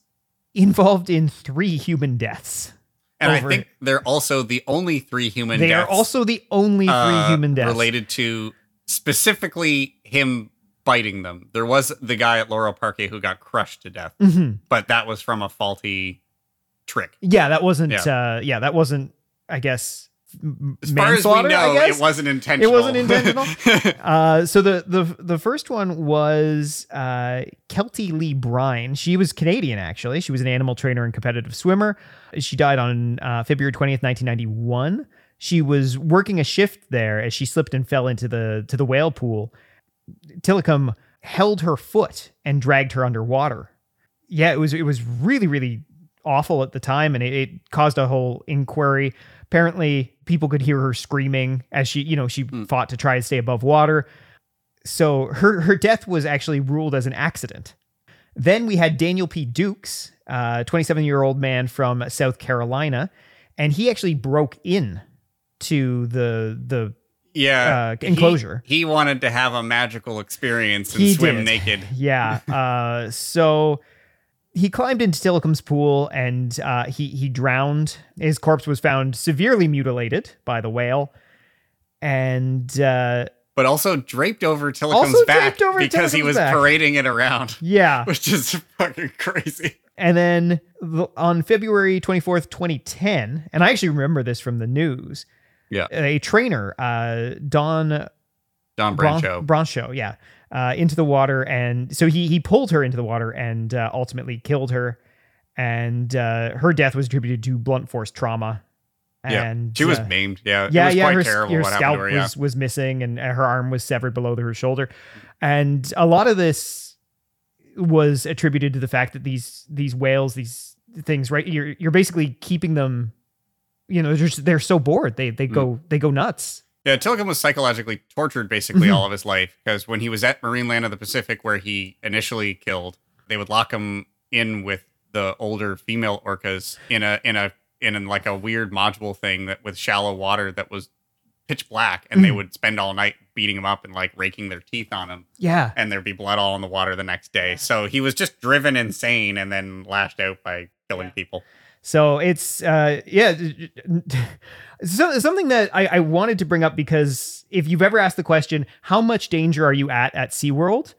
involved in three human deaths. And I think they're also the only three human They deaths. are also the only three uh, human deaths. related to specifically him biting them. There was the guy at Loro Parque who got crushed to death, Mhm. but that was from a faulty trick. Yeah, that wasn't. Yeah. Uh, yeah, that wasn't. I guess As far as we know, it wasn't intentional. It wasn't intentional. uh, so the the the first one was uh, Keltie Lee Byrne. She was Canadian, actually. She was an animal trainer and competitive swimmer. She died on uh, February twentieth, nineteen ninety one. She was working a shift there as she slipped and fell into the to the whale pool. Tilikum held her foot and dragged her underwater. Yeah, it was it was really really awful at the time, and it, it caused a whole inquiry. Apparently, people could hear her screaming as she you know she fought to try and stay above water. So her her death was actually ruled as an accident. Then we had Daniel P. Dukes, a 27 year old man from South Carolina, and he actually broke in to the the yeah, uh, enclosure. He, he wanted to have a magical experience and He swim did. naked. yeah. Uh, so he climbed into Tilikum's pool and uh, he he drowned. His corpse was found severely mutilated by the whale, and uh, But also draped over Tilikum's back over because he was back. parading it around, yeah. which is fucking crazy. And then on February 24th, 2010, and I actually remember this from the news. Yeah. A trainer, uh, Dawn Dawn Bron- Brancheau. Broncho, yeah, uh, into the water, and so he he pulled her into the water and uh, ultimately killed her, and uh, her death was attributed to blunt force trauma. yeah, And she was uh, maimed. Yeah, yeah, it was yeah, quite her, terrible her what happened scalp her. Yeah. was was missing, and her arm was severed below her shoulder, and a lot of this was attributed to the fact that these these whales, these things, right? You're you're basically keeping them, you know, they're just, they're so bored, they they go Mm. they go nuts. Yeah, Tilikum was psychologically tortured basically Mhm. all of his life because when he was at Marine Land of the Pacific, where he initially killed, they would lock him in with the older female orcas in a in a in like a weird module thing that with shallow water that was pitch black, and they Mhm. would spend all night beating him up and like raking their teeth on him, Yeah, and there'd be blood all in the water the next day. So he was just driven insane and then lashed out by killing people. So it's uh yeah so, something that I, I wanted to bring up because if you've ever asked the question, how much danger are you at at SeaWorld?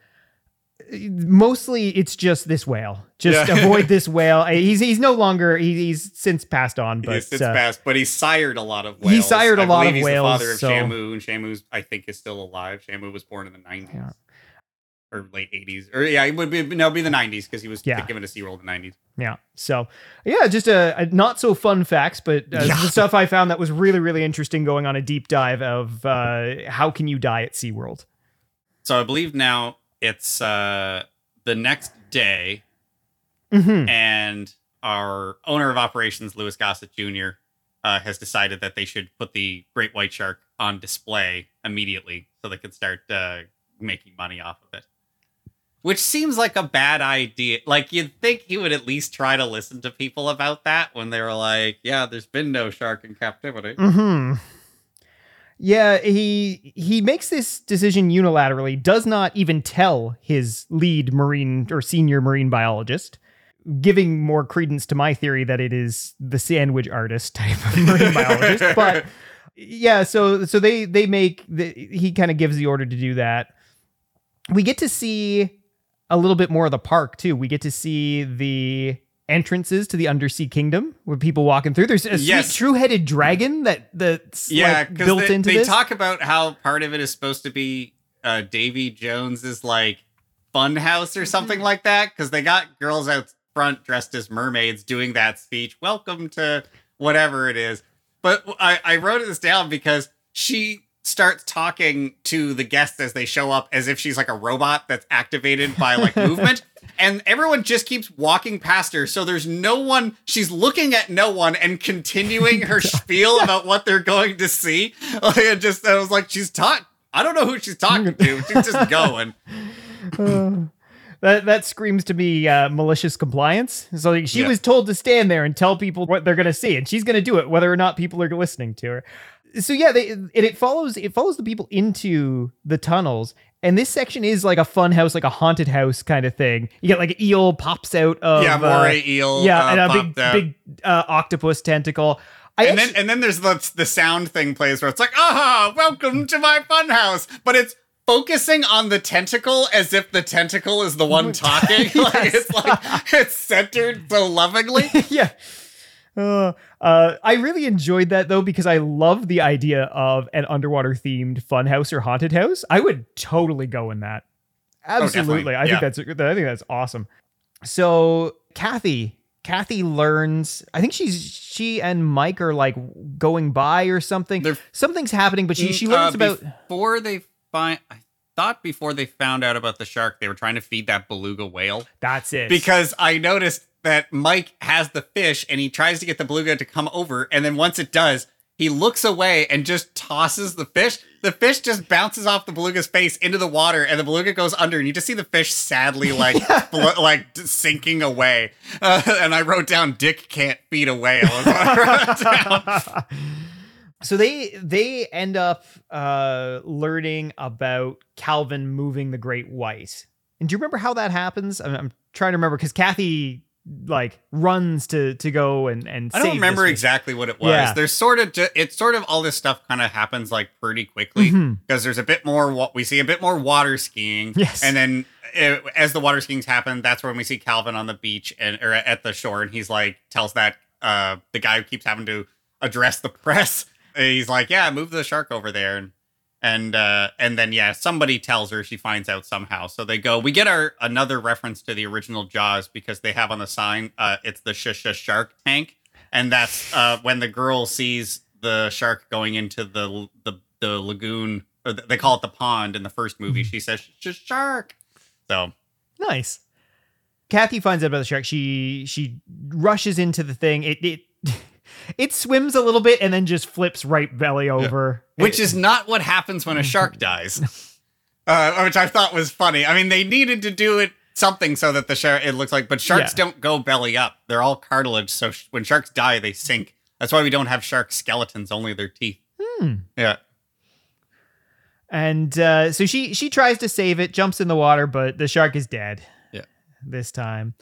Mostly it's just this whale. Just Yeah. avoid this whale. He's he's no longer he, he's since passed on, but He's since uh, passed, but he sired a lot of whales. He sired a I lot of he's whales, The father of so- Shamu, and Shamu's I think is still alive. Shamu was born in the nineties Yeah. Or late eighties, or yeah, it would be no, it'd be the nineties because he was Yeah. given to SeaWorld in the nineties. Yeah. So, yeah, just a, a not so fun facts, but uh, Yeah. the stuff I found that was really, really interesting going on a deep dive of uh, how can you die at SeaWorld. So I believe now it's uh the next day, Mm-hmm. and our owner of operations, Louis Gossett Jr., uh, has decided that they should put the great white shark on display immediately so they can start uh, making money off of it. Which seems like a bad idea. Like you'd think he would at least try to listen to people about that when they were like, "Yeah, there's been no shark in captivity." Hmm. Yeah, he he makes this decision unilaterally. Does not even tell his lead marine or senior marine biologist, giving more credence to my theory that it is the sandwich artist type of marine biologist. But yeah, so so they they make the, he kind of gives the order to do that. We get to see a little bit more of the park too. We get to see the entrances to the undersea kingdom with people walking through. There's a Yes. true-headed dragon that that's Yeah, like, built they, into they this. talk about how part of it is supposed to be uh, Davy Jones's like fun house or something Mm-hmm. like that. Because they got girls out front dressed as mermaids doing that speech. Welcome to whatever it is. But I, I wrote this down because she starts talking to the guests as they show up as if she's like a robot that's activated by like movement. And everyone just keeps walking past her. So there's no one, she's looking at no one and continuing her spiel about what they're going to see. Like, it just, I was like, she's talking. I don't know who she's talking to. She's just going. that that screams to me uh, malicious compliance. So like, she Yeah. was told to stand there and tell people what they're going to see, and she's going to do it whether or not people are listening to her. So yeah, they it, it follows it follows the people into the tunnels, and this section is like a fun house, like a haunted house kind of thing. You get like an eel pops out of Yeah, uh, moray eel, yeah, uh, and a big out. big uh, octopus tentacle. I And then, and then there's the, the sound thing plays where it's like, aha, welcome to my fun house, But it's focusing on the tentacle as if the tentacle is the one talking. like it's like it's centered so lovingly. yeah. Uh, uh, I really enjoyed that though because I love the idea of an underwater themed fun house or haunted house. I would totally go in that. Absolutely, definitely. I Yeah. think that's I think that's awesome. So Kathy, Kathy learns. I think she's she and Mike are like going by or something. They're- Something's happening, but she she Uh, learns about. before they find. I thought before they found out about the shark, they were trying to feed that beluga whale. That's it. because I noticed that Mike has the fish and he tries to get the beluga to come over, and then once it does, he looks away and just tosses the fish. The fish just bounces off the beluga's face into the water, and the beluga goes under, and you just see the fish sadly like blo- like sinking away. Uh, and I wrote down, "Dick can't feed a whale." so they they end up uh learning about Calvin moving the great white. And do you remember how that happens? I'm, I'm trying to remember because Kathy like runs to to go and and I don't remember exactly what it was. Yeah. There's sort of ju- it's sort of all this stuff kind of happens like pretty quickly because there's a bit more what we see a bit more water skiing. Yes. And then uh, as the water skiing's happen, that's when we see Calvin on the beach and or at the shore and he's like tells that uh the guy who keeps having to address the press. He's like, "Yeah, move the shark over there." And and uh and then yeah, somebody tells her she finds out somehow. So they go. We get our another reference to the original Jaws because they have on the sign uh it's the shush shush shark tank and that's uh, when the girl sees the shark going into the the, the lagoon. Or they call it the pond in the first movie. She says "Sh- shark. So Nice. Kathy finds out about the shark. She she rushes into the thing. It it it swims a little bit and then just flips right belly over. which is not what happens when a shark dies. Uh, which I thought was funny. I mean, they needed to do it something so that the shark it looks like, but sharks Yeah. don't go belly up. They're all cartilage. So sh- when sharks die, they sink. That's why we don't have shark skeletons, only their teeth. Hmm. Yeah. And uh, so she she tries to save it, jumps in the water, but the shark is dead. Yeah. This time.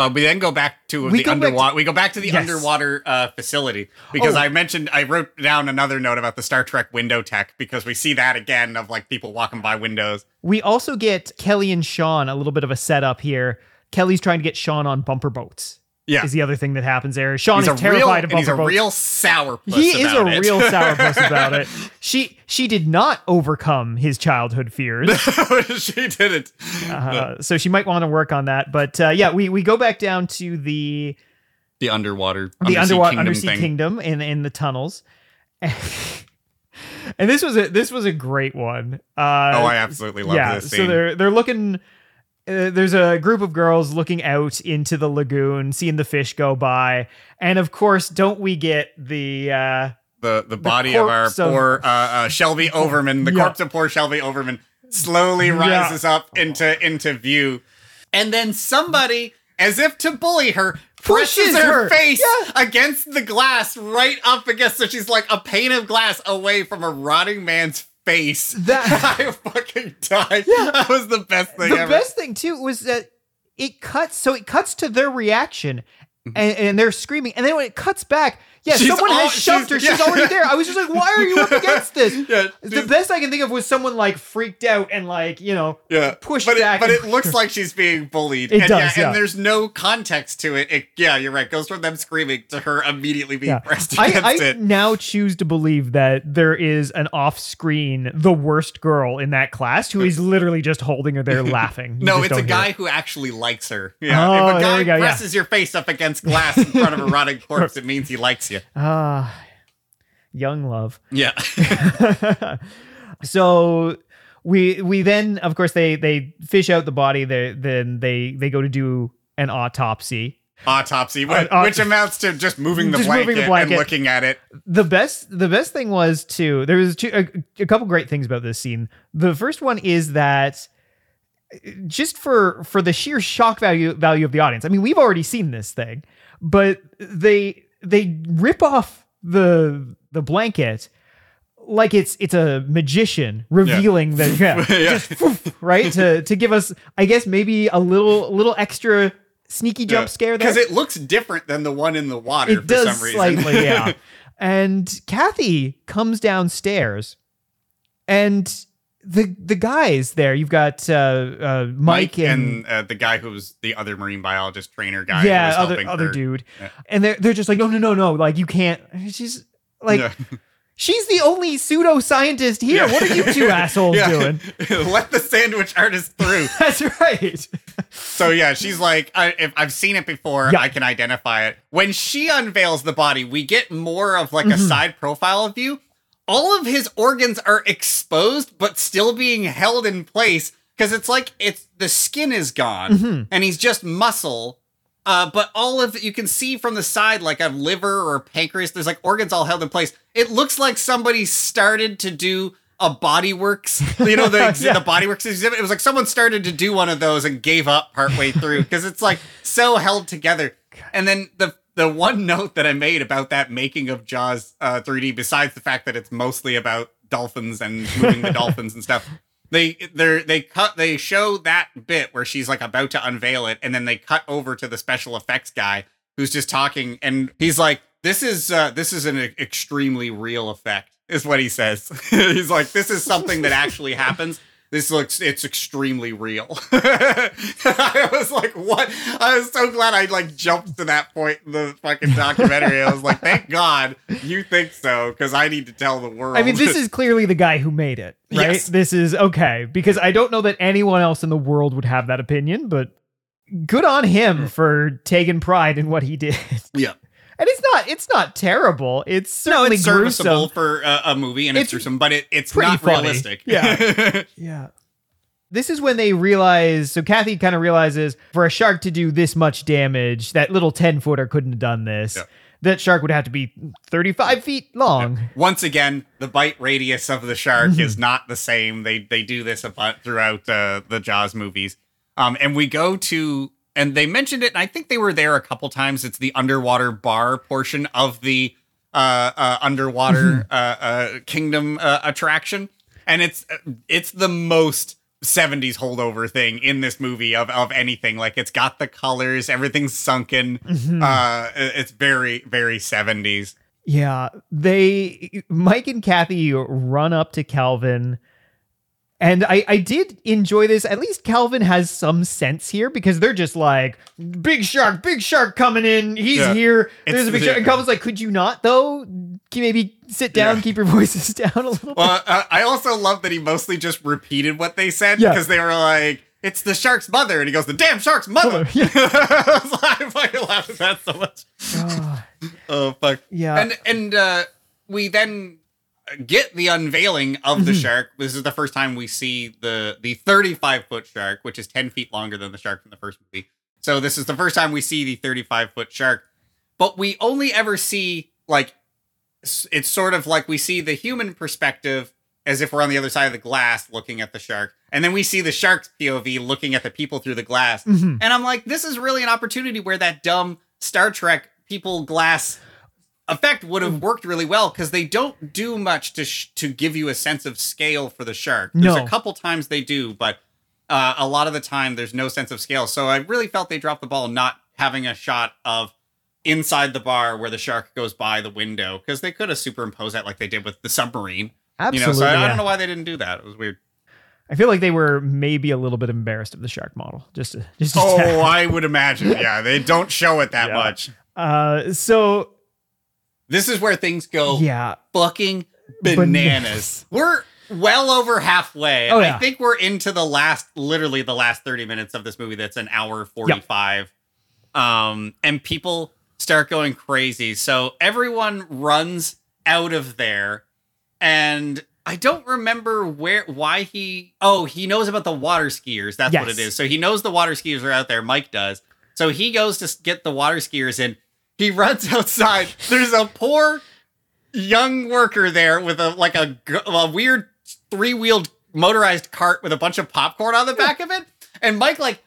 Uh, we then go back to We the back to- underwater. we go back to the Yes. underwater uh, facility because Oh. I mentioned I wrote down another note about the Star Trek window tech because we see that again of like people walking by windows. We also get Kelly and Sean a little bit of a setup here. Kelly's trying to get Sean on bumper boats. Yeah. Is the other thing that happens there. Sean he's is a real, terrified of and he's bumper a boats. real sourpuss. he is a it. real sourpuss about it. She she did not overcome his childhood fears. she didn't. Uh, so she might want to work on that. But uh, yeah, we, we go back down to the The underwater, the underwater kingdom undersea thing. kingdom in in the tunnels. and this was a this was a great one. Uh, Oh, I absolutely love yeah, this so they're they're looking uh, there's a group of girls looking out into the lagoon, seeing the fish go by, and of course, don't we get the uh, the the body of our of- poor uh, uh, Shelby Overman, the Yeah. corpse of poor Shelby Overman, slowly rises up into into view, and then somebody, as if to bully her, pushes Pushes her, her. face Yeah. against the glass, right up against. So she's like a pane of glass away from a rotting man's face. That- I fucking died. That was the best thing the ever. best thing too was that it cuts so it cuts to their reaction and, and they're screaming and then when it cuts back yeah. She's someone all- has shoved her she's- she's yeah. already there i was just like why are you up against this Yeah, the best i can think of was someone like freaked out and like you know Yeah, pushed but back It, but it looks like she's being bullied. It and, does, yeah, yeah. and there's no context to it. it. Yeah, you're right. Goes from them screaming to her immediately being yeah. pressed I, against I it. now choose to believe that there is an off-screen the worst girl in that class who is literally just holding her there laughing You No, it's a guy it. who actually likes her. Yeah, Oh, if a oh, guy we go, presses your face up against glass in front of a rotting corpse, it means he likes you. ah young love Yeah, so we we then of course they they fish out the body they then they they go to do an autopsy autopsy, wh- Uh, which amounts to just moving the, Just blanket, moving the blanket. and looking at it. the best the best thing was too there was two, a, a couple great things about this scene the first one is that just for for the sheer shock value value of the audience i mean we've already seen this thing but they they rip off the the blanket like it's it's a magician revealing the yeah, Yeah. just right to to give us i guess maybe a little little extra sneaky jump scare there because it looks different than the one in the water it for does some reason. slightly, yeah. And Kathy comes downstairs, and the the guys there. You've got uh, uh, Mike, Mike and, and uh, the guy who was the other marine biologist trainer guy. yeah, other other her. dude, Yeah. and they're they're just like, no, no, no, no, like you can't. She's like, Yeah. she's the only pseudo scientist here. Yeah. What are you two assholes doing? Let the sandwich artist through. That's right. So yeah, she's like, I, if I've seen it before. I can identify it. When she unveils the body, we get more of like a Mm-hmm. side profile view. All of his organs are exposed, but still being held in place because it's like it's the skin is gone Mm-hmm. and he's just muscle. Uh, but all of you can see from the side, like a liver or pancreas, there's like organs all held in place. It looks like somebody started to do a Bodyworks, you know, the, Yeah. the Bodyworks exhibit. It was like someone started to do one of those and gave up partway through because it's like so held together. And then the the one note that I made about that making of Jaws uh, 3D, besides the fact that it's mostly about dolphins and moving the dolphins and stuff, they they they cut they show that bit where she's like about to unveil it, and then they cut over to the special effects guy who's just talking, and he's like, "This is uh, this is an extremely real effect," is what he says. he's like, "This is something that actually happens." This looks it's extremely real. I was like, what? I was so glad I like jumped to that point in the fucking documentary. I was like, thank God you think so, because I need to tell the world. I mean, this is clearly the guy who made it, right? Yes. This is okay because I don't know that anyone else in the world would have that opinion, but good on him mm. for taking pride in what he did. yeah. And it's not it's not terrible. It's No, certainly it's serviceable gruesome. for a, a movie and it's, It's gruesome, but it, it's not funny. realistic. Yeah. Yeah. This is when they realize so Kathy kind of realizes for a shark to do this much damage, that little 10 footer couldn't have done this. Yeah. That shark would have to be 35 feet long. Once again, the bite radius of the shark is not the same. They they do this throughout uh, the Jaws movies. Um, and we go to and they mentioned it. And I think they were there a couple times. It's the underwater bar portion of the uh, uh, underwater uh, uh, kingdom uh, attraction, and it's it's the most 70s holdover thing in this movie of of anything. Like it's got the colors, everything's sunken. Uh, it's very very 70s. Yeah, they Mike and Kathy run up to Calvin. And I, I did enjoy this. At least Calvin has some sense here because they're just like, big shark, big shark coming in. He's Yeah. here. There's It's- a big shark. And. Calvin's like, could you not, though? Can you maybe sit down, Yeah. keep your voices down a little bit? Well, uh, I also love that he mostly just repeated what they said Yeah. because they were like, "It's the shark's mother," and he goes, "The damn shark's mother." Yeah. I was like, I fucking laughed at that so much. Oh fuck. Yeah. And and uh, we then get the unveiling of the Mhm. shark. This is the first time we see the the 35 foot shark, which is 10 feet longer than the shark from the first movie. So this is the first time we see the 35 foot shark, but we only ever see like it's sort of like we see the human perspective as if we're on the other side of the glass looking at the shark, and then we see the shark's POV looking at the people through the glass. Mhm. And I'm like, this is really an opportunity where that dumb Star Trek people glass effect would have worked really well because they don't do much to sh- to give you a sense of scale for the shark. There's No. a couple times they do, but uh, a lot of the time there's no sense of scale. So I really felt they dropped the ball not having a shot of inside the bar where the shark goes by the window because they could have superimposed that like they did with the submarine. Absolutely. you know, so I, I don't know why they didn't do that. It was weird. I feel like they were maybe a little bit embarrassed of the shark model. Just to, just to Oh, I would imagine. Yeah, they don't show it that Yeah. much. uh so This is where things go yeah. fucking Bananas. bananas. We're well over halfway. Oh, yeah. I think we're into the last, literally the last 30 minutes of this movie that's an hour 45. Um, and people start going crazy. So everyone runs out of there. And I don't remember where, why he, oh, he knows about the water skiers. That's what it is. So he knows the water skiers are out there. Mike does. So he goes to get the water skiers in. He runs outside. There's a poor young worker there with a like a, a weird three wheeled motorized cart with a bunch of popcorn on the back of it, and Mike like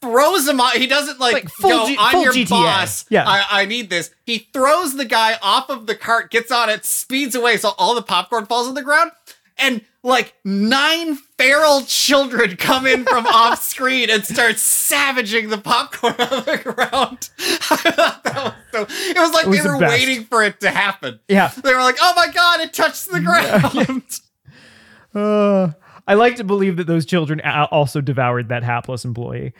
throws him on. He doesn't like, Like full go, G- I'm full your GTA." boss. Yeah. I, I need this. He throws the guy off of the cart, gets on it, speeds away, so all the popcorn falls on the ground. And like nine feral children come in from off screen and start savaging the popcorn on the ground. I thought that was so. It was like It was they were best. waiting for it to happen. Yeah. They were like, "Oh my god, it touched the ground." Uh, I like to believe that those children a- also devoured that hapless employee.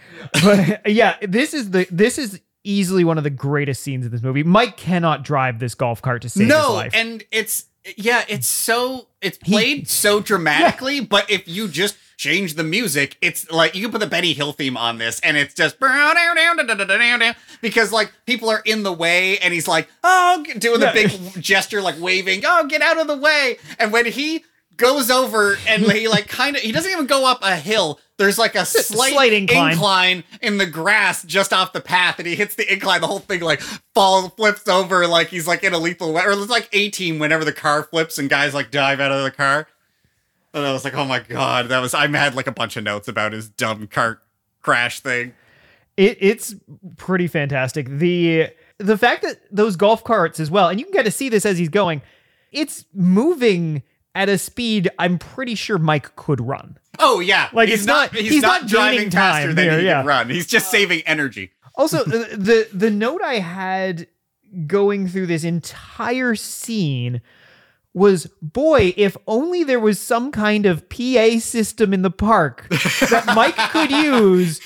But yeah, this is the this is easily one of the greatest scenes in this movie. Mike cannot drive this golf cart to save his no, life. and it's yeah, it's so it's played so dramatically, but if you just change the music, it's like you can put the Benny Hill theme on this, and it's just because like people are in the way, and he's like, oh, doing the Yeah. big gesture, like waving, oh, get out of the way, and when he goes over and he like kind of he doesn't even go up a hill there's like a slight, Slight incline. incline in the grass just off the path and he hits the incline the whole thing like falls flips over like he's like in a lethal way or it's like 18 whenever the car flips and guys like dive out of the car and i was like oh my god that was i had like a bunch of notes about his dumb cart crash thing It it's pretty fantastic. The the fact that those golf carts as well, and you can kind of see this as he's going, it's moving at a speed I'm pretty sure Mike could run. oh yeah Like, he's it's not- he's, he's not, not driving faster than here, he yeah. can run he's just saving energy Also, the, uh, the the note I had going through this entire scene was boy, if only there was some kind of PA system in the park that Mike could use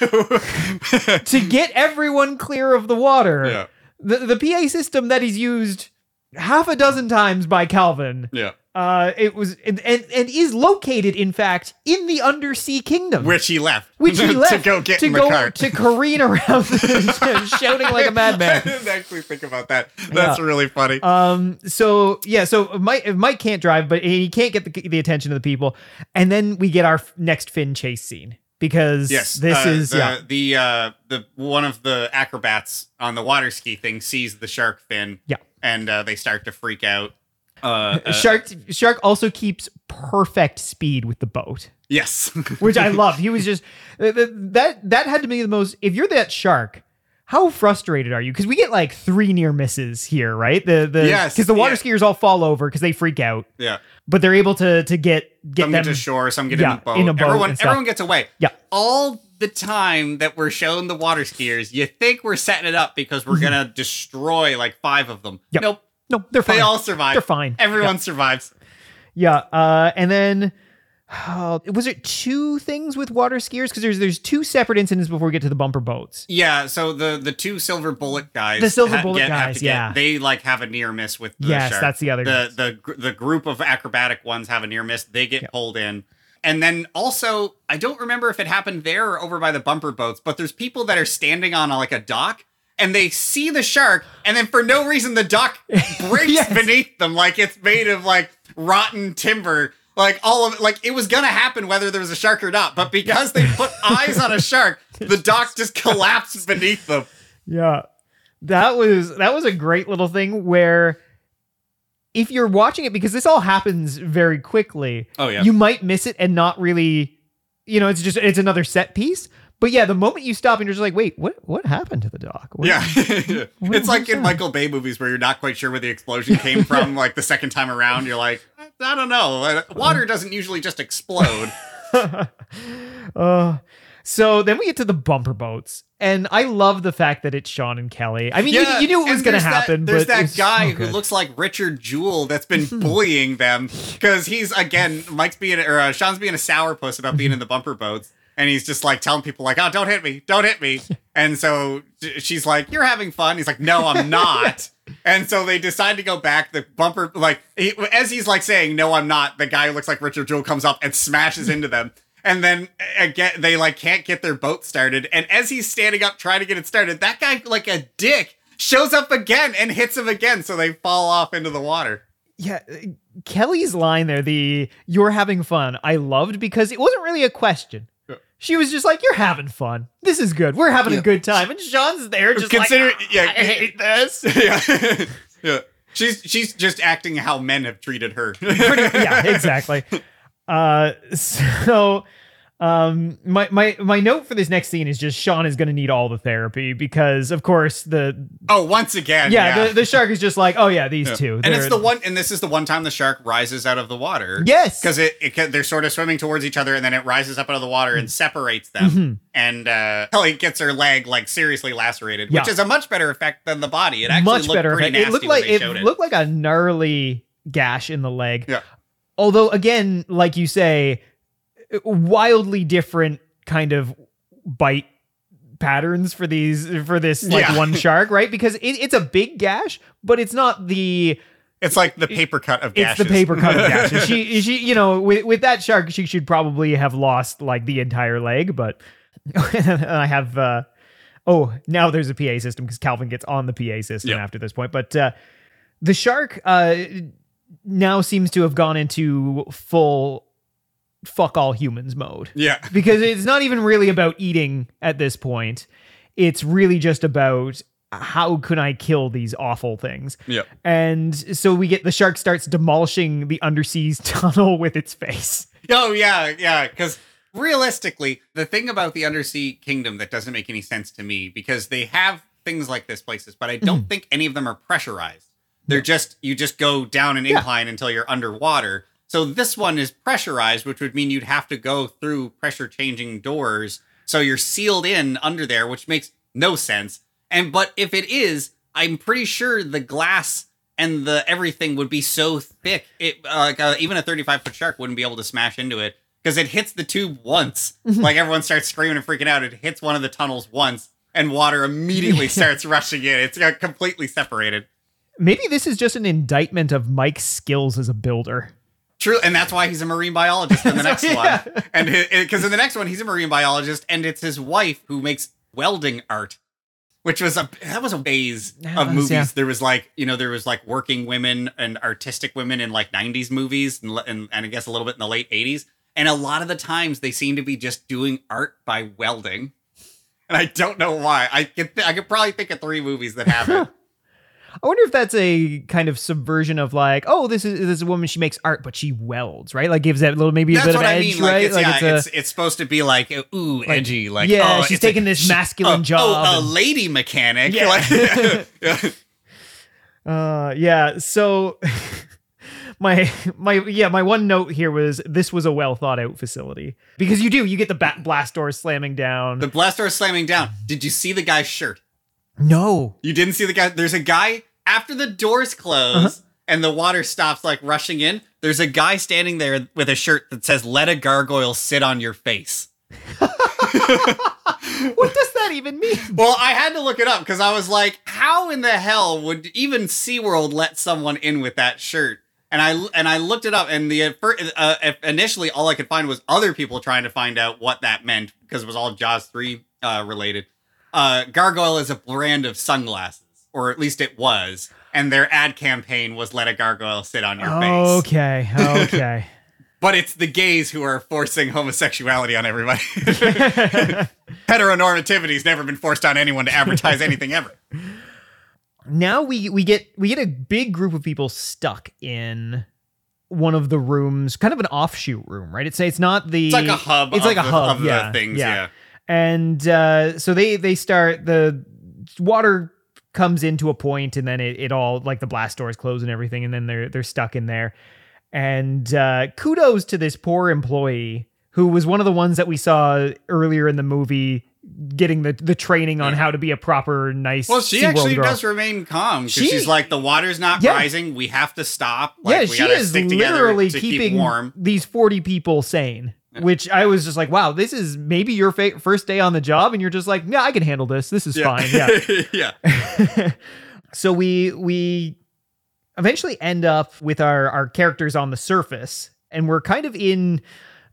to get everyone clear of the water. Yeah. The the PA system that is used half a dozen times by Calvin. yeah Uh, it was and, and and is located, in fact, in the undersea kingdom, which he left which he left to go get to in the go cart to careen around, shouting like a I madman. didn't actually think about that. That's Yeah. really funny. Um. So yeah. So Mike Mike can't drive, but he can't get the, the attention of the people, and then we get our f- next fin chase scene because yes, this uh, is the, yeah the uh the one of the acrobats on the water ski thing sees the shark fin. Yeah. and uh, they start to freak out. Uh, uh, Shark Shark also keeps perfect speed with the boat, Yes, which I love. He was just th- that that had to be the most. If you're that shark. How frustrated are you? Because we get like three near misses here, right? The the Yes, because the water yeah. skiers all fall over because they freak out, yeah. but they're able to to get get Some them get to shore, some get yeah, in, a boat. in a boat Everyone, everyone gets away. Yeah. all the time that we're shown the water skiers, you think we're setting it up because we're gonna destroy like five of them. Mm-hmm. Yep. Nope, No, they're fine. they all survive. They're fine. Everyone Yeah. survives. Yeah, uh, and then uh, was it two things with water skiers? Because there's there's two separate incidents before we get to the bumper boats. Yeah, so the the two silver bullet guys, The silver ha- bullet get- guys, get- yeah. they like have a near miss with the Yes, shark. that's the other The guys. the the group of acrobatic ones have a near miss. They get pulled in, and then also I don't remember if it happened there or over by the bumper boats, but there's people that are standing on like a dock. And they see the shark, and then for no reason the dock breaks Yes. beneath them, like it's made of like rotten timber. Like all of like it was gonna happen whether there was a shark or not, but because they put eyes on a shark, the dock just collapsed beneath them. Yeah. That was that was a great little thing where if you're watching it because this all happens very quickly, Oh, yeah. you might miss it and not really you know, it's just it's another set piece. But yeah, the moment you stop and you're just like, wait, what what happened to the dock? What- Yeah. it's like in that? Michael Bay movies where you're not quite sure where the explosion came from, like the second time around, you're like, I don't know. Uh, Water doesn't usually just explode. Uh, so then we get to the bumper boats, and I love the fact that it's Sean and Kelly. I mean, you, you knew it was going to there's that- happen. there's that guy so who looks like Richard Jewell that's been bullying them because he's again Mike's being or uh, Sean's being a sourpuss about being in the bumper boats, and he's just like telling people like, "Oh, don't hit me, don't hit me," and so she's like, "You're having fun." He's like, "No, I'm not." And so they decide to go back. The bumper, like, he, as he's like saying, "No, I'm not," the guy who looks like Richard Jewell comes up and smashes into them. And then again, they like can't get their boat started. And as he's standing up trying to get it started, that guy, like a dick, shows up again and hits him again. So they fall off into the water. yeah, uh, Kelly's line there, the "You're having fun," I loved because it wasn't really a question. She was just like, "You're having fun. This is good. We're having Yeah. a good time." And Sean's there, just Consider- like, yeah. "I hate this." yeah, yeah. She's she's just acting how men have treated her. yeah, exactly. Uh, so, um, my my my note for this next scene is just Sean is going to need all the therapy because, of course, the Oh, once again, yeah, The, the shark is just like, oh yeah, these Yeah. two, and it's the one, and this is the one time the shark rises out of the water. Yes. because it, it they're sort of swimming towards each other, and then it rises up out of the water and separates them. Mhm. And uh, Kelly gets her leg like seriously lacerated, Yeah. which is a much better effect than the body. It actually much looked better. pretty effect. It looked like it it. looked like a gnarly gash in the leg. Yeah. Although, again, like you say, wildly different kind of bite patterns for these for this like Yeah. one shark, right? Because it, it's a big gash, but it's not the It's like the paper cut of gashes. it's the paper cut of gashes. She she you know with with that shark she should probably have lost like the entire leg, but I have uh oh now there's a PA system because Calvin gets on the PA system Yeah. after this point, but uh the shark uh now seems to have gone into full fuck all humans mode yeah. because it's not even really about eating at this point. It's really just about how can I kill these awful things. Yeah. And so we get the shark starts demolishing the undersea tunnel with its face. Oh yeah, yeah. Because realistically, the thing about the undersea kingdom that doesn't make any sense to me because they have things like this places, but I don't Mm-hmm. think any of them are pressurized. They're just you just go down an Yeah. incline until you're underwater. So this one is pressurized, which would mean you'd have to go through pressure changing doors. So you're sealed in under there, which makes no sense. And but if it is, I'm pretty sure the glass and the everything would be so thick, it uh, like uh, even a 35 foot shark wouldn't be able to smash into it because it hits the tube once. like everyone starts screaming and freaking out. It hits one of the tunnels once, and water immediately starts rushing in. It's uh, completely separated. Maybe this is just an indictment of Mike's skills as a builder. True, and that's why he's a marine biologist in the next Yeah. one. And because in the next one he's a marine biologist, and it's his wife who makes welding art, which was a that was a phase That of was, movies. yeah. There was like you know there was like working women and artistic women in like '90s movies, and, and and I guess a little bit in the late '80s. And a lot of the times they seem to be just doing art by welding, and I don't know why. I could th- I could probably think of three movies that have it. I wonder if that's a kind of subversion of like, oh, this is this is a woman. She makes art, but she welds, right? Like gives that little maybe a bit of I edge, mean. Like, right? it's, yeah, a- it's, it's supposed to be like ooh edgy, like yeah, oh, she's it's a- taking this masculine oh, job Oh, a and- lady mechanic. Yeah. Like, yeah. Uh, yeah. So my my yeah my one note here was this was a well thought out facility because you do you get the bat blast door slamming down. The blast door slamming down. Did you see the guy's shirt? No. You didn't see the guy. There's a guy after the doors close Uh-huh. and the water stops like rushing in. There's a guy standing there with a shirt that says "Let a gargoyle sit on your face." What does that even mean? Well, I had to look it up because I was like, how in the hell would even SeaWorld let someone in with that shirt? And I and I looked it up, and the uh, fir- uh, initially all I could find was other people trying to find out what that meant because it was all Jaws three uh, related. Uh, Gargoyle is a brand of sunglasses, or at least it was. and their ad campaign was "Let a gargoyle sit on your face." Okay, okay. But it's the gays who are forcing homosexuality on everybody. Heteronormativity's never been forced on anyone to advertise anything ever. now we we get we get a big group of people stuck in one of the rooms, kind of an offshoot room, right? It's it's not the It's like a hub. It's of like a the, hub, of the yeah, things. Yeah. And uh, so they they start the water comes into a point and then it, it all like the blast doors close and everything and then they're they're stuck in there and uh, kudos to this poor employee who was one of the ones that we saw earlier in the movie getting the the training on Yeah. how to be a proper nice Well, she actually girl. does remain calm because She- she's like, the water's not Yeah. rising. We have to stop. Like, yeah, we she is literally keeping keep warm. these 40 people sane. Which I was just like, wow, this is maybe your fa- first day on the job, and you're just like, yeah, I can handle this. This is fine. Yeah. yeah. so we we eventually end up with our our characters on the surface, and we're kind of in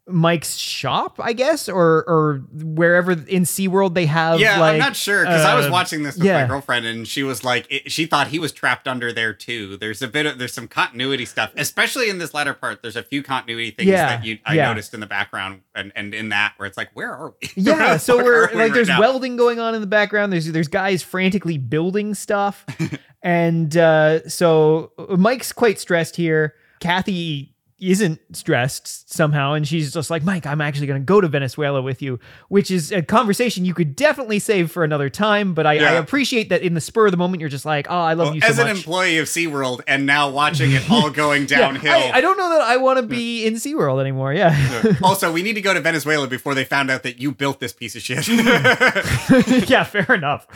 Mike's shop, I guess, or or wherever in SeaWorld they have. Yeah, like, I'm not sure because I was uh, watching this with yeah. my girlfriend, and she was like, it, she thought he was trapped under there too. There's a bit of there's some continuity stuff, especially in this latter part. There's a few continuity things Yeah, that you I yeah. noticed in the background and and in that where it's like, where are we? Yeah, so we're we like right there's now? welding going on in the background. There's there's guys frantically building stuff. and uh so Mike's quite stressed here. Kathy isn't stressed somehow and she's just like, "Mike, I'm actually going to go to Venezuela with you," which is a conversation you could definitely save for another time, but I, I appreciate that in the spur of the moment you're just like, "Oh, I love Well, you so as much." an employee of SeaWorld and now watching it all going Yeah, downhill. I, I don't know that I want to be in SeaWorld anymore. Yeah. also, we need to go to Venezuela before they found out that you built this piece of shit. yeah, fair enough.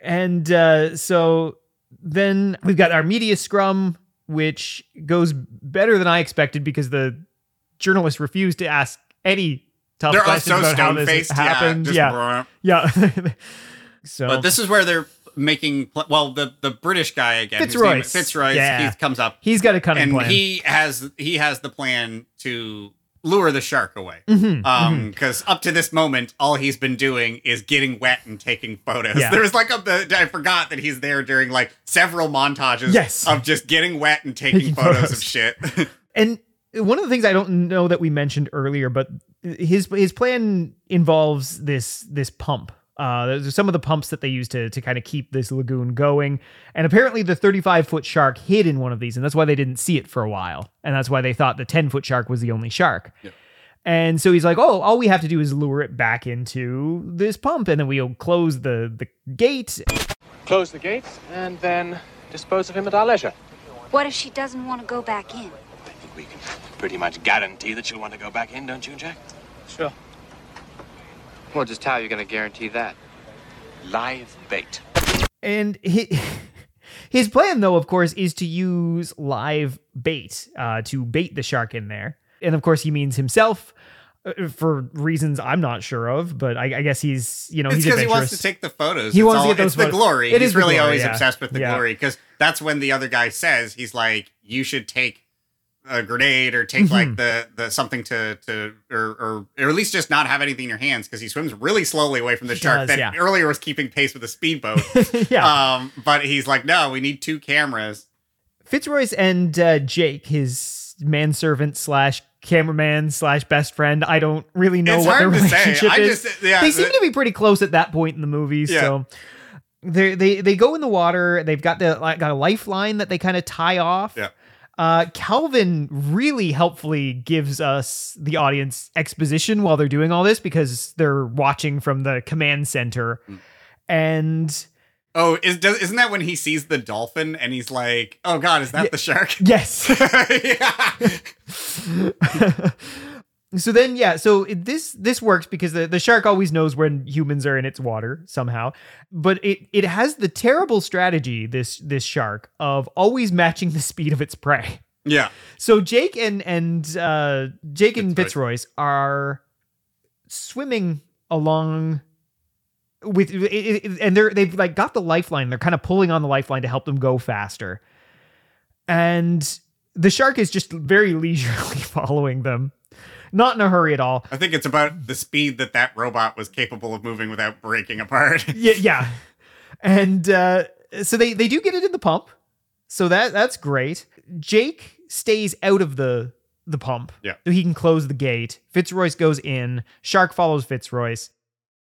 And uh, so then we've got our media scrum, which goes better than I expected because the journalists refused to ask any tough They're questions so about how this faced. happened. Yeah. Yeah, just yeah. so But this is where they're making pl- well the the British guy again Fitzroy. Fitzroy Yeah. he comes up he's got a cunning and plan. he has he has the plan to lure the shark away Mhm, um because up to this moment all he's been doing is getting wet and taking photos Yeah. there was like a I forgot that he's there during like several montages Yes. of just getting wet and taking, Taking photos, photos. of shit And one of the things I don't know that we mentioned earlier, but his his plan involves this this pump. Uh, there's some of the pumps that they use to to kind of keep this lagoon going, and apparently the 35 foot shark hid in one of these, and that's why they didn't see it for a while, and that's why they thought the 10 foot shark was the only shark. Yeah. And so he's like, "Oh, all we have to do is lure it back into this pump, and then we'll close the the gate." Close the gates and then dispose of him at our leisure. What if she doesn't want to go back in? I think we can pretty much guarantee that she'll want to go back in, don't you, Jack? Sure. Well, just how are you going to guarantee that? Live bait. And he, his plan, though, of course, is to use live bait uh, to bait the shark in there. And of course, he means himself uh, for reasons I'm not sure of. But I, I guess he's, you know, it's he's because he wants to take the photos He It's wants to get those it's the glory It he's is really glory, always yeah. obsessed with the Yeah. glory because that's when the other guy says he's like you should take a grenade or take Mm-hmm. like the the something to to or or, or at least just not have anything in your hands because he swims really slowly away from the He shark does, that yeah. earlier was keeping pace with the speedboat yeah. um but he's like no we need two cameras Fitzroy's and uh, Jake, his manservant slash cameraman slash best friend. I don't really know It's what their relationship I is. just- yeah, they seem to be pretty close at that point in the movie. Yeah. So they they they go in the water. They've got the like, got a lifeline that they kind of tie off. Yeah. Uh, Calvin really helpfully gives us the audience exposition while they're doing all this because they're watching from the command center, Mm. and oh is does, isn't that when he sees the dolphin and he's like oh god is that Yeah. the shark yes. yeah. so then yeah so it- this this works because the, the shark always knows when humans are in its water somehow. But it it has the terrible strategy this this shark of always matching the speed of its prey. Yeah. So jake and and uh jake and Fitzroy. fitzroy's are swimming along with it- it- and they're they've like got the lifeline. They're kind of pulling on the lifeline to help them go faster. And the shark is just very leisurely following them not in a hurry at all I think it's about the speed that that robot was capable of moving without breaking apart. yeah yeah and uh so they they do get it in the pump So that that's great. Jake stays out of the the pump. Yeah. So he can close the gate. Fitzroyce goes in. Shark follows Fitzroyce.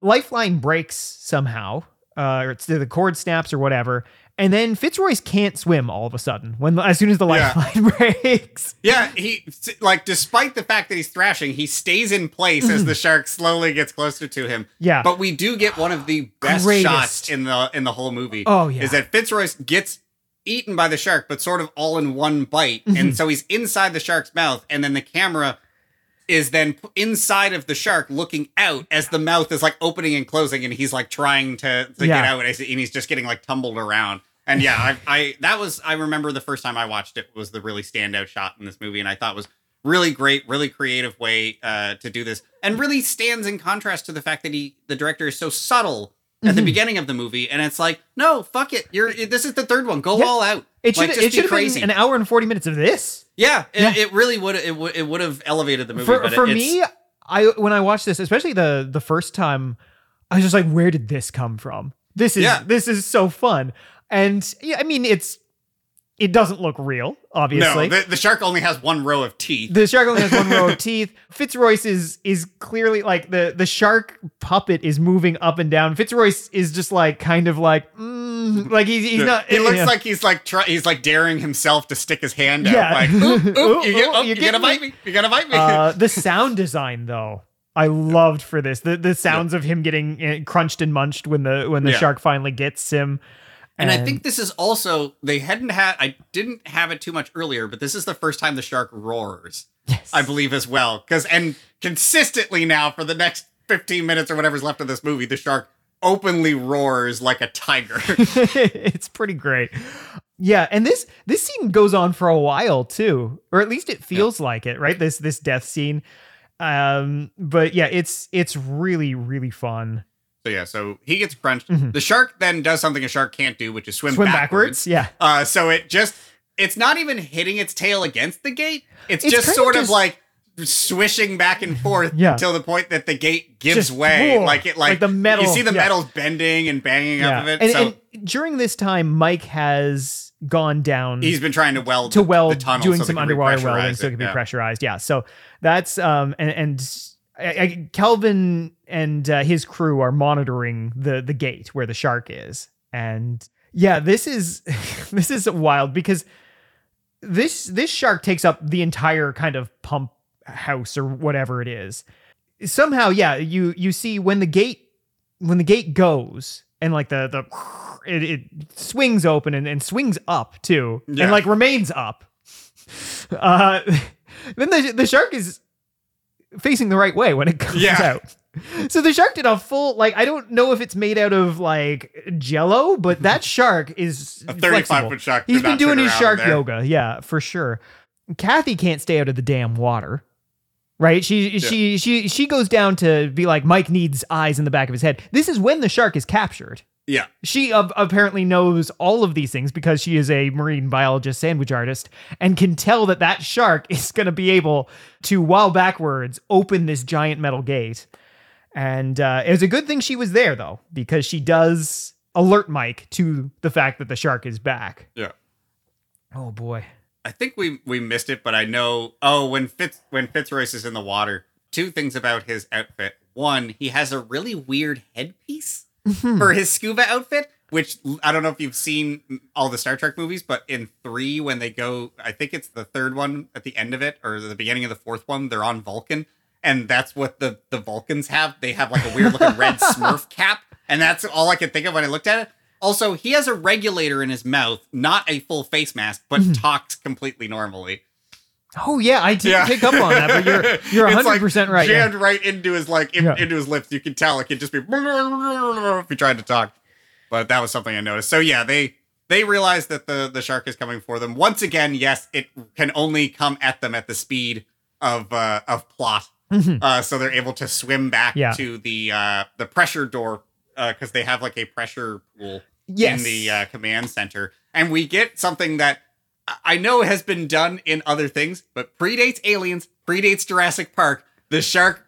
Lifeline breaks somehow. Uh, or it's the cord snaps or whatever. And then Fitzroyce can't swim all of a sudden when as soon as the Yeah. lifeline breaks. Yeah, he like despite the fact that he's thrashing, he stays in place as the shark slowly gets closer to him. Yeah. But we do get one of the best Greatest. shots in the in the whole movie. Oh, yeah. Is that Fitzroy gets eaten by the shark, but sort of all in one bite. Mm-hmm. And so he's inside the shark's mouth, and then the camera is then inside of the shark looking out as the mouth is like opening and closing and he's like trying to, to Yeah. get out and he's just getting like tumbled around and yeah I, I that was i remember the first time i watched it was the really standout shot in this movie and i thought was really great really creative way uh, to do this and really stands in contrast to the fact that he the director is so subtle at Mm-hmm. the beginning of the movie and it's like no fuck it you're this is the third one go Yeah. all out It should like, it should crazy been an hour and 40 minutes of this. yeah it, Yeah. it really would it would it would have elevated the movie for but for it, me, I when I watched this, especially the the first time, I was just like, where did this come from? This is Yeah. this is so fun. And yeah, I mean, it's it doesn't look real, obviously. no the, the shark only has one row of teeth the shark only has one row of teeth. Fitzroyce is is clearly like the the shark puppet is moving up and down. Fitzroyce is just like kind of like mm, like he's he's not. He looks yeah. like he's like try, he's like daring himself to stick his hand out. Yeah. Like, oop, oop, Ooh, you get, oh, you're, you getting gotta bite me. me. You gotta bite me. uh, the sound design though i loved for this the the sounds of him getting uh, crunched and munched when the when the Yeah. shark finally gets him and I think this is also they hadn't had. I didn't have it too much earlier, but this is the first time the shark roars. yes. I believe as well, because and consistently now for the next fifteen minutes or whatever's left of this movie, the shark openly roars like a tiger. it's pretty great yeah and this this scene goes on for a while too or at least it feels like it right this this death scene um but yeah it's it's really really fun so yeah, so he gets crunched. The shark then does something a shark can't do, which is swim, Mm-hmm. swim backwards, yeah Uh, so it just it's not even hitting its tail against the gate. It's, It's just kind of sort of, like swishing back and forth Yeah. until the point that the gate gives Just, way. whoa, like it like, like the metal- You see the yeah. metal's bending and banging yeah off of it. and, so and during this time mike has gone down he's been trying to weld to weld the tunnel doing so some underwater welding so it it, can be pressurized yeah so that's um and, and I, I, Calvin and uh, his crew are monitoring the the gate where the shark is. And yeah this is this is wild because this this shark takes up the entire kind of pump house or whatever it is. Somehow yeah you you see when the gate when the gate goes and like the the it, it swings open and, and swings up too Yeah. and like remains up. Uh then the the shark is facing the right way when it comes Yeah. out. So the shark did a full like i don't know if it's made out of like jello but that shark is A 35 flexible. foot shark he's been doing his shark yoga yeah for sure. Kathy can't stay out of the damn water right? She she she she goes down to be like mike needs eyes in the back of his head. This is when the shark is captured Yeah. she uh, apparently knows all of these things because she is a marine biologist sandwich artist and can tell that that shark is going to be able to while backwards open this giant metal gate and uh, it was a good thing she was there though because she does alert mike to the fact that the shark is back Yeah. oh boy I think we we missed it, but I know. Oh, when Fitz when Fitzroyce is in the water, two things about his outfit. One, he has a really weird headpiece Mm-hmm. for his scuba outfit, which I don't know if you've seen all the Star Trek movies, but in three, when they go, I think it's the third one at the end of it, or the beginning of the fourth one, they're on Vulcan, and that's what the the Vulcans have. They have like a weird looking red Smurf cap, and that's all I could think of when I looked at it. Also, he has a regulator in his mouth, not a full face mask, but mm-hmm. talks completely normally. Oh yeah i didn't pick up on that but you're you're It's, 100% like, right yeah. Jammed right into his like in- Yeah. into his lips. You can tell it could just be if he tried to talk. But that was something I noticed. So yeah, they they realize that the the shark is coming for them. Once again, yes, it can only come at them at the speed of uh of plot. Uh, so they're able to swim back Mm-hmm. Yeah. to the uh the pressure door because they have like a pressure pool Yes. in the uh, command center, and we get something that I- know has been done in other things, but predates Aliens, predates Jurassic Park. The shark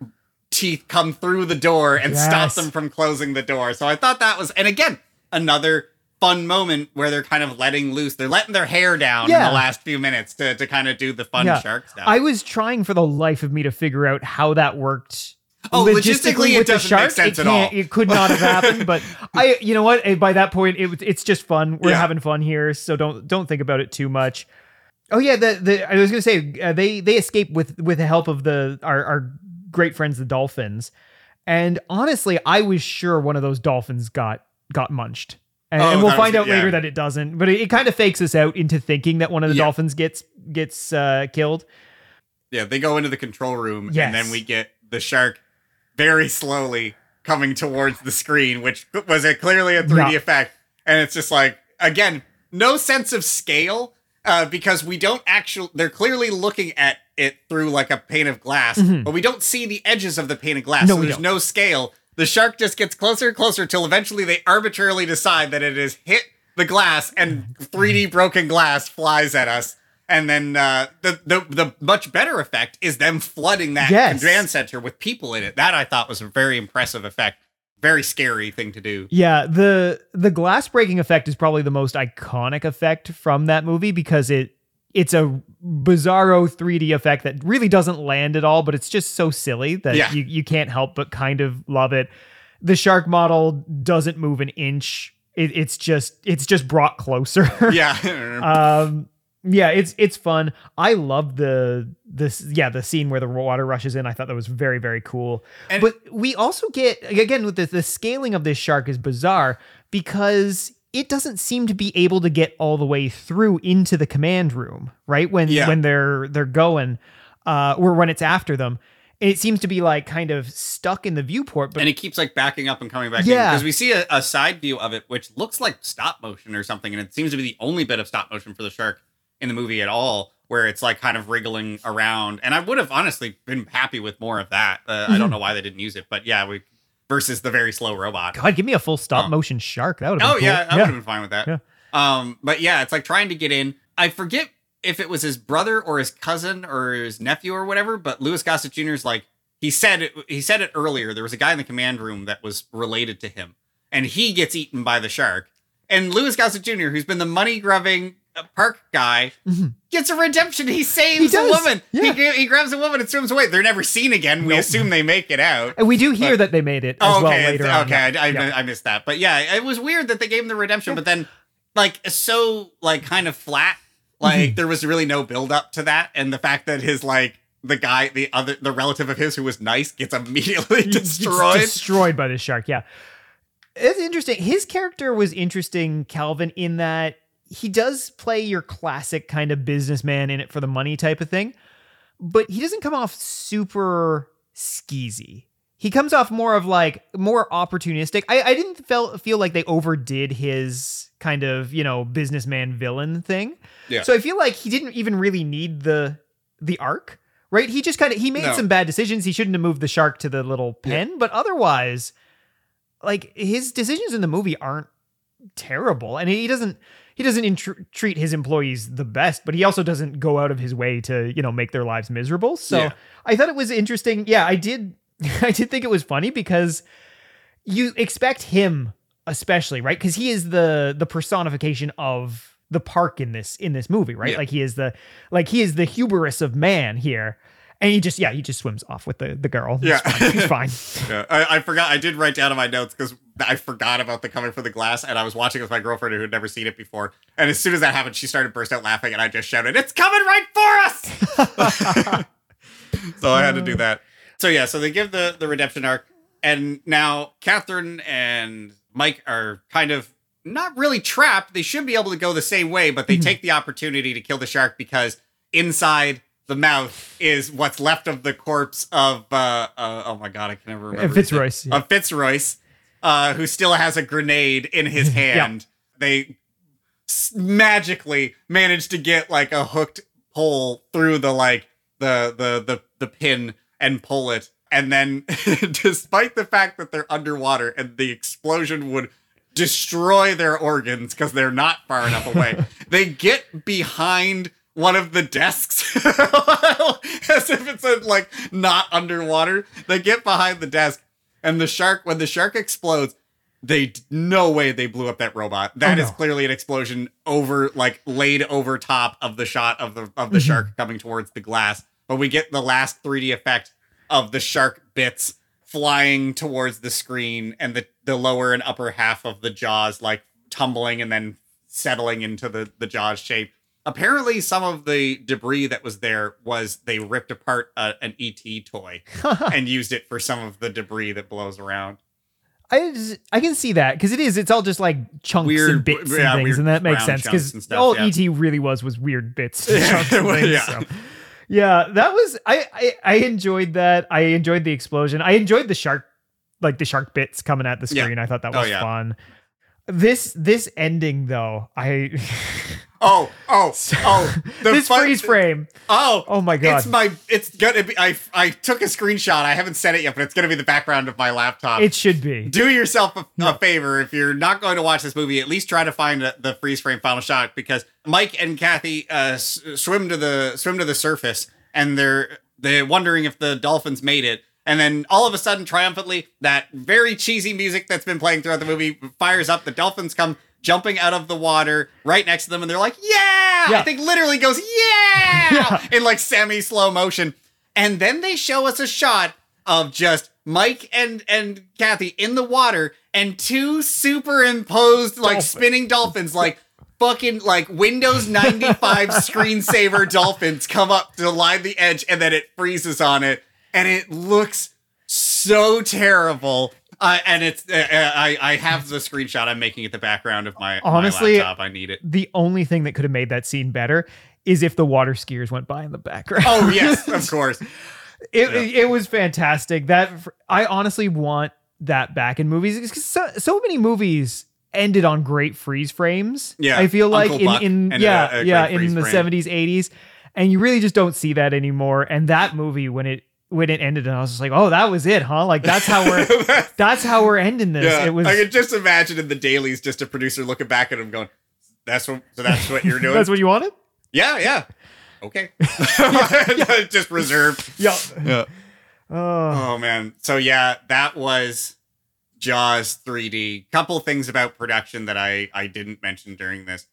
teeth come through the door and stop Yes. them from closing the door. So I thought that was, and again, another fun moment where they're kind of letting loose. They're letting their hair down in the last few minutes to, to kind of do the fun Yeah. shark stuff. I was trying for the life of me to figure out how that worked. Oh, logistically, it with the doesn't make shark. sense it at all. It could not have happened, but I, you know what? By that point, it, it's just fun. We're Yeah. having fun here, so don't don't think about it too much. Oh yeah, the the I was gonna say uh, they they escape with with the help of the our our great friends the dolphins, and honestly, I was sure one of those dolphins got got munched. And, Oh, and we'll that was- find out yeah. later that it doesn't, but it, it kind of fakes us out into thinking that one of the Yeah. dolphins gets gets uh, killed. yeah, they go into the control room, Yes. and then we get the shark very slowly coming towards the screen, which was a, clearly a 3D Yeah. effect. And it's just like, again, no sense of scale uh, because we don't actually, they're clearly looking at it through like a pane of glass, but we don't see the edges of the pane of glass. Mm-hmm. No, so there's don't. no scale. The shark just gets closer and closer till eventually they arbitrarily decide that it has hit the glass and 3D broken glass flies at us. And then uh, the, the the much better effect is them flooding that Yes. command center with people in it. That I thought was a very impressive effect. Very scary thing to do. Yeah, the the glass breaking effect is probably the most iconic effect from that movie because it it's a bizarro 3D effect that really doesn't land at all, but it's just so silly that Yeah. you, you can't help but kind of love it. The shark model doesn't move an inch. It, it's just it's just brought closer. Yeah. um yeah it's it's fun. I love the this yeah the scene where the water rushes in. I thought that was very very cool. And- but we also get again with the, the scaling of this shark is bizarre because it doesn't seem to be able to get all the way through into the command room right? When Yeah. when they're they're going uh or when it's after them. It seems to be like kind of stuck in the viewport but and it keeps like backing up and coming back Yeah. because we see a, a side view of it which looks like stop motion or something and it seems to be the only bit of stop motion for the shark in the movie at all where it's like kind of wriggling around and i would have honestly been happy with more of that uh, i Mm-hmm. don't know why they didn't use it but yeah we versus the very slow robot god give me a full stop Oh. motion shark that would Oh cool. yeah, I would have been fine with that. Yeah. Um, but yeah, it's like trying to get in. I forget if it was his brother or his cousin or his nephew or whatever. But Louis Gossett Jr. is like he said it, he said it earlier. There was a guy in the command room that was related to him, and he gets eaten by the shark. And Louis Gossett Jr., who's been the money grubbing park guy, gets a redemption. He saves Mm-hmm. He a woman. yeah. He, he grabs a woman and swims away. They're never seen again. We Nope. assume they make it out. and we do hear But- that they made it as Oh, well okay. later it's- on. okay, I, I, Yeah. I missed that, but yeah, it was weird that they gave him the redemption, but then like so like kind of flat. Like Mm-hmm. there was really no build up to that, and the fact that his like the guy, the other, the relative of his who was nice, gets immediately It's destroyed. destroyed by the shark. Yeah, it's interesting. His character was interesting, Calvin, in that he does play your classic kind of businessman in it for the money type of thing, but he doesn't come off super skeezy. He comes off more of like more opportunistic. I, I didn't feel feel like they overdid his kind of you know businessman villain thing. Yeah. So I feel like he didn't even really need the the arc, right? He just kind of he made No. some bad decisions. He shouldn't have moved the shark to the little pen, but otherwise, like his decisions in the movie aren't terrible, and he doesn't he doesn't intr- treat his employees the best, but he also doesn't go out of his way to you know make their lives miserable. So Yeah. I thought it was interesting. Yeah, I did. I did think it was funny because you expect him especially right because he is the the personification of the park in this in this movie right Yeah. like he is the like he is the hubris of man here and he just yeah he just swims off with the the girl He's Yeah. fine. he's fine Yeah, I, I forgot. I did write down in my notes because I forgot about the coming for the glass, and I was watching with my girlfriend who had never seen it before. And as soon as that happened, she started burst out laughing, and I just shouted, "It's coming right for us!" so I had to do that. So yeah, so they give the the redemption arc, and now Catherine and Mike are kind of not really trapped. They should be able to go the same way, but they take the opportunity to kill the shark because inside the mouth is what's left of the corpse of uh, uh oh my god, I can never remember. Fitzroyce, yeah. Of Fitzroyce, uh, who still has a grenade in his hand. They s- magically manage to get like a hooked pole through the like the the the the pin and pull it. And then, despite the fact that they're underwater and the explosion would destroy their organs because they're not far enough away, they get behind one of the desks as if it's a, like not underwater. They get behind the desk, and the shark, when the shark explodes, they no way they blew up that robot. That Oh, is no. clearly an explosion over like laid over top of the shot of the of the Mhm. shark coming towards the glass. But we get the last 3D effect of the shark bits flying towards the screen and the the lower and upper half of the jaws like tumbling and then settling into the the jaws shape. Apparently, some of the debris that was there was they ripped apart a, an ET toy and used it for some of the debris that blows around. I just- I can see that because it is. It's all just like chunks Weird- and bits yeah, and things, and that makes sense because all yeah. ET really was was weird bits, Yeah, things. yeah. so. Yeah, that was I, I I enjoyed that. I enjoyed the explosion. I enjoyed the shark, like the shark bits coming at the Yeah. screen. I thought that Oh, was yeah. fun. This this ending though, I Oh, oh, oh! The this fun- freeze frame. Oh, Oh my god, It's my. It's gonna be. I I took a screenshot. I haven't said it yet, but it's gonna be the background of my laptop. it should be. Do yourself a, a favor if you're not going to watch this movie. At least try to find the, the freeze frame final shot because Mike and Kathy uh, s- swim to the swim to the surface and they're they're wondering if the dolphins made it. And then all of a sudden, triumphantly, that very cheesy music that's been playing throughout the movie fires up. The dolphins come jumping out of the water right next to them, and they're like, "Yeah!" Yeah. I think literally goes, "Yeah!" in like semi slow motion. And then they show us a shot of just Mike and and Kathy in the water and two superimposed like Dolphin. spinning dolphins like fucking like Windows 95 screensaver dolphins come up to line the edge and then it freezes on it and it looks so terrible. Uh, and it's uh, uh, I I have the screenshot. I'm making it the background of my Honestly, my laptop. I need it. The only thing that could have made that scene better is if the water skiers went by in the background. Oh yes, of course. it, it was fantastic. That I honestly want that back in movies. because So, so many movies ended on great freeze frames. Yeah, I feel like Uncle in, in yeah a- a yeah in the seventies eighties, and you really just don't see that anymore. And that movie when it when it ended, and I was just like, oh, that was it, huh? Like that's how we're that's how we're ending this. Yeah, It was I could just imagine in the dailies, just a producer looking back at him, going, "That's what. So that's what you're doing. that's what you wanted. yeah, yeah. Okay. just reserved. Yeah. Yeah. Oh, Oh man. So yeah, that was Jaws 3D. Couple things about production that I I didn't mention during this.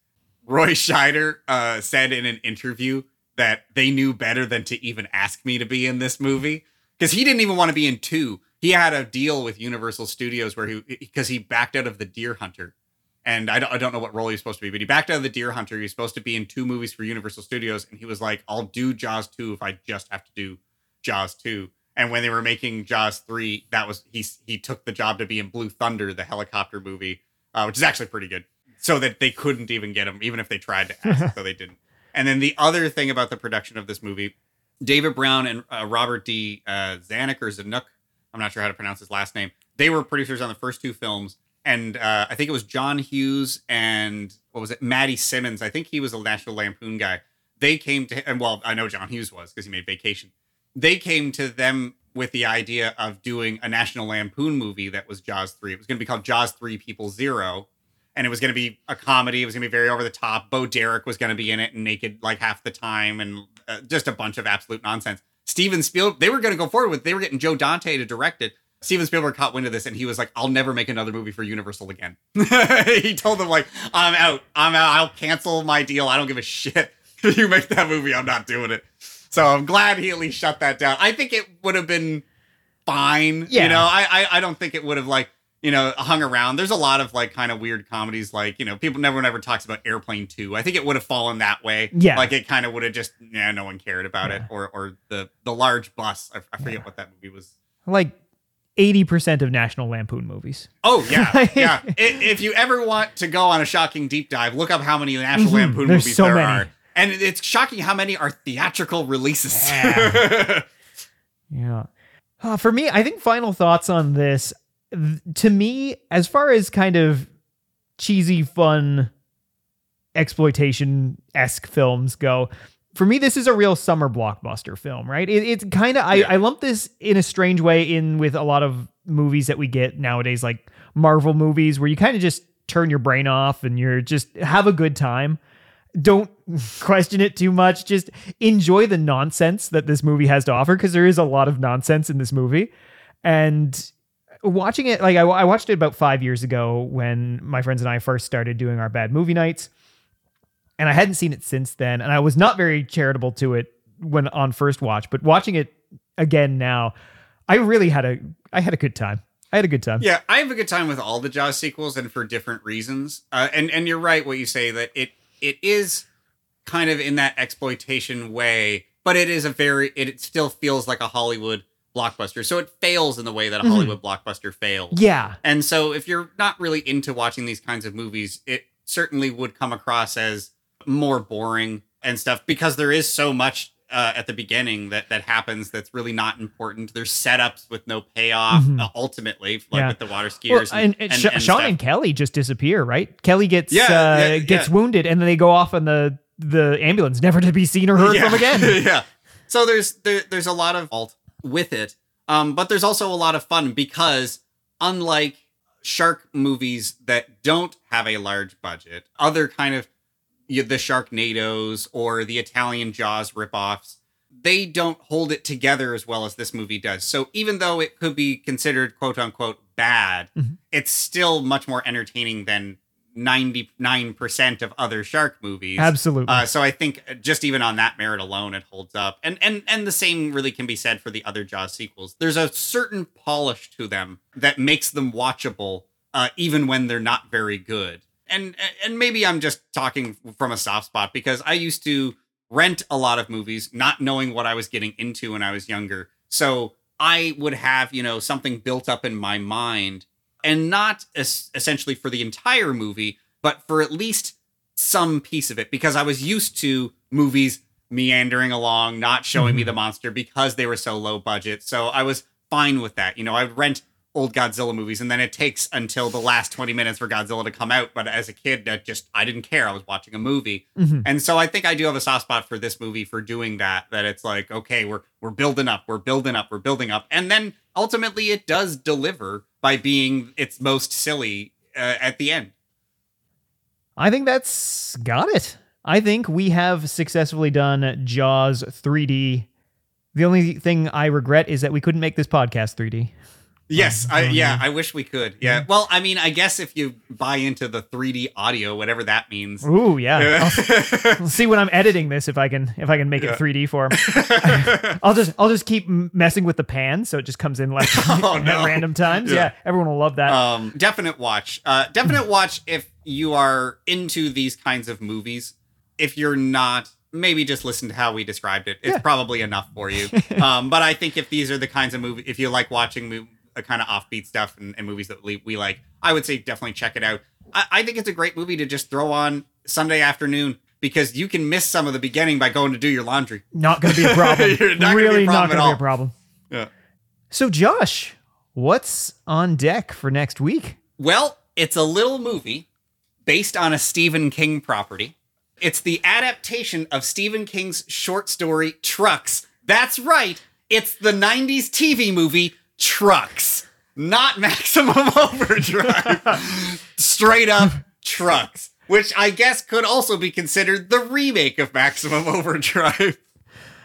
Roy Scheider uh, said in an interview that they knew better than to even ask me to be in this movie because he didn't even want to be in two. He had a deal with Universal Studios where he because he backed out of the Deer Hunter. And I don't, I don't know what role he's supposed to be, but he backed out of the Deer Hunter. He's supposed to be in two movies for Universal Studios, and he was like, "I'll do Jaws two if I just have to do Jaws two. And when they were making Jaws three, that was he he took the job to be in Blue Thunder, the helicopter movie, uh, which is actually pretty good. So that they couldn't even get him, even if they tried to ask, so they didn't. And then the other thing about the production of this movie, David Brown and uh, Robert D. Uh, Zanuck or Zanuck, I'm not sure how to pronounce his last name. They were producers on the first two films, and uh, I think it was John Hughes and what was it, Matty Simmons. I think he was a National Lampoon guy. They came to, and well, I know John Hughes was because he made Vacation. They came to them with the idea of doing a National Lampoon movie that was Jaws three. It was going to be called Jaws three People Zero, and it was going to be a comedy. It was going to be very over the top. Bo Derek was going to be in it and naked like half the time, and uh, just a bunch of absolute nonsense. Steven Spielberg, they were going to go forward with. They were getting Joe Dante to direct it. Steven Spielberg caught wind of this, and he was like, "I'll never make another movie for Universal again." he told them like, "I'm out. I'm out. I'll cancel my deal. I don't give a shit. If you make that movie, I'm not doing it." So I'm glad he at least shut that down. I think it would have been fine. Yeah. You know, I, I I don't think it would have like you know hung around. There's a lot of like kind of weird comedies like you know people never never talks about Airplane Two. I think it would have fallen that way. Yeah. like it kind of would have just yeah no one cared about it or or the the large bus. I, I forget what that movie was. like eighty percent of National Lampoon movies. Oh yeah, yeah. If you ever want to go on a shocking deep dive, look up how many National Mhm. Lampoon There's movies so there many. are, and it's shocking how many are theatrical releases. Yeah. Uh, for me, I think final thoughts on this. To me, as far as kind of cheesy, fun exploitation esque films go, for me, this is a real summer blockbuster film, right? It, it's kind of I, I lump this in a strange way in with a lot of movies that we get nowadays, like Marvel movies, where you kind of just turn your brain off and you're just have a good time don't question it too much. Just enjoy the nonsense that this movie has to offer because there is a lot of nonsense in this movie. And watching it, like I, I watched it about five years ago when my friends and I first started doing our bad movie nights, and I hadn't seen it since then. And I was not very charitable to it when on first watch, but watching it again now, I really had a I had a good time. I had a good time. Yeah, I have a good time with all the Jaws sequels, and for different reasons. Uh, and and you're right what you say that it it is kind of in that exploitation way, but it is a very it still feels like a Hollywood blockbuster. So it fails in the way that a Mhm. Hollywood blockbuster fails. Yeah. And so if you're not really into watching these kinds of movies, it certainly would come across as more boring and stuff because there is so much uh, at the beginning that that happens that's really not important. There's setups with no payoff Mhm. uh, ultimately, like Yeah. with the water Well, skiers and, and, Sh- Sean stuff. and Kelly just disappear, right? Kelly gets Yeah, uh, yeah, gets wounded, and then they go off on the the ambulance, never to be seen or heard from again. yeah. So there's there, there's a lot of alt with it, um, but there's also a lot of fun because unlike shark movies that don't have a large budget, other kind of y- the Sharknados or the Italian Jaws ripoffs, they don't hold it together as well as this movie does. So even though it could be considered quote unquote bad, Mhm. it's still much more entertaining than 99% of other shark movies. Absolutely. Uh, so I think just even on that merit alone, it holds up. And and and the same really can be said for the other Jaws sequels. There's a certain polish to them that makes them watchable, uh, even when they're not very good. And and maybe I'm just talking from a soft spot because I used to rent a lot of movies, not knowing what I was getting into when I was younger. So I would have you know something built up in my mind, and not es- essentially for the entire movie, but for at least some piece of it because I was used to movies meandering along, not showing me the monster because they were so low budget. So I was fine with that. You know, I would rent old Godzilla movies and then it takes until the last 20 minutes for Godzilla to come out. But as a kid, that just, I didn't care. I was watching a movie. Mhm. And so I think I do have a soft spot for this movie for doing that, that it's like, okay, we're, we're building up, we're building up, we're building up. And then ultimately it does deliver by being its most silly uh, at the end. I think that's got it. I think we have successfully done Jaws 3D. The only thing I regret is that we couldn't make this podcast 3D. Yes, I, yeah. I wish we could. Yeah. Well, I mean, I guess if you buy into the 3D audio, whatever that means. Ooh, yeah. I'll see when I'm editing this if I can if I can make Yeah. it 3D for him. I'll just I'll just keep messing with the pan so it just comes in like Oh, at random times. Yeah. Yeah. everyone will love that. um, definite watch. Uh, definite watch if you are into these kinds of movies. If you're not, maybe just listen to how we described it. It's Yeah. probably enough for you. um, but I think if these are the kinds of movies, if you like watching mo- a kind of offbeat stuff and, and movies that we, we like, I would say definitely check it out. I, I think it's a great movie to just throw on Sunday afternoon because you can miss some of the beginning by going to do your laundry. not going to be a problem. You're not gonna be a really problem not going to be a problem. Yeah. So Josh, what's on deck for next week? Well, it's a little movie based on a Stephen King property. It's the adaptation of Stephen King's short story Trucks. That's right. It's the 90s TV movie Trucks, not Maximum Overdrive. Straight up Trucks, which I guess could also be considered the remake of Maximum Overdrive.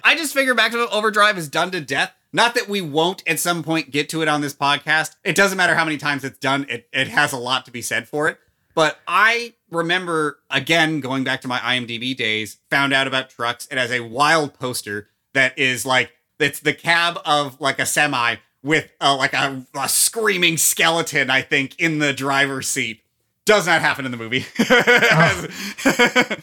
I just figure Maximum Overdrive is done to death. Not that we won't at some point get to it on this podcast. It doesn't matter how many times it's done, it, it has a lot to be said for it. But I remember, again, going back to my IMDb days, found out about trucks. It has a wild poster that is like, it's the cab of like a semi with uh, like a, a screaming skeleton, I think, in the driver's seat. Does not happen in the movie.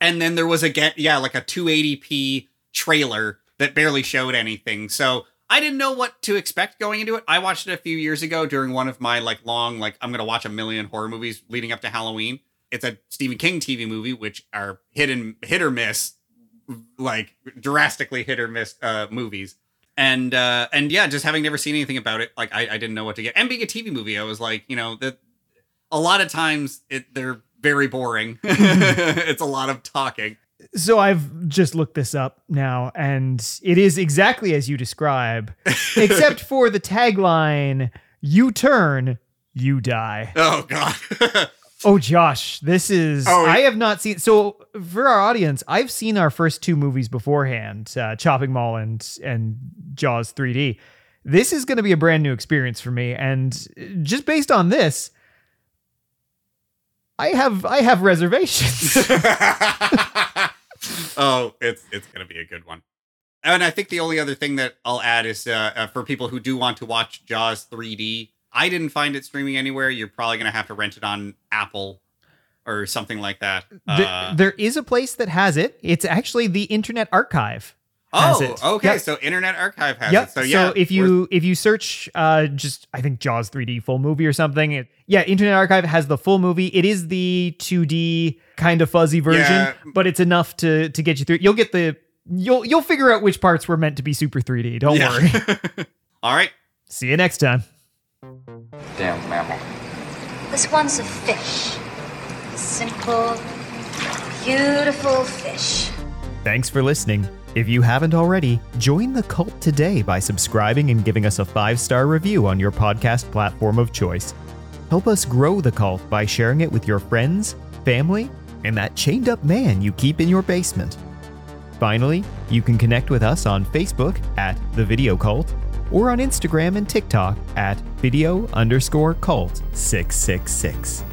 and then there was again, yeah, like a 280p trailer that barely showed anything. So I didn't know what to expect going into it. I watched it a few years ago during one of my like long, like I'm gonna watch a million horror movies leading up to Halloween. It's a Stephen King TV movie, which are hit and hit or miss, like drastically hit or miss uh, movies. And uh, and yeah, just having never seen anything about it, like I, I didn't know what to get. And being a TV movie, I was like, you know, that a lot of times it they're very boring. it's a lot of talking. So I've just looked this up now, and it is exactly as you describe, except for the tagline: "You turn, you die." Oh god. Oh, Josh, this is. Oh, I have not seen. So for our audience, I've seen our first two movies beforehand, uh, Chopping Mall and and Jaws 3D. this is going to be a brand new experience for me. And just based on this, I have I have reservations. oh, it's it's gonna be a good one. And I think the only other thing that I'll add is uh, uh, for people who do want to watch Jaws 3D. I didn't find it streaming anywhere. You're probably gonna have to rent it on Apple or something like that. Th- Uh, there is a place that has it. It's actually the Internet Archive. oh, okay. Yep. So Internet Archive has Yep. it. So yeah, if you if you search uh just I think Jaws 3D full movie or something, it, yeah, Internet Archive has the full movie. It is the 2D kind of fuzzy version, Yeah. but it's enough to to get you through. You'll get the you'll you'll figure out which parts were meant to be super 3D. Don't Yeah. worry. all right. See you next time. Damn mammal. This one's a fish. A simple, beautiful fish. Thanks for listening. If you haven't already, join the cult today by subscribing and giving us a five star review on your podcast platform of choice. Help us grow the cult by sharing it with your friends, family, and that chained up man you keep in your basement. Finally, you can connect with us on Facebook at The Video Cult or on Instagram and TikTok at video underscore cult 666.